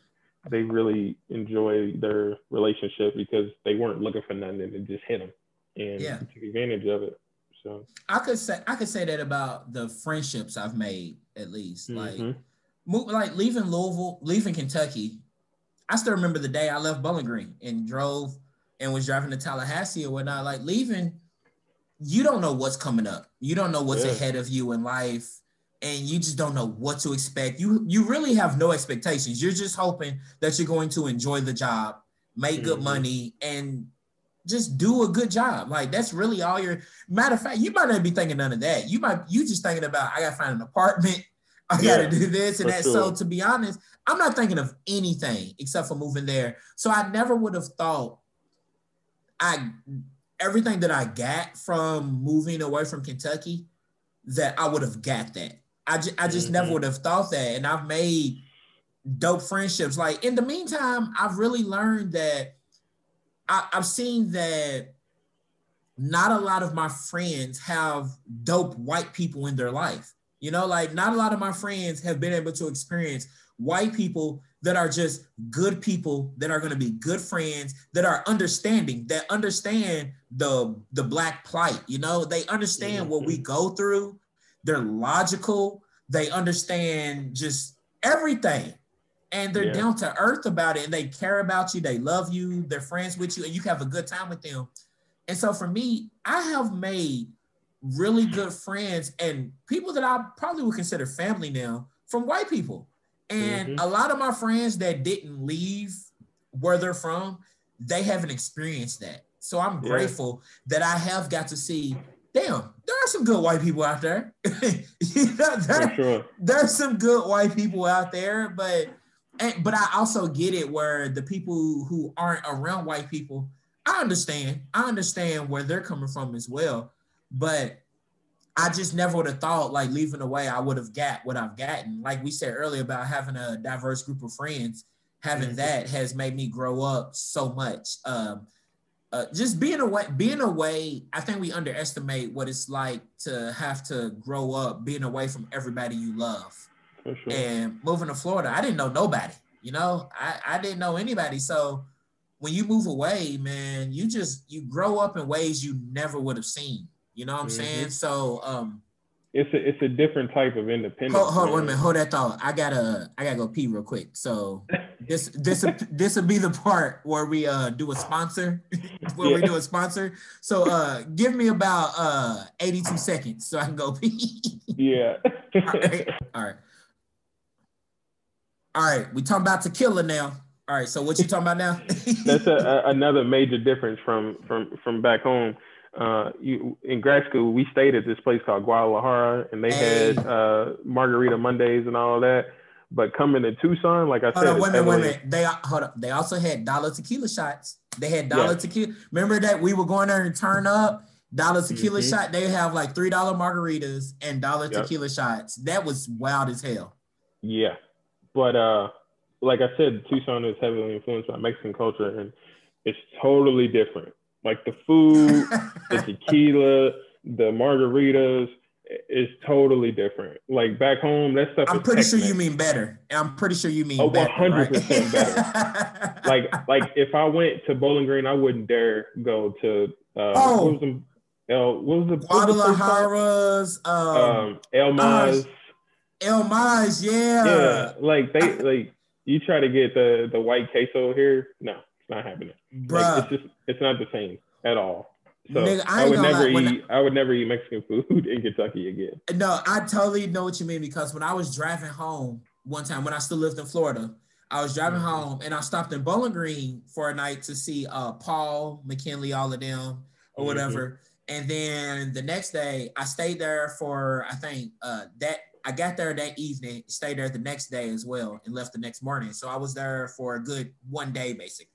they really enjoy their relationship because they weren't looking for nothing and it just hit them and yeah. took advantage of it. So I could say I could say that about the friendships I've made at least. Mm-hmm. Like move, like leaving Louisville, leaving Kentucky. I still remember the day I left Bowling Green and drove and was driving to Tallahassee or whatnot. Like leaving, you don't know what's coming up. You don't know what's yeah. ahead of you in life and you just don't know what to expect. You you really have no expectations. You're just hoping that you're going to enjoy the job, make mm-hmm. good money, and just do a good job. Like that's really all your matter of fact, you might not be thinking none of that. You might you just thinking about I gotta find an apartment, I gotta do this and that. Sure. So to be honest, I'm not thinking of anything except for moving there. So I never would have thought I everything that I got from moving away from Kentucky that I would have got that. I, ju- I just mm-hmm. never would have thought that. And I've made dope friendships. Like in the meantime, I've really learned that I, I've seen that not a lot of my friends have dope white people in their life. You know, like not a lot of my friends have been able to experience white people that are just good people that are going to be good friends that are understanding that understand the the black plight you know they understand mm-hmm. what we mm-hmm. go through they're logical they understand just everything and they're yeah. down to earth about it and they care about you they love you they're friends with you and you have a good time with them and so for me i have made really good friends and people that i probably would consider family now from white people and mm-hmm. a lot of my friends that didn't leave where they're from, they haven't experienced that. So I'm yeah. grateful that I have got to see, damn, there are some good white people out there. you know, there, sure. There's some good white people out there, but and, but I also get it where the people who aren't around white people, I understand. I understand where they're coming from as well. But I just never would have thought like leaving away I would have got what I've gotten. Like we said earlier about having a diverse group of friends, having mm-hmm. that has made me grow up so much. Um, uh, just being away, being away, I think we underestimate what it's like to have to grow up being away from everybody you love. Sure. And moving to Florida, I didn't know nobody. You know, I, I didn't know anybody. So when you move away, man, you just you grow up in ways you never would have seen. You know what I'm mm-hmm. saying? So um it's a it's a different type of independence. Hold, hold wait a minute, hold that thought. I gotta I gotta go pee real quick. So this this this will be the part where we uh do a sponsor, where yeah. we do a sponsor. So uh give me about uh 82 seconds so I can go pee. yeah. All right. All right. All right. We talking about tequila now. All right. So what you talking about now? That's a, a, another major difference from from from back home uh, you in grad school, we stayed at this place called Guadalajara, and they hey. had uh, margarita Mondays and all of that. But coming to Tucson, like I hold said, on, wait a minute, wait a minute. They hold up. They also had dollar tequila shots. They had dollar tequila. Remember that we were going there and turn up dollar tequila mm-hmm. shot. They have like three dollar margaritas and dollar yep. tequila shots. That was wild as hell. Yeah, but uh, like I said, Tucson is heavily influenced by Mexican culture, and it's totally different. Like the food, the tequila, the margaritas is totally different. Like back home, that stuff. I'm pretty sure you mean better. I'm pretty sure you mean oh, 100 percent better. like like if I went to Bowling Green, I wouldn't dare go to uh, oh. what was the El what was the Guadalajara's um, um El Maz. El Maz, yeah. Yeah, like they like you try to get the the white queso here. No, it's not happening. Bruh. Like, it's just it's not the same at all. So Nigga, I, I, would never eat. I, I, would never eat Mexican food in Kentucky again. No, I totally know what you mean because when I was driving home one time when I still lived in Florida, I was driving mm-hmm. home and I stopped in Bowling Green for a night to see uh, Paul McKinley, all of them, or mm-hmm. whatever. And then the next day, I stayed there for I think uh, that I got there that evening, stayed there the next day as well, and left the next morning. So I was there for a good one day basically.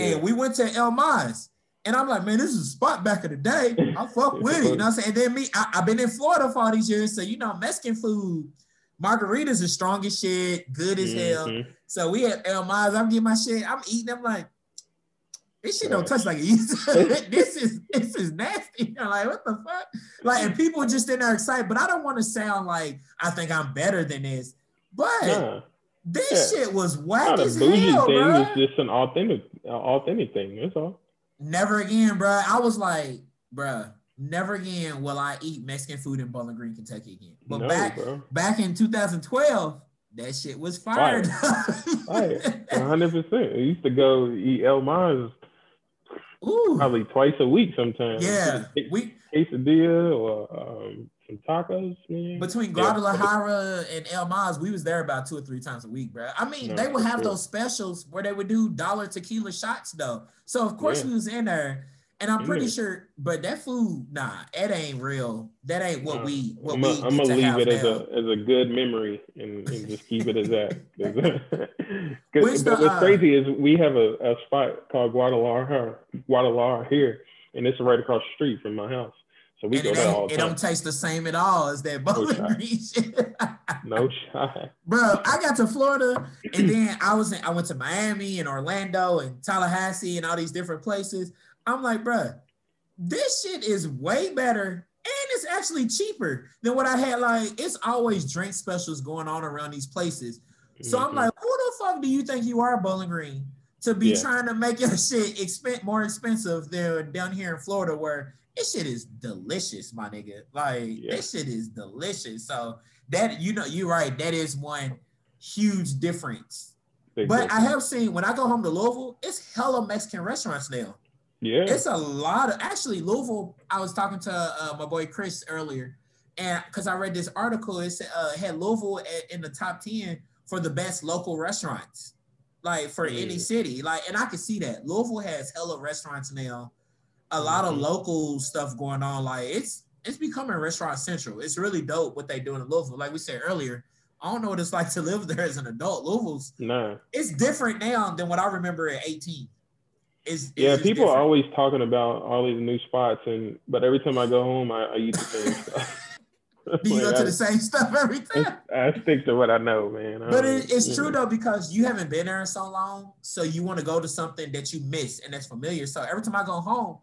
And yeah. we went to El Maz. And I'm like, man, this is a spot back in the day. I fuck with it. You know what I'm saying? And then me, I, have been in Florida for all these years. So, you know, Mexican food, margaritas is strong as shit, good as mm-hmm. hell. So we at El Maz, I'm getting my shit. I'm eating. I'm like, this shit don't touch like it used to. this is this is nasty. I'm like, what the fuck? Like, and people just in there excited, but I don't want to sound like I think I'm better than this. But this yeah. shit was whack Not as hell, thing. Bro. It's just an authentic, authentic thing. That's all. Never again, bro. I was like, bro, never again will I eat Mexican food in Bowling Green, Kentucky again. But no, back bro. back in 2012, that shit was fired. Fire. 100 percent. I used to go eat El Maz probably twice a week sometimes. Yeah, we quesadilla or um, some tacos. Man. Between Guadalajara yeah. and El Maz, we was there about two or three times a week, bro. I mean, no, they would have sure. those specials where they would do dollar tequila shots though. So of course yeah. we was in there. And I'm pretty sure, but that food, nah, it ain't real. That ain't what we what I'm we. A, I'm gonna leave it as a as a good memory and, and just keep it as that. but what's uh, crazy is we have a, a spot called Guadalajara, Guadalajara here, and it's right across the street from my house. So we and go it, there all the it time. don't taste the same at all as that Bowling shot. Green shit. no shot. Bro, I got to Florida and then I was in, I went to Miami and Orlando and Tallahassee and all these different places. I'm like, bro, this shit is way better and it's actually cheaper than what I had. Like, it's always drink specials going on around these places. So I'm Mhm. like, who the fuck do you think you are, Bowling Green, to be Yeah. trying to make your shit expen- more expensive than down here in Florida, where this shit is delicious, my nigga. Like Yeah. this shit is delicious. So that you know, you're right. That is one huge difference. But I have seen when I go home to Louisville, it's hella Mexican restaurants now. yeah. It's a lot of actually Louisville. I was talking to uh, my boy Chris earlier, and because I read this article, it said, uh, had Louisville at, in the top ten for the best local restaurants, like for any Mm. city. Like, and I can see that Louisville has hella restaurants now, a lot of Mhm. local stuff going on. Like, it's it's becoming restaurant central. It's really dope what they do in Louisville. Like we said earlier, I don't know what it's like to live there as an adult. Louisville's Nah. it's different now than what I remember at eighteen. It's, Yeah, it's people are always talking about all these new spots, and but every time I go home, I, I eat the same stuff. Do you Like, go to the same stuff every time? I, stick to what I know, man. I But it, it's true know. though because you haven't been there in so long, so you want to go to something that you miss and that's familiar. So every time I go home,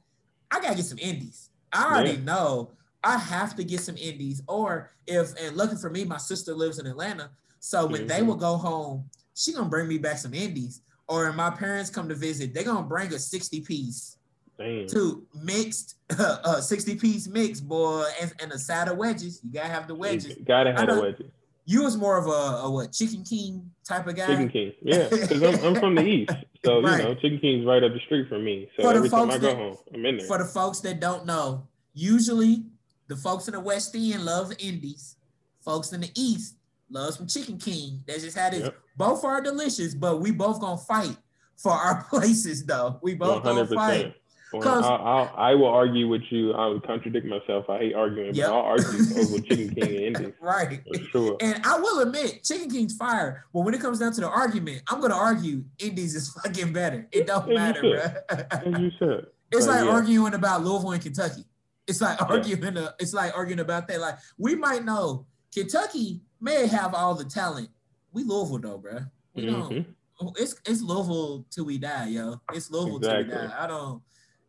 I gotta get some Indi's. I already Yeah. know I have to get some Indi's. Or if and lucky for me, my sister lives in Atlanta, so when they Mhm. will go home, she gonna bring me back some Indi's. Or when my parents come to visit, they gonna bring a sixty piece Damn. to mixed, uh, sixty piece mix, boy, and, and a side of wedges. You gotta have the wedges. You gotta have the wedgie. You was more of a, a what chicken king type of guy. Chicken King. Yeah, because I'm, I'm from the east, so Right. you know Chicken King's right up the street from me. So For the every time I go that- home, I'm in there. For the folks that don't know, usually the folks in the West End love Indi's. Folks in the East love some Chicken King. That's just how it is. Yep. Both are delicious, but we both gonna fight for our places, though. We both One gonna fight. I'll, 'Cause- I'll, I will argue with you. I would contradict myself. I hate arguing, Yep. but I'll argue over Chicken King and Indi's Right. sure. And I will admit, Chicken King's fire. But when it comes down to the argument, I'm gonna argue Indi's is fucking better. It don't Yeah, you matter, bro. As you said. It's But like yeah. arguing about Louisville and Kentucky. It's like arguing. uh it's like arguing about that. Like we might know Kentucky may have all the talent. We Louisville though, bro. We Mhm. don't. It's it's Louisville till we die, yo. It's Louisville till we die. I don't.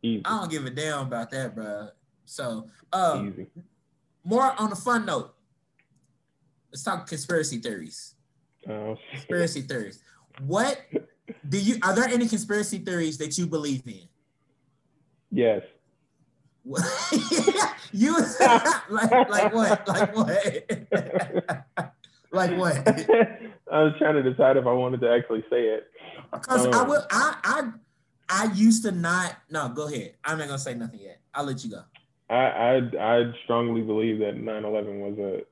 Easy. I don't give a damn about that, bro. So, uh, Easy. more on a fun note. Let's talk conspiracy theories. Oh, Conspiracy theories. What do you? Are there any conspiracy theories that you believe in? yes. you like like what? Like what? like what? I was trying to decide if I wanted to actually say it. Because I Um, will I I I used to not no, go ahead. I'm not gonna say nothing yet. I'll let you go. I I, I strongly believe that 9/11 was a.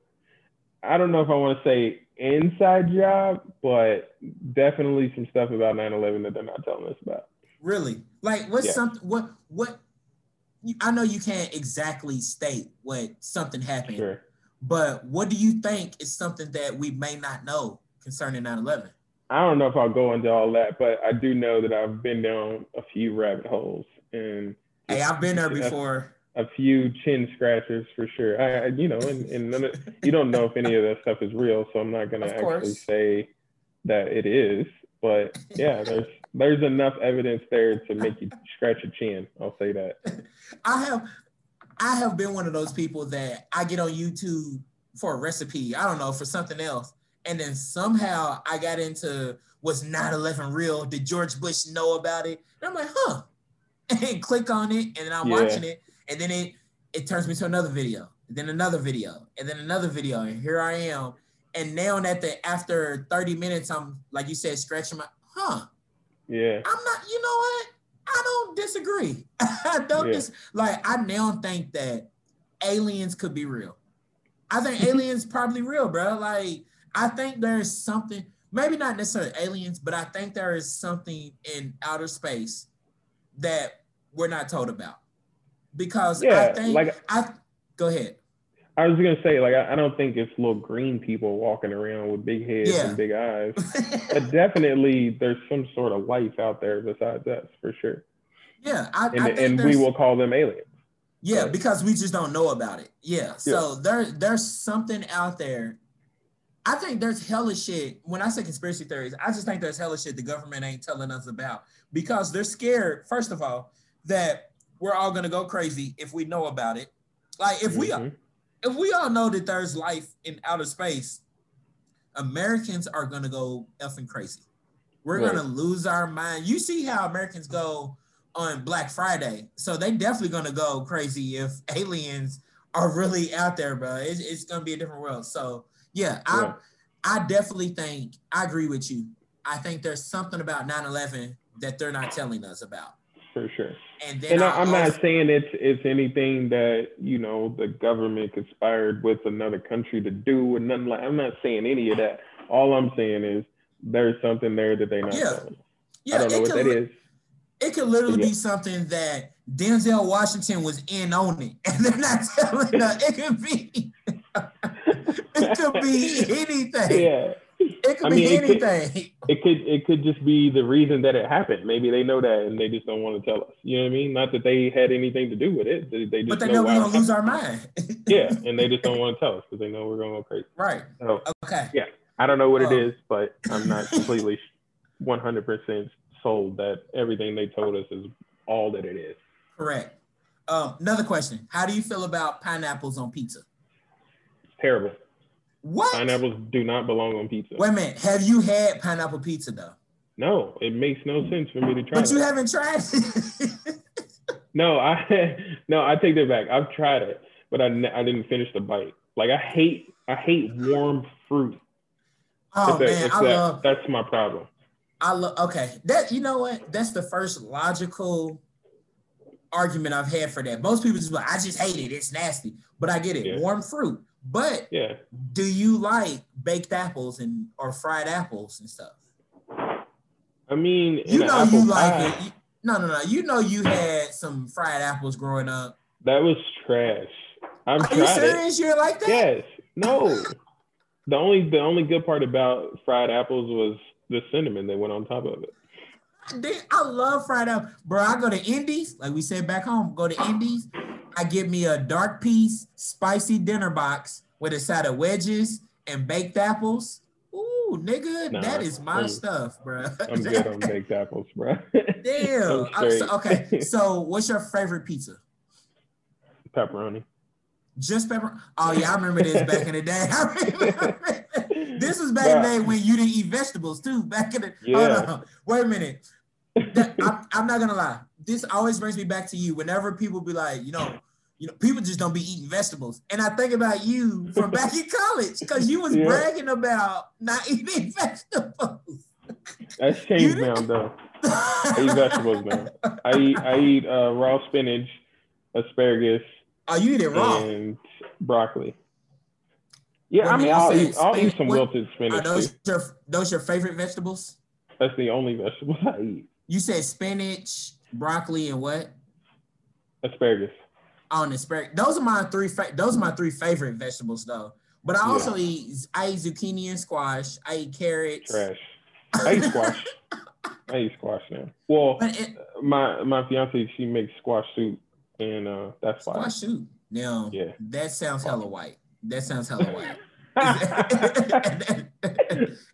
I don't know if I want to say inside job, but definitely some stuff about 9/11 that they're not telling us about. Really? Like what's Yeah. something what what you- I know you can't exactly state what something happened, Sure. but what do you think is something that we may not know concerning 9-11? I don't know if I'll go into all that, but I do know that I've been down a few rabbit holes and Hey, I've been there before. a few chin scratchers for sure. I, I- you know, and, and none of, you don't know if any of that stuff is real, so I'm not gonna actually say that it is. But yeah, there's there's enough evidence there to make you scratch your chin. I'll say that. I have I have been one of those people that I get on YouTube for a recipe, I don't know, for something else. And then somehow I got into was 9-11 real? Did George Bush know about it? And I'm like, huh. And click on it, and then I'm Yeah. watching it, and then it it turns me to another video, and then another video, and then another video, and here I am. And now at the after 30 minutes, I'm like you said, scratching my huh. Yeah, I'm not, you know what? I don't disagree. I don't Yeah. dis like I now think that aliens could be real. I think aliens probably real, bro. Like I think there's something, maybe not necessarily aliens, but I think there is something in outer space that we're not told about. Because I yeah. think Like I go ahead. I was gonna say, like I, I don't think it's little green people walking around with big heads Yeah. and big eyes. But definitely, there's some sort of life out there besides us, for sure. yeah, I, And I think and we will call them aliens. Yeah, because we just don't know about it. Yeah. So yeah. there there's something out there. I think there's hella shit. When I say conspiracy theories, I just think there's hella shit the government ain't telling us about because they're scared, first of all, that we're all gonna go crazy if we know about it. Like if mm-hmm. we if we all know that there's life in outer space, Americans are gonna go effing crazy. We're right. gonna lose our mind. You see how Americans go on Black Friday, so they definitely gonna go crazy if aliens are really out there, bro. It's, it's gonna be a different world. So yeah, I I definitely think I agree with you. I think there's something about 9/11 that they're not telling us about. For sure. And, and I, am not saying it's it's anything that you know the government conspired with another country to do and nothing like. I'm not saying any of that. All I'm saying is there's something there that they're not yeah. telling. Yeah, I don't know what could, that is. It could literally yeah. be something that Denzel Washington was in on it, and they're not telling us. It could be. it could be anything. Yeah. It could I be mean, anything. It could, it could, it could just be the reason that it happened. Maybe they know that and they just don't want to tell us. You know what I mean? Not that they had anything to do with it. They, they just but they know, know we're gonna lose our mind. yeah, and they just don't want to tell us because they know we're gonna go crazy. Right. So, okay. Yeah, I don't know what it is, but I'm not completely 100 percent sold that everything they told us is all that it is. Correct. Um, another question: How do you feel about pineapples on pizza? It's terrible. What? Pineapples do not belong on pizza. Wait a minute. Have you had pineapple pizza though? No, it makes no sense for me to try. But you haven't tried it. no, I no, I take that back. I've tried it, but I, I didn't finish the bite. Like I hate I hate warm fruit. Oh man, I that, love. That's my problem. I love. Okay, that you know what? That's the first logical argument I've had for that. Most people just like, I just hate it. It's nasty. But I get it. Yeah. Warm fruit. But yeah, do you like baked apples and or fried apples and stuff? I mean, you know you like it. You, no, no, no. You know you had some fried apples growing up. That was trash. I'm Are you serious? It. You're like that? Yes. No. the only the only good part about fried apples was the cinnamon that went on top of it. I love fried up, bro. I go to Indi's, like we said back home. Go to Indi's. I get me a dark piece spicy dinner box with a side of wedges and baked apples. Ooh, nigga, nah, that is my I'm, stuff, bro. I'm good on baked apples, bro. Damn. So, okay, so what's your favorite pizza? Pepperoni. Just pepper. Oh yeah, I remember this back in the day. this was back in the day when you didn't eat vegetables too. Back in the yeah. hold on, wait a minute. That, I'm, I'm not gonna lie. This always brings me back to you. Whenever people be like, you know, you know, people just don't be eating vegetables. And I think about you from back in college because you was yeah. bragging about not eating vegetables. That's changed now, though. I eat vegetables now. I eat I eat uh, raw spinach, asparagus. Oh, you eat it raw and broccoli. Yeah, I mean, I'll eat, I'll eat some wilted spinach. Are those your those your favorite vegetables? That's the only vegetables I eat. You said spinach, broccoli, and what? Asparagus on asparagus. Those are my three. Fa- those are my three favorite vegetables, though. But I also yeah. eat. I eat zucchini and squash. I eat carrots. Trash. I eat squash. I eat squash now. Well, it, my my fiance she makes squash soup, and uh, that's fine. squash soup. Now, yeah, that sounds hella white. That sounds hella white.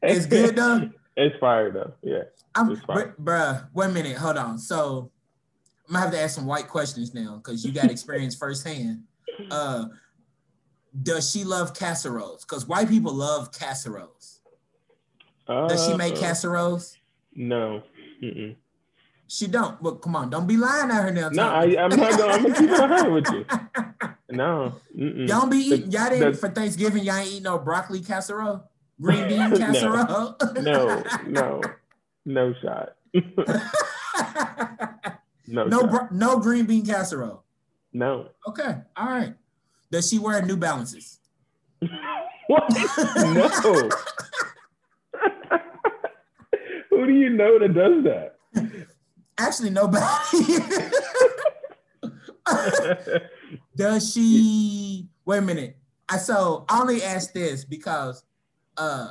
it's good though. It's fire though. Yeah. I'm, br- bruh, a minute. Hold on. So I'm gonna have to ask some white questions now because you got experience firsthand. Uh, does she love casseroles? Because white people love casseroles. Uh, does she make uh, casseroles? No. Mm-mm. She don't. But come on, don't be lying at her now. No, I, am not gonna. I'm gonna keep it hundred with you. No. Mm-mm. Y'all be eating. Y'all didn't for Thanksgiving. Y'all ain't eat no broccoli casserole, green bean casserole. no, no, no shot. No, no, br- no green bean casserole. No. Okay. All right. Does she wear New Balances? what? no. Who do you know that does that? Actually, nobody. does she? Wait a minute. I so I only asked this because uh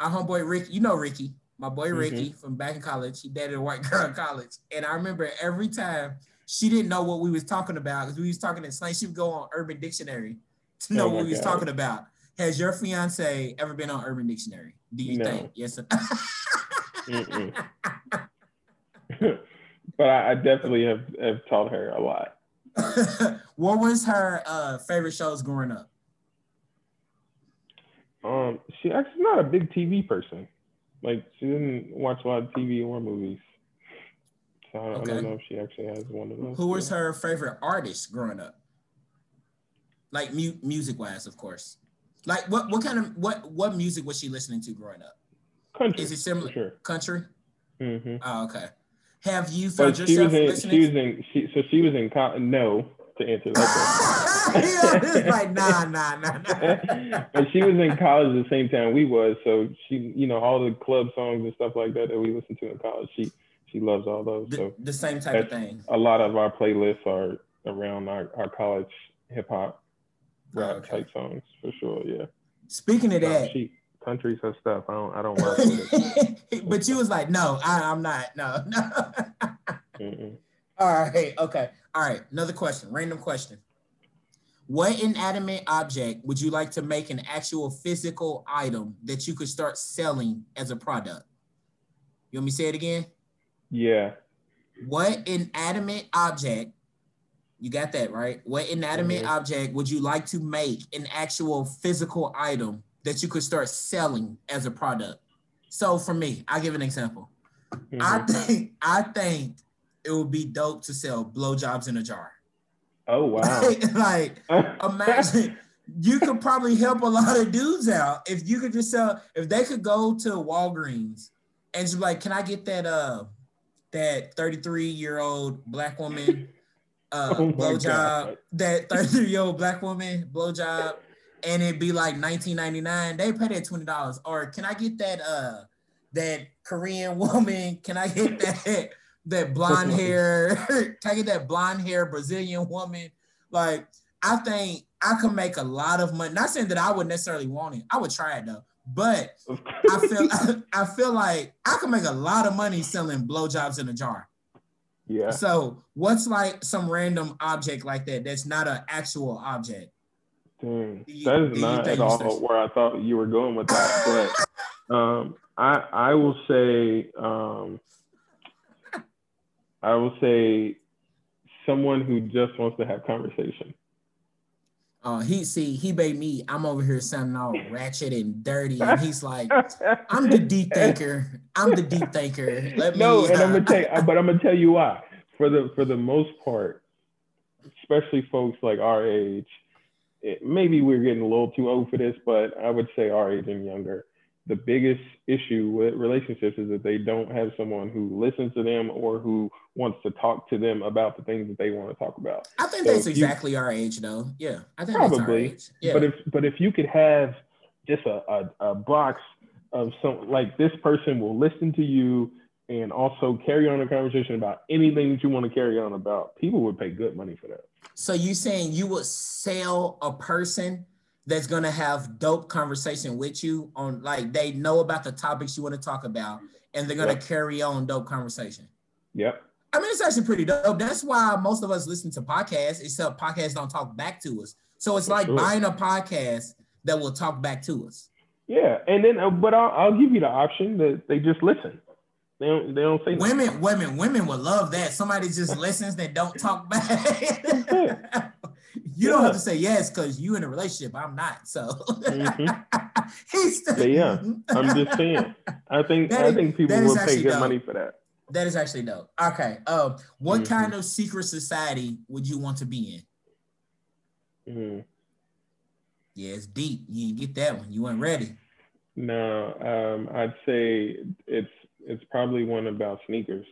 our homeboy Ricky, you know Ricky, my boy mm-hmm. Ricky mm-hmm. from back in college. He dated a white girl in college, and I remember every time she didn't know what we was talking about because we was talking in slang. She would go on Urban Dictionary to know oh what we was talking about. Has your fiance ever been on Urban Dictionary? Do you no. think? Yes. but I, I, definitely have, have taught her a lot. what was her uh, favorite shows growing up? Um, she actually not a big TV person. Like she didn't watch a lot of TV or movies. So I, okay. I don't know if she actually has one of those. Who was her favorite artist growing up? Like mu- music wise, of course. Like what what kind of what what music was she listening to growing up? Country. Is it similar? Sure. Country. Mm-hmm. Oh, okay. Have you found but yourself she was in, She was in. She, so she was in. No, to answer that question. like nah, nah, nah, nah. but she was in college at the same time we was, so she, you know, all the club songs and stuff like that that we listened to in college. She she loves all those. The, so the same type of thing. A lot of our playlists are around our, our college hip hop oh, rap oh, okay. type songs for sure. Yeah. Speaking of that, she, countries her stuff. I don't I don't work with it. but you was like, no, I, am not. No, no. All right. Okay. All right. Another question. Random question. What inanimate object would you like to make an actual physical item that you could start selling as a product? You want me to say it again? Yeah. What inanimate object, you got that right? What inanimate mm-hmm. object would you like to make an actual physical item that you could start selling as a product? So for me, I'll give an example. Mm-hmm. I think I think it would be dope to sell blowjobs in a jar. Oh wow! like imagine you could probably help a lot of dudes out if you could just sell if they could go to Walgreens and just like, can I get that uh that 33 year old black woman uh oh blowjob, that 33 year old black woman blowjob, and it'd be like 19.99. They pay that twenty dollars. Or can I get that uh that Korean woman? Can I get that that blonde hair? get that blonde hair Brazilian woman? Like I think I could make a lot of money. Not saying that I would necessarily want it. I would try it though. But I feel I feel like I could make a lot of money selling blowjobs in a jar. Yeah. So what's like some random object like that that's not an actual object? Dang, you, that is not at all where I thought you were going with that. but um, I I will say um, I will say someone who just wants to have conversation. Uh, he see he made me. I'm over here sounding all ratchet and dirty, and he's like, "I'm the deep thinker. I'm the deep thinker." Let no, me, and uh, I'm gonna tell, you, but I'm gonna tell you why. For the for the most part, especially folks like our age, it, maybe we're getting a little too old for this, but I would say our age and younger the biggest issue with relationships is that they don't have someone who listens to them or who wants to talk to them about the things that they want to talk about. I think so that's exactly you, our age, though. Yeah, I think probably. Yeah. But if but if you could have just a, a, a box of some like this person will listen to you and also carry on a conversation about anything that you want to carry on about, people would pay good money for that. So you saying you would sell a person that's gonna have dope conversation with you on like they know about the topics you want to talk about and they're gonna yep. carry on dope conversation. Yep. I mean, it's actually pretty dope. That's why most of us listen to podcasts, except podcasts don't talk back to us. So it's like sure. buying a podcast that will talk back to us. Yeah, and then uh, but I'll, I'll give you the option that they just listen. They don't. They don't say women. Nothing. Women. Women would love that. Somebody just listens that don't talk back. You don't have to say yes because you in a relationship. I'm not. So mm-hmm. he's still, yeah. I'm just saying. I think I think people will pay good dope. money for that. That is actually dope. Okay. Um, what mm-hmm. kind of secret society would you want to be in? Mm-hmm. Yeah, it's deep. You didn't get that one. You weren't ready. No, um, I'd say it's it's probably one about sneakers.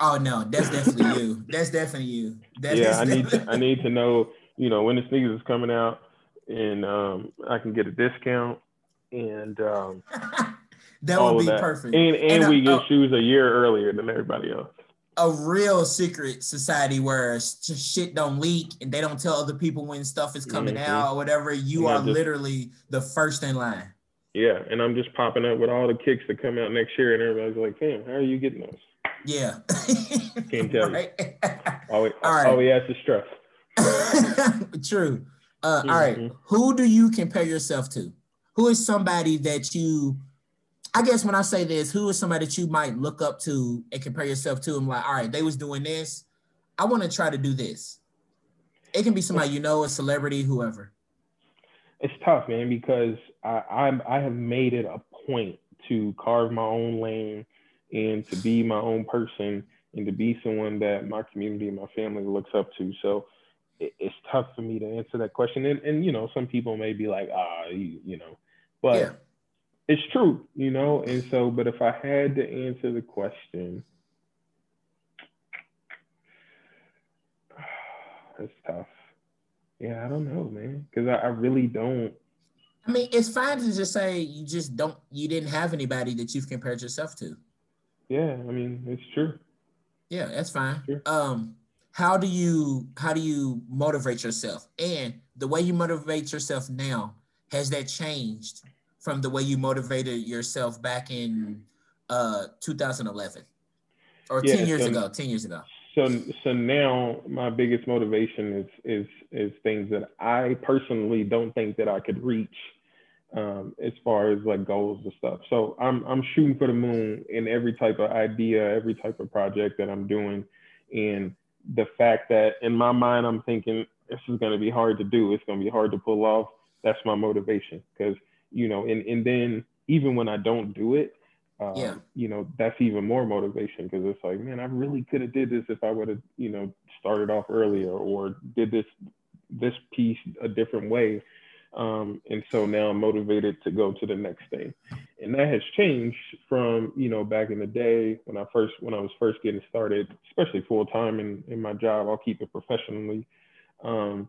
Oh no, that's definitely you. That's definitely you. That's, yeah, I need to I need to know, you know, when the sneakers is coming out and um I can get a discount and um that would be that. perfect. And and, and we get shoes a year earlier than everybody else. A real secret society where shit don't leak and they don't tell other people when stuff is coming mm-hmm. out or whatever. You are just, literally the first in line. Yeah, and I'm just popping up with all the kicks that come out next year, and everybody's like, "Fam, how are you getting those?" Yeah. Can't tell right? you. All we, all, right. all we have is stress. True. Uh, mm-hmm. all right. Mm-hmm. Who do you compare yourself to? Who is somebody that you, I guess when I say this, who is somebody that you might look up to and compare yourself to? I'm like, all right, they was doing this. I want to try to do this. It can be somebody you know, a celebrity, whoever. It's tough, man, because I, I'm I have made it a point to carve my own lane and to be my own person and to be someone that my community and my family looks up to. So it, it's tough for me to answer that question. And, and you know, some people may be like, ah, you, you know, but yeah. it's true, you know. And so, but if I had to answer the question, it's tough. Yeah, I don't know, man, because I, I really don't. I mean, it's fine to just say you just don't, you didn't have anybody that you've compared yourself to. Yeah, I mean, it's true. Yeah, that's fine. Um, how do you how do you motivate yourself? And the way you motivate yourself now, has that changed from the way you motivated yourself back in uh 2011 or yeah, 10 years so, ago 10 years ago so so now my biggest motivation is is is things that i personally don't think that i could reach um, as far as like goals and stuff. So I'm I'm shooting for the moon in every type of idea, every type of project that I'm doing, and the fact that in my mind I'm thinking this is going to be hard to do, it's going to be hard to pull off. That's my motivation because you know, and and then even when I don't do it, uh, yeah. you know, that's even more motivation because it's like, man, I really could have did this if I would have, you know, started off earlier or did this this piece a different way um, and so now I'm motivated to go to the next thing. And that has changed from, you know, back in the day when I first, when I was first getting started, especially full time in, in my job, I'll keep it professionally. Um,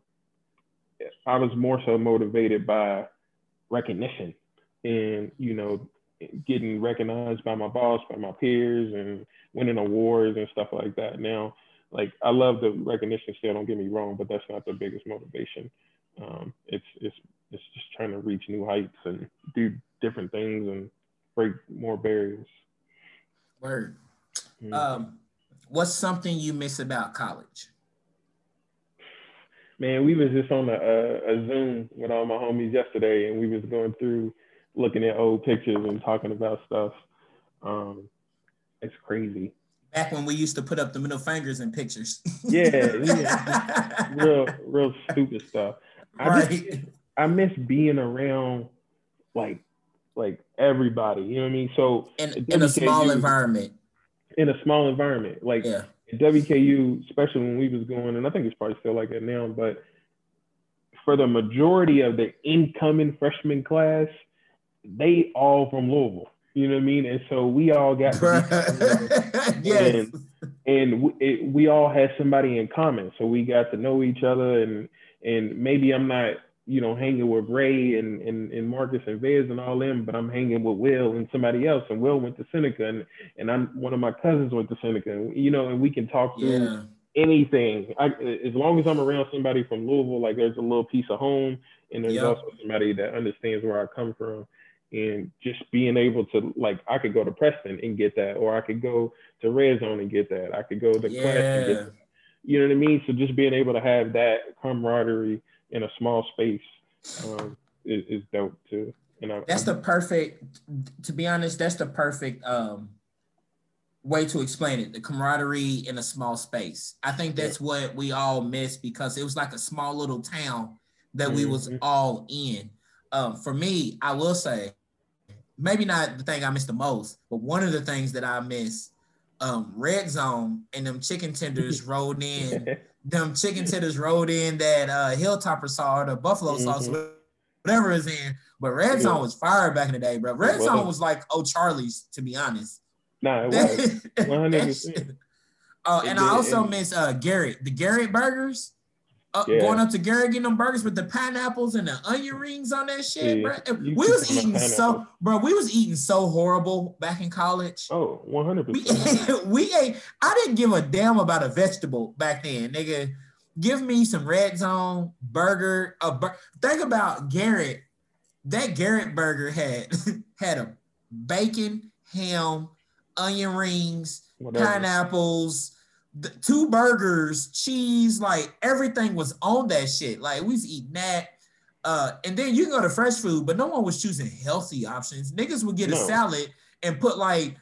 I was more so motivated by recognition and, you know, getting recognized by my boss, by my peers and winning awards and stuff like that. Now, like I love the recognition still, don't get me wrong, but that's not the biggest motivation um, it's it's it's just trying to reach new heights and do different things and break more barriers. Word. Mm-hmm. Um, what's something you miss about college? Man, we was just on a, a, a Zoom with all my homies yesterday, and we was going through looking at old pictures and talking about stuff. Um, it's crazy back when we used to put up the middle fingers in pictures. yeah, yeah. real, real stupid stuff. I right. just I miss being around like like everybody. You know what I mean? So in, in a small environment. In a small environment, like yeah. WKU, especially when we was going, and I think it's probably still like that now, but for the majority of the incoming freshman class, they all from Louisville. You know what I mean? And so we all got yes. and, and we, it, we all had somebody in common. So we got to know each other and and maybe I'm not, you know, hanging with Ray and, and, and Marcus and Vez and all them, but I'm hanging with Will and somebody else. And Will went to Seneca and, and I'm one of my cousins went to Seneca, and, you know, and we can talk through yeah. anything. I, as long as I'm around somebody from Louisville, like there's a little piece of home and there's yep. also somebody that understands where I come from and just being able to like I could go to Preston and get that, or I could go to Red Zone and get that. I could go to yeah. Class and get that. You know what I mean? So just being able to have that camaraderie in a small space um, is, is dope too. And I, that's the perfect. To be honest, that's the perfect um, way to explain it. The camaraderie in a small space. I think that's yeah. what we all miss because it was like a small little town that mm-hmm. we was mm-hmm. all in. Um, for me, I will say, maybe not the thing I miss the most, but one of the things that I miss um, red zone and them chicken tenders rolled in, them chicken tenders rolled in that uh, Hilltopper sauce, the buffalo mm-hmm. sauce, whatever is in. But red zone was fire back in the day, bro. Red zone was like oh Charlie's, to be honest. Nah, it was 100%. Oh, and I also miss uh, Garrett, the Garrett burgers uh, yeah. going up to Gary getting them burgers with the pineapples and the onion rings on that shit, yeah. bro. We was eating so, bro. We was eating so horrible back in college. Oh, one hundred percent. We ate. I didn't give a damn about a vegetable back then, nigga. Give me some red zone burger. A bur- think about Garrett. That Garrett burger had had a bacon, ham, onion rings, Whatever. pineapples, the, two burgers, cheese, like everything was on that shit. Like we was eating that. Uh, and then you can go to fresh food, but no one was choosing healthy options. Niggas would get no. a salad and put like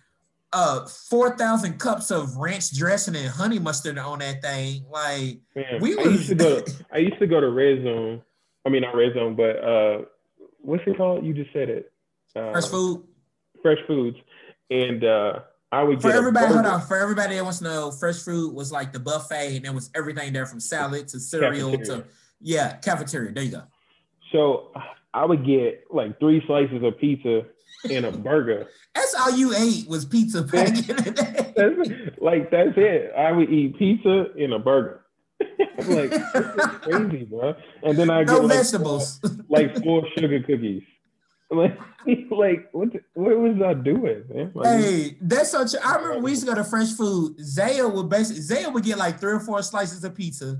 uh 4,000 cups of ranch dressing and honey mustard on that thing. Like Man, we was... I used to go to, I used to go to Red Zone. I mean not Red Zone, but uh what's it called? You just said it. Uh, fresh food. Fresh foods. And uh I would for everybody. Hold on, for everybody that wants to know, fresh food was like the buffet, and there was everything there from salad to cereal cafeteria. to yeah, cafeteria. There you go. So I would get like three slices of pizza and a burger. That's all you ate was pizza back in the day. That's, like that's it. I would eat pizza and a burger. like crazy, bro. And then I no get vegetables, like like four sugar cookies. Like, like what? What was I doing, man? Like, hey, that's such. I remember we used to go to fresh food. Zaya would basically Zaya would get like three or four slices of pizza,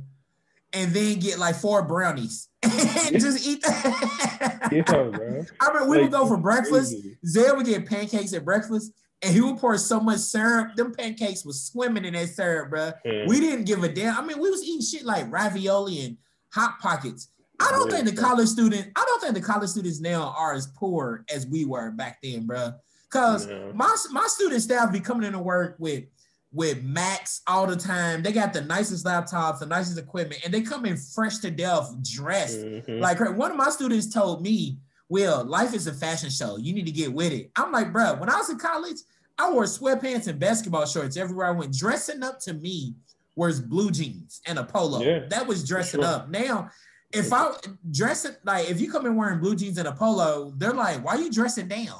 and then get like four brownies and just eat that. yeah, bro. I remember we like, would go for breakfast. Crazy. Zaya would get pancakes at breakfast, and he would pour so much syrup. Them pancakes was swimming in that syrup, bro. Mm. We didn't give a damn. I mean, we was eating shit like ravioli and hot pockets. I don't think the college student, I don't think the college students now are as poor as we were back then, bro. Cause yeah. my my student staff be coming into work with with Macs all the time. They got the nicest laptops, the nicest equipment, and they come in fresh to death, dressed. Mm-hmm. Like one of my students told me, "Will, life is a fashion show. You need to get with it." I'm like, bro, when I was in college, I wore sweatpants and basketball shorts everywhere I went. Dressing up to me was blue jeans and a polo. Yeah, that was dressing sure. up. Now if I dress it like if you come in wearing blue jeans and a polo, they're like, why are you dressing down?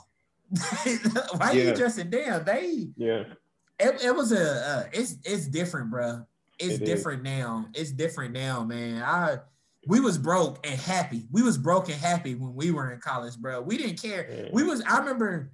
why are yeah. you dressing down? They yeah. It, it was a uh, it's it's different, bro. It's it different is. now. It's different now, man. I we was broke and happy. We was broke and happy when we were in college, bro. We didn't care. Yeah. We was. I remember.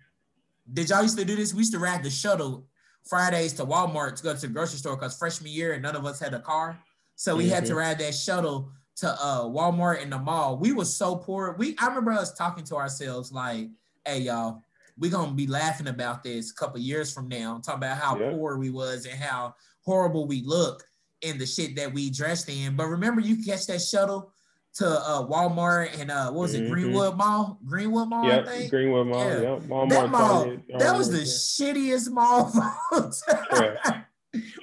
Did y'all used to do this? We used to ride the shuttle Fridays to Walmart to go to the grocery store because freshman year and none of us had a car, so we mm-hmm. had to mm-hmm. ride that shuttle to uh Walmart in the mall. We was so poor. We I remember us talking to ourselves like, hey y'all, we gonna be laughing about this a couple years from now, talking about how yeah. poor we was and how horrible we look in the shit that we dressed in. But remember, you catch that shuttle to uh, Walmart and uh, what was it, mm-hmm. Greenwood Mall? Greenwood Mall, yeah, I think. Greenwood Mall, yeah. yeah. Walmart, that mall, that was the shittiest mall.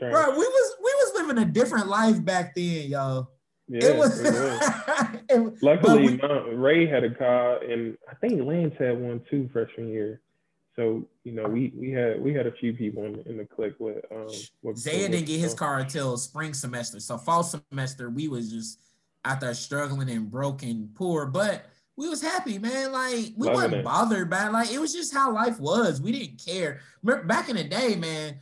Bro, we was we was living a different life back then, y'all. Yeah, it was. It was. Luckily, we, Ray had a car, and I think Lance had one too freshman year. So you know, we we had we had a few people in, in the clique with. Um, with Zaya didn't get his car until spring semester. So fall semester, we was just out there struggling and broken, poor, but we was happy, man. Like we Loving wasn't it. bothered by it. like it was just how life was. We didn't care. Back in the day, man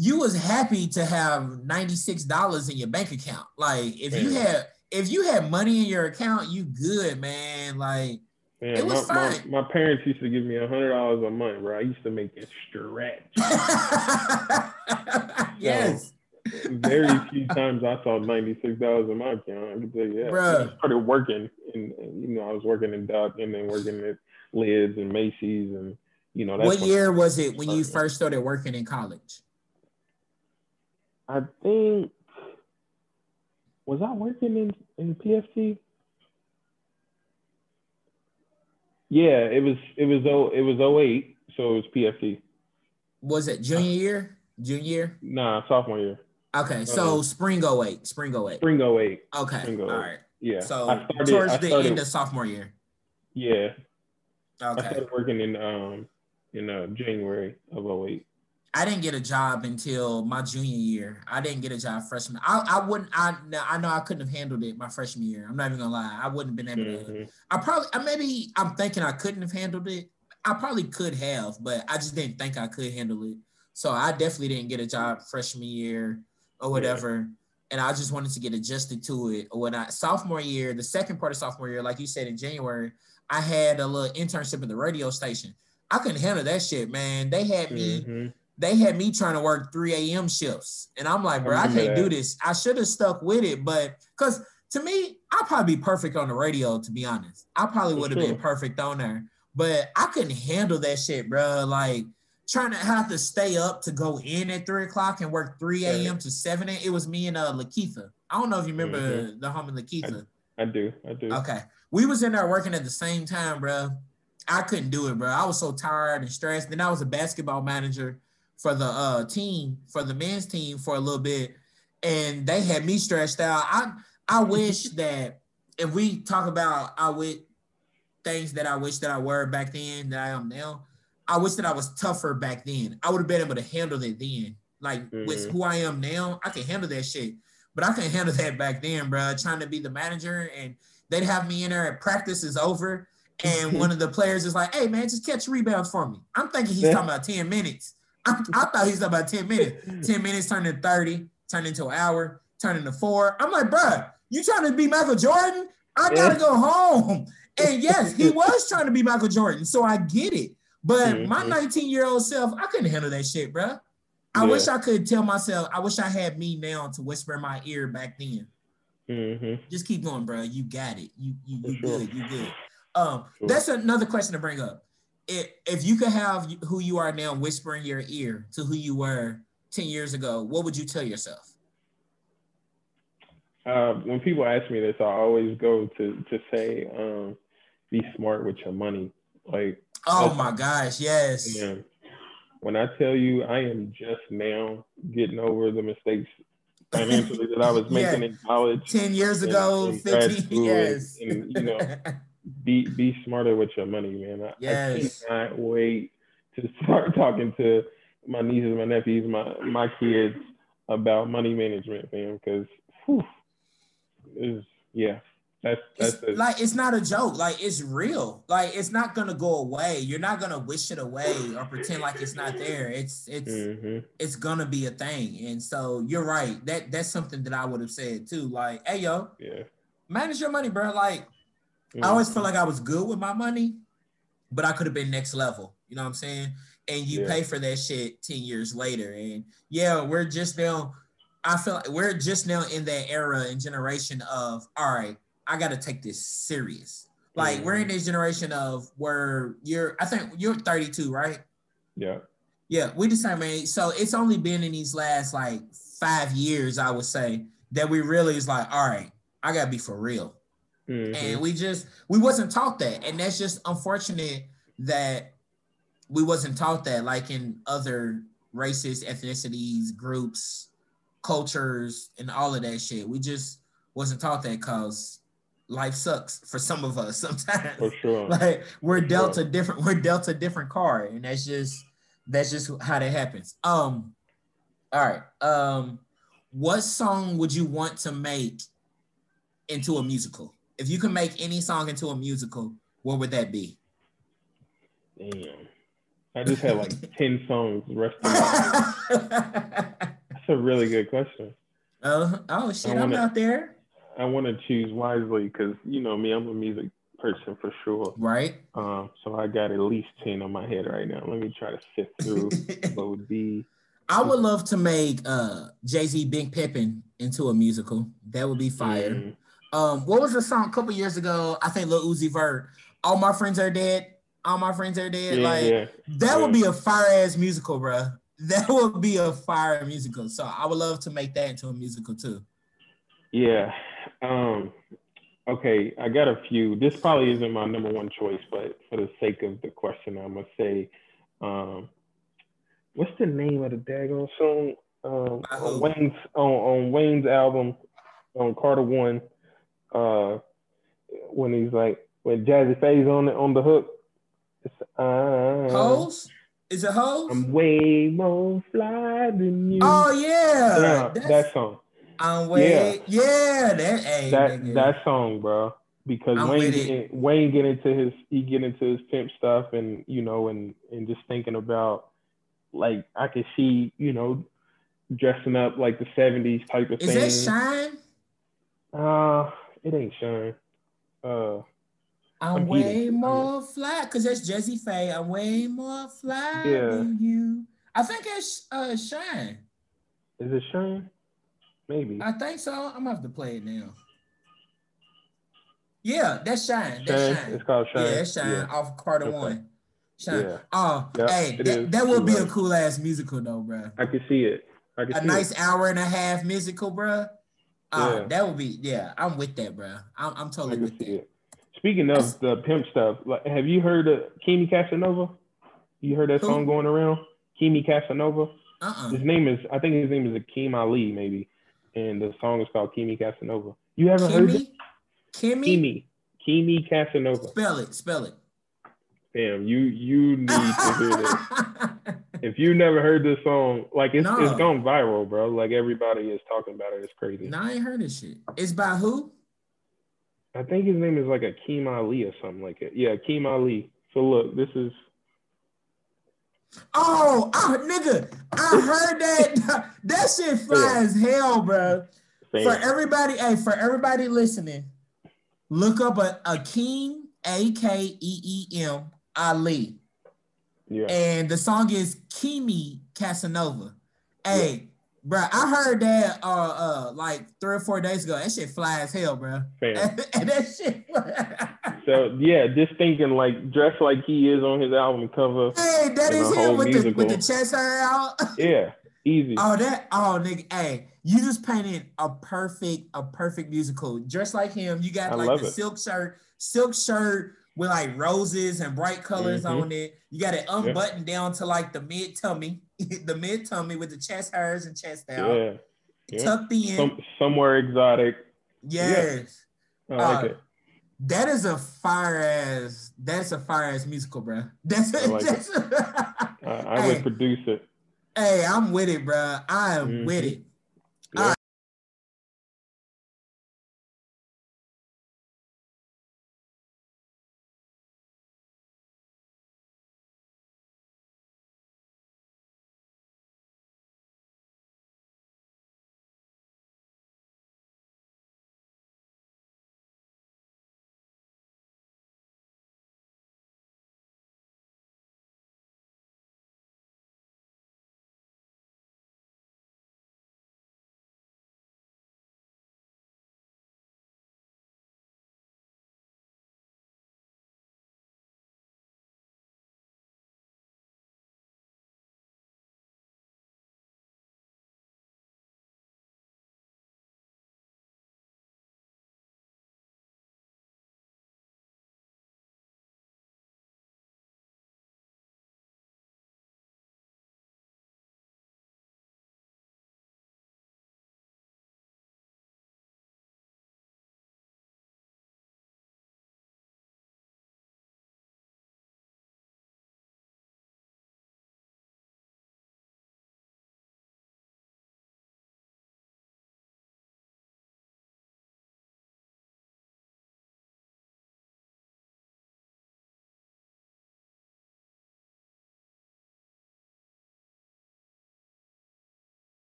you was happy to have $96 in your bank account. Like if you had if you had money in your account, you good, man. Like man, it was my, fine. My, my, parents used to give me hundred dollars a month, bro. I used to make it stretch. yes. So, very few times I saw ninety six dollars in my account. I could tell you that. Bruh. I started working, and, you know I was working in DUC, and then working at Lids and Macy's, and you know. what year was it when you first started working in college? I think was I working in in PFT? Yeah, it was it was oh it was 08, so it was PFT. Was it junior year? Junior year? Nah, sophomore year. Okay, so uh, spring 08. Spring 08. Spring 08. Okay. Spring 08. All right. Yeah. So started, towards the started, end of sophomore year. Yeah. Okay. I started working in um in uh, January of 08. I didn't get a job until my junior year. I didn't get a job freshman. I, I wouldn't. I I know I couldn't have handled it my freshman year. I'm not even gonna lie. I wouldn't have been able mm-hmm. to. I probably. I maybe. I'm thinking I couldn't have handled it. I probably could have, but I just didn't think I could handle it. So I definitely didn't get a job freshman year or whatever. Yeah. And I just wanted to get adjusted to it. Or when I sophomore year, the second part of sophomore year, like you said in January, I had a little internship at the radio station. I couldn't handle that shit, man. They had me. Mm-hmm they had me trying to work 3 a.m. shifts. And I'm like, bro, I, I can't that. do this. I should have stuck with it. But because to me, I'd probably be perfect on the radio, to be honest. I probably would have sure. been perfect on there. But I couldn't handle that shit, bro. Like trying to have to stay up to go in at three o'clock and work 3 a.m. to 7 a.m. It was me and uh Lakeitha. I don't know if you remember mm-hmm. the homie Lakeitha. I, I, do. I do. Okay. We was in there working at the same time, bro. I couldn't do it, bro. I was so tired and stressed. Then I was a basketball manager for the uh team, for the men's team for a little bit. And they had me stressed out. I I wish that if we talk about I wish things that I wish that I were back then that I am now, I wish that I was tougher back then. I would have been able to handle it then. Like mm-hmm. with who I am now, I can handle that shit. But I couldn't handle that back then, bro. Trying to be the manager and they'd have me in there at practice is over. And one of the players is like, hey man, just catch rebounds for me. I'm thinking he's talking about 10 minutes. I, I thought he's talking about 10 minutes. 10 minutes turned into 30, turned into an hour, turned into four. I'm like, bro, you trying to be Michael Jordan? I gotta go home. And yes, he was trying to be Michael Jordan. So I get it. But mm-hmm. my 19 year old self, I couldn't handle that shit, bro. I yeah. wish I could tell myself, I wish I had me now to whisper in my ear back then. Mm-hmm. Just keep going, bro. You got it. You you, you good. You good. Um, sure. that's another question to bring up. If, you could have who you are now whisper in your ear to who you were 10 years ago, what would you tell yourself? Uh, when people ask me this, I always go to to say, um, "Be smart with your money." Like Oh my gosh, yes. Yeah. When I tell you I am just now getting over the mistakes financially that I was making yeah. in college. 10 years ago, 15 years. And, you know, be be smarter with your money, man. I, yes. I cannot wait to start talking to my nieces, my nephews, my my kids about money management, man, because is yeah. That's, that's it's, like it's not a joke. Like it's real. Like it's not gonna go away. You're not gonna wish it away or pretend like it's not there. It's it's mm-hmm. it's gonna be a thing. And so you're right. That that's something that I would have said too. Like, hey yo, yeah, manage your money, bro. Like mm-hmm. I always feel like I was good with my money, but I could have been next level. You know what I'm saying? And you yeah. pay for that shit 10 years later. And yeah, we're just now. I feel like we're just now in that era and generation of all right I got to take this serious. Like mm-hmm. we're in mm-hmm. this generation of where you're, I think you're 32, right? Yeah. Yeah, we the same age. So it's only been in these last like five years, I would say, that we really is like, all right, I gotta be for real. Mm-hmm. And we just we wasn't taught that. And that's just unfortunate that we wasn't taught that, like in other races, ethnicities, groups, cultures, and all of that shit. We just wasn't taught that because life sucks for some of us sometimes. For sure. like we're dealt sure. a different we're dealt a different card, and that's just that's just how that happens. Um, all right. Um, what song would you want to make into a musical? If you could make any song into a musical, what would that be? Damn. I just had like 10 songs resting. That's a really good question. Uh, oh shit, wanna, I'm out there. I want to choose wisely because you know me, I'm a music person for sure. Right. Um, so I got at least ten on my head right now. Let me try to sift through what would be. I would love to make uh, Jay Z Big Pimpin' into a musical. That would be fire. Mm. Um, what was the song a couple years ago? I think Lil Uzi Vert. All my friends are dead. All my friends are dead. Yeah, like yeah. that yeah. would be a fire ass musical, bro. That would be a fire musical. So I would love to make that into a musical too. Yeah. Um, okay, I got a few. This probably isn't my number one choice, but for the sake of the question, I'm gonna say, um, what's the name of the daggone song? Um, on Wayne's on, on Wayne's album on Carter One, uh, when he's like when Jazze Pha's on the on the hook. It's, uh, Hoes? Is it Hoes? I'm way more fly than you. Oh yeah, yeah that song. I'm way Yeah, yeah that hey, that nigga. that song, bro. Because I'm Wayne get, Wayne get into his he get into his pimp stuff and you know and and just thinking about like I could see you know dressing up like the '70s type of Is thing. Is that Shine? Uh, it ain't Shine. Uh. I'm, I'm way eating. more fly because that's Jazze Pha. I'm way more fly yeah. than you. I think it's uh Shine. Is it Shine? Maybe. I think so. I'm gonna have to play it now. Yeah, that's Shine. That's Shine. Shine. It's called Shine. Yeah, that's Shine yeah. off Carter okay. One. Shine. Yeah. Oh, Yeah, hey, that, that would be a cool ass musical though, bro. I can see it. I can A nice it. hour and a half musical, bro. Uh, Yeah. that would be yeah. I'm with that, bro. I'm, I'm totally with that. it. Speaking of the pimp stuff, like, have you heard of Kimi Casanova? You heard that Who? song going around? Kimi Casanova. Uh uh His name is, I think his name is Akeem Ali, maybe, and the song is called Kimi Casanova. You haven't heard it? Kimmy, Kimi, Kimi Casanova. spell it, spell it. Damn, you you need to hear this. If you never heard this song, like it's No. it's gone viral, bro. Like everybody is talking about it. It's crazy. no, I ain't heard this shit. It's by who? I think his name is like Akeem Ali or something like it. Yeah, Akeem Ali. So look, this is Oh, oh, nigga, I heard that. that shit fly Yeah. as hell, bro. Fam. For everybody, hey, for everybody listening, look up a Akeem, A K E E M Ali. Yeah. and the song is Kimi Casanova. Hey, bro, I heard that uh uh like three or four days ago. That shit fly as hell, bro. And that shit. So yeah, just thinking like dressed like he is on his album cover. hey, that is him with the with the chest hair out. Yeah, easy. oh, that oh nigga, hey, you just painted a perfect a perfect musical. Dressed like him, you got I like the it. silk shirt, silk shirt with like roses and bright colors Mhm. on it. You got it unbuttoned down to like the mid tummy, the mid tummy with the chest hairs and chest out. yeah, yeah. tucked in. Some somewhere exotic. yes. I like Uh, it. That is a fire ass. That's a fire ass musical, bro. That's, I like that's I, I hey. would produce it. hey, I'm with it, bro. I am with Mhm. it.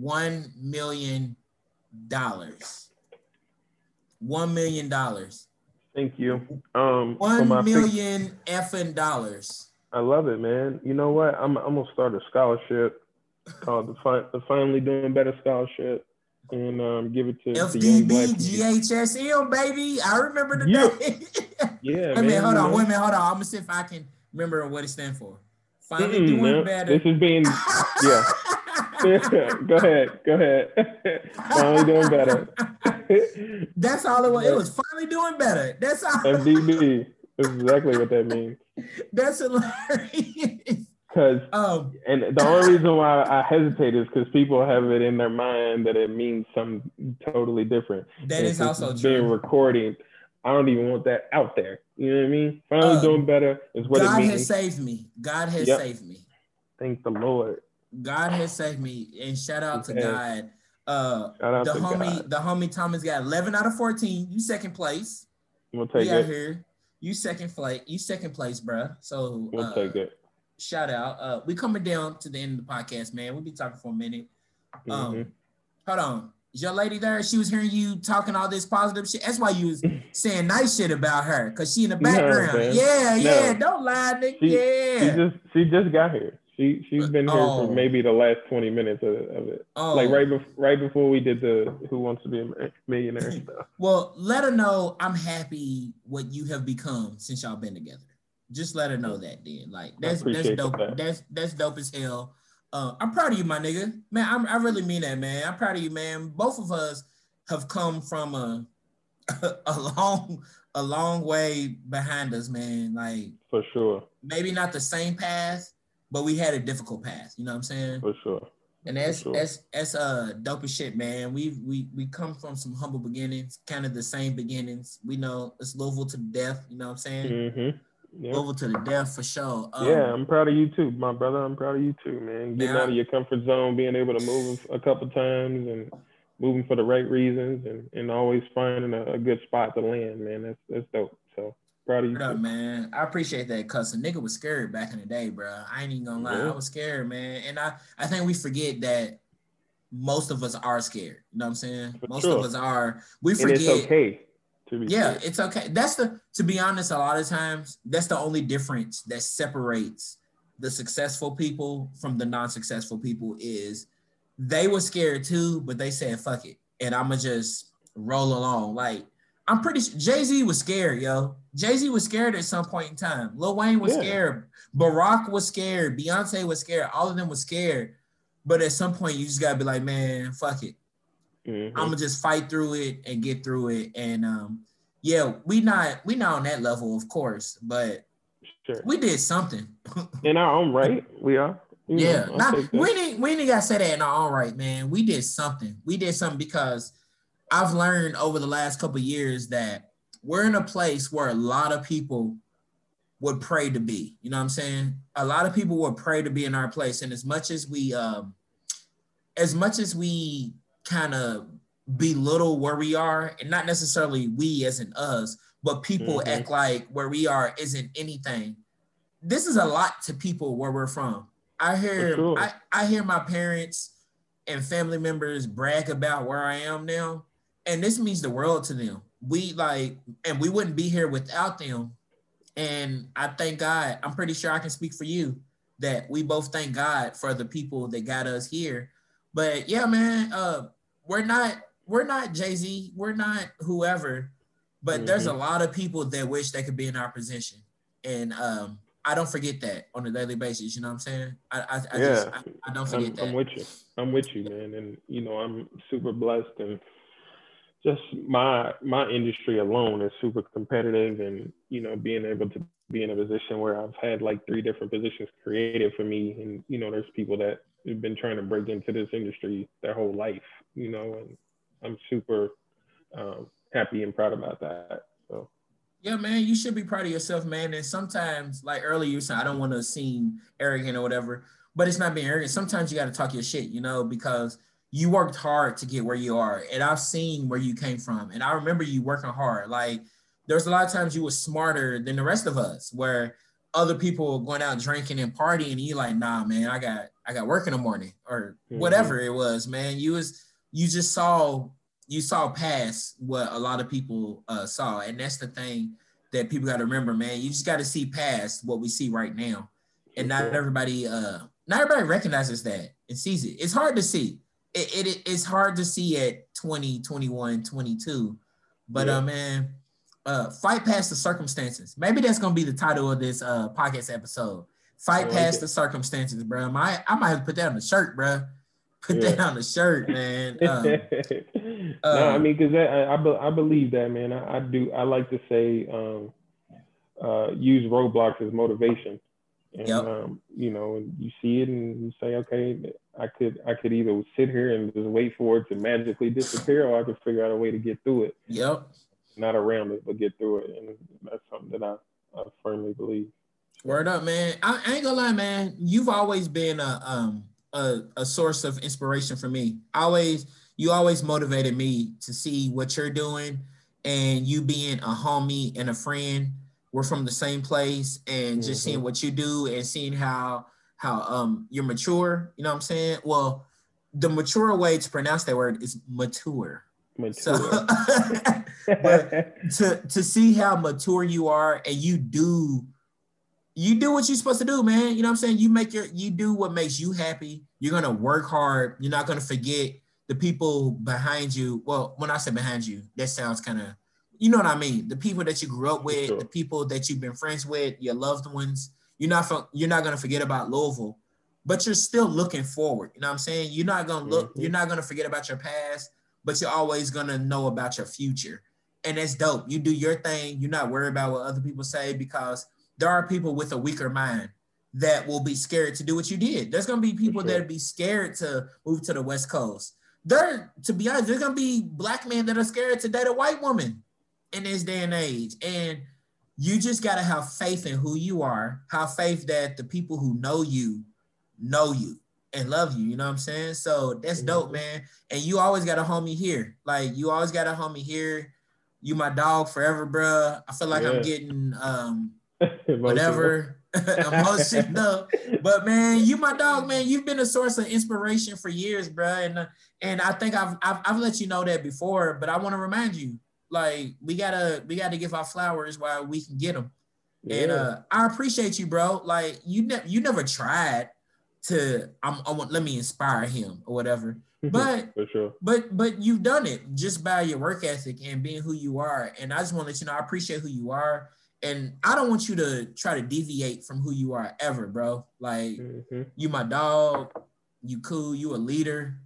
One million dollars. One million dollars. Thank you. Um, one million effing dollars. I love it, man. You know what? I'm I'm gonna start a scholarship called the, the Finally Doing Better Scholarship and um, give it to FDB GHSM, baby. I remember the yeah. day. yeah. Wait a minute, hold on. Wait a minute, hold on. I'm gonna see if I can remember what it stands for. Finally Mm-mm, doing no. better. This is being yeah. go ahead, go ahead. finally doing better. That's all it was. It was finally doing better. That's all. FDB. That's exactly what that means. That's hilarious. Because Um, and the only reason why I hesitate is because people have it in their mind that it means something totally different. that And is also it's being true. recorded. I don't even want that out there. You know what I mean? Finally Uh, doing better is what God it has saved me. God has Yep. saved me. Thank the Lord. God has saved me. And shout out to God. Uh the to homie, God. the homie Thomas got 11 out of 14. You second place. We'll take we out it. here. You second place. You second place, bruh. So We'll uh, take it. shout out. Uh, we coming down to the end of the podcast, man. We'll be talking for a minute. Um, Mhm. hold on. Is your lady there? She was hearing you talking all this positive shit. That's why you was saying nice shit about her, cause she in the background. man. yeah, yeah. Don't lie, nigga. She- yeah. She just she just got here. She she's been here Oh. for maybe the last twenty minutes of, of it. oh, Like right before right before we did the Who Wants to Be a Millionaire stuff. Well, let her know I'm happy what you have become since y'all been together. Just let her know that then. Like that's that's dope. that. That's that's dope as hell. Uh, I'm proud of you, my nigga. Man, I'm, I really mean that, man. I'm proud of you, man. Both of us have come from a a long a long way behind us, man. Like For sure. maybe not the same path, but we had a difficult path. You know what I'm saying? For sure. And that's sure. that's that's uh dope as shit, man. We we we come from some humble beginnings, kind of the same beginnings. We know it's Louisville to the death. You know what I'm saying? Mm-hmm. Yeah. Louisville to the death for sure. Um, yeah, I'm proud of you too, my brother. I'm proud of you too, man. Getting out of your comfort zone, being able to move a couple times and moving for the right reasons and, and always finding a, a good spot to land, man. That's that's dope. So proud of you up, man? I appreciate that, cause a nigga was scared back in the day, bro. I ain't even gonna lie, Yeah. I was scared, man. And I I think we forget that most of us are scared. You know what I'm saying? For most sure. of us are. We And forget. it's okay to be Yeah, scared. it's okay. That's the to be honest, a lot of times that's the only difference that separates the successful people from the non-successful people is they were scared too, but they said fuck it. And I'ma just roll along. Like I'm pretty sure Jay-Z was scared, yo. Jay-Z was scared at some point in time. Lil Wayne was Yeah. scared. Barack was scared. Beyonce was scared. All of them was scared. But at some point, you just gotta be like, man, fuck it. Mhm. I'm gonna just fight through it and get through it. And um, yeah, we not we not on that level, of course, but sure. we did something. In our own right, we are. You yeah, I'll not, we didn't we didn't gotta say that in our own right, man. We did something. We did something because I've learned over the last couple years that we're in a place where a lot of people would pray to be. You know what I'm saying? A lot of people would pray to be in our place. And as much as we um as much as we kind of belittle where we are, and not necessarily we as in us, but people Mhm. act like where we are isn't anything. This is a lot to people where we're from. I hear sure. I, I hear my parents and family members brag about where I am now, and this means the world to them. We like, and we wouldn't be here without them. And I thank God. I'm pretty sure I can speak for you that we both thank God for the people that got us here. But yeah, man, uh, we're not we're not Jay Z, we're not whoever, but there's a lot of people that wish they could be in our position, and um, I don't forget that on a daily basis. You know what I'm saying? I I, I just Yeah. I, I don't forget I'm, that. I'm with you. I'm with you, man. And you know, I'm super blessed and just my my industry alone is super competitive and you know, being able to be in a position where I've had like three different positions created for me and you know, there's people that have been trying to break into this industry their whole life, you know, and I'm super um, happy and proud about that. So Yeah, man, you should be proud of yourself, man. And sometimes, like earlier, you said, I don't want to seem arrogant or whatever, but it's not being arrogant. Sometimes you got to talk your shit, you know, because you worked hard to get where you are. And I've seen where you came from. And I remember you working hard. Like, there's a lot of times you were smarter than the rest of us, where other people were going out drinking and partying, and you like, nah, man, I got I got work in the morning or mm-hmm. whatever it was, man. You was you just saw you saw past what a lot of people uh, saw, and that's the thing that people got to remember, man. You just got to see past what we see right now, and not everybody uh not everybody recognizes that and sees it. It's hard to see. It, it it's hard to see at 20, 21, 22. But yeah. uh man, uh fight past the circumstances. Maybe that's gonna be the title of this uh podcast episode. Fight like past it. the circumstances, bro. My I might have to put that on the shirt, bro. Put yeah. that on the shirt, man. Um, no, I um, mean, because I, I, I believe that, man. I, I, do. I like to say, um, uh, use roadblocks as motivation. And yep. um, you know, you see it and you say, okay, I could I could either sit here and just wait for it to magically disappear, or I could figure out a way to get through it. Yep. Not around it, but get through it, and that's something that I, I firmly believe. Word up, man. I, I ain't gonna lie, man. You've always been a um a, a source of inspiration for me. Always, you always motivated me to see what you're doing, and you being a homie and a friend we're from the same place and just mm-hmm. seeing what you do and seeing how how um you're mature you know what i'm saying? Well the mature way to pronounce that word is mature. Mature. so, but to to see how mature you are and you do you do what you're supposed to do man. You know what i'm saying? You make your you do what makes you happy. You're gonna work hard. You're not gonna forget the people behind you. Well when i say behind you that sounds kind of you know what I mean? The people that you grew up with, sure. the people that you've been friends with, your loved ones. You're not you're not gonna forget about Louisville, but you're still looking forward. You know what I'm saying? You're not gonna look. Mm-hmm. You're not gonna forget about your past, but you're always gonna know about your future, and that's dope. You do your thing. You're not worried about what other people say because there are people with a weaker mind that will be scared to do what you did. There's gonna be people sure. that be scared to move to the West Coast. There, to be honest, there's gonna be black men that are scared to date a white woman in this day and age. And you just got to have faith in who you are, have faith that the people who know you know you and love you. You know what I'm saying? So that's dope, man. And you always got a homie here. Like you always got a homie here. You my dog forever, bro. I feel like yeah. I'm getting um whatever emotional. but man, you my dog, man. You've been a source of inspiration for years, bro. And and I think I've I've, I've let you know that before, but I want to remind you like we gotta we gotta give our flowers while we can get them. Yeah. And uh, I appreciate you, bro. Like you never you never tried to I'm, I want let me inspire him or whatever. But sure. but but you've done it just by your work ethic and being who you are. And I just want to let you know I appreciate who you are. And I don't want you to try to deviate from who you are ever, bro. Like mm-hmm. you my dog, you cool, you a leader.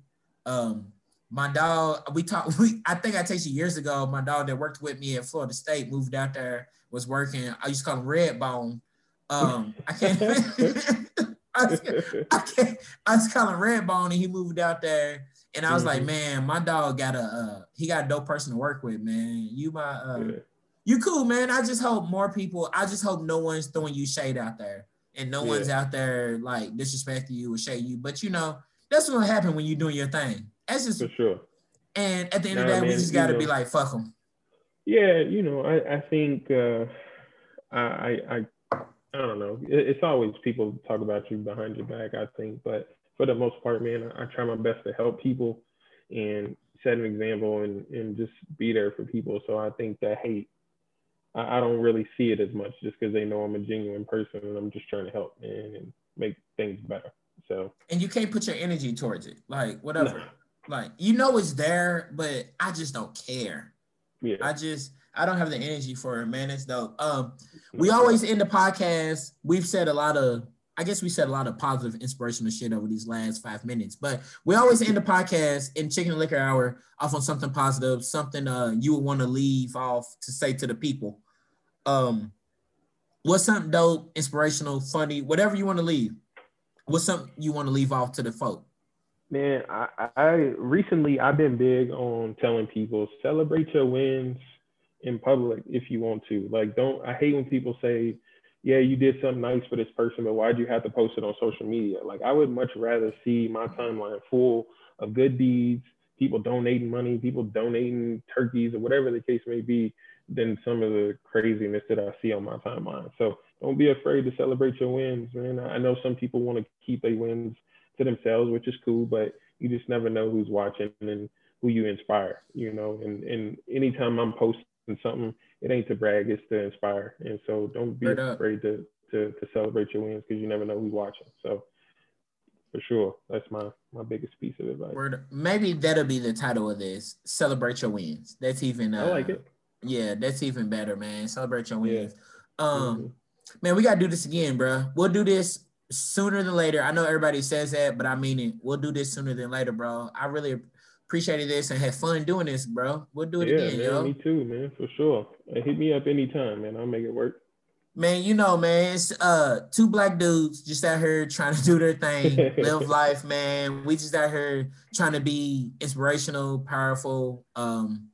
Um, my dog, we talked, we, I think I texted you years ago, my dog that worked with me at Florida State moved out there, was working. I used to call him Redbone. Um, I can't, I, I can't, I was calling Redbone and he moved out there. And I was mm-hmm. like, man, my dog got a, uh, he got a dope person to work with, man. You my, uh, yeah. you cool, man. I just hope more people, I just hope no one's throwing you shade out there and no yeah. one's out there like disrespecting you or shade you. But you know, that's what'll happen when you're doing your thing. That's just for sure. And at the end nah, of the day, man, we just got to be like, fuck them. Yeah, you know, I I think uh, I I I don't know. It's always people talk about you behind your back. I think, but for the most part, man, I, I try my best to help people and set an example and and just be there for people. So I think that hate I, I don't really see it as much just because they know I'm a genuine person and I'm just trying to help man and make things better. So and you can't put your energy towards it, like whatever. Like you know it's there, but I just don't care. Yeah. I just I don't have the energy for it, man. It's dope. Um, we always end the podcast. We've said a lot of, I guess we said a lot of positive, inspirational shit over these last five minutes, but we always end the podcast in Chicken and Liquor Hour off on something positive, something uh you would want to leave off to say to the people. Um, what's something dope, inspirational, funny, whatever you want to leave. What's something you want to leave off to the folk? Man, I, I recently I've been big on telling people celebrate your wins in public if you want to. Like, don't I hate when people say, "Yeah, you did something nice for this person, but why'd you have to post it on social media?" Like, I would much rather see my timeline full of good deeds, people donating money, people donating turkeys or whatever the case may be, than some of the craziness that I see on my timeline. So don't be afraid to celebrate your wins, man. I know some people want to keep their wins to themselves, which is cool, but you just never know who's watching and who you inspire, you know. And and anytime I'm posting something, it ain't to brag, it's to inspire. And so don't be afraid to to to celebrate your wins because you never know who's watching. So for sure, that's my my biggest piece of advice. Word. Maybe that'll be the title of this: celebrate your wins. That's even. Uh, I like it. Yeah, that's even better, man. Celebrate your wins. Yeah. Um, mm-hmm. man, we gotta do this again, bro. We'll do this sooner than later. I know everybody says that, but I mean it. We'll do this sooner than later, bro. I really appreciated this and had fun doing this, bro. We'll do it yeah, again, man, yo. Me too, man, for sure. hit me up anytime, man. I'll make it work. Man, you know, man, it's uh two black dudes just out here trying to do their thing, live life, man. We just out here trying to be inspirational, powerful, um,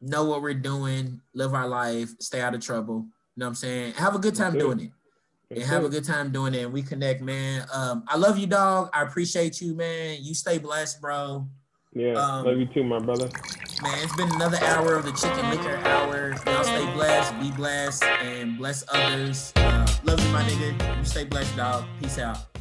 know what we're doing, live our life, stay out of trouble. You know what I'm saying? Have a good time doing it. And have a good time doing it. And we connect, man. Um, I love you, dog. I appreciate you, man. You stay blessed, bro. Yeah, um, love you too, my brother. Man, it's been another hour of the Chicken Liquor Hour. Y'all stay blessed, be blessed, and bless others. Uh, love you, my nigga. You stay blessed, dog. Peace out.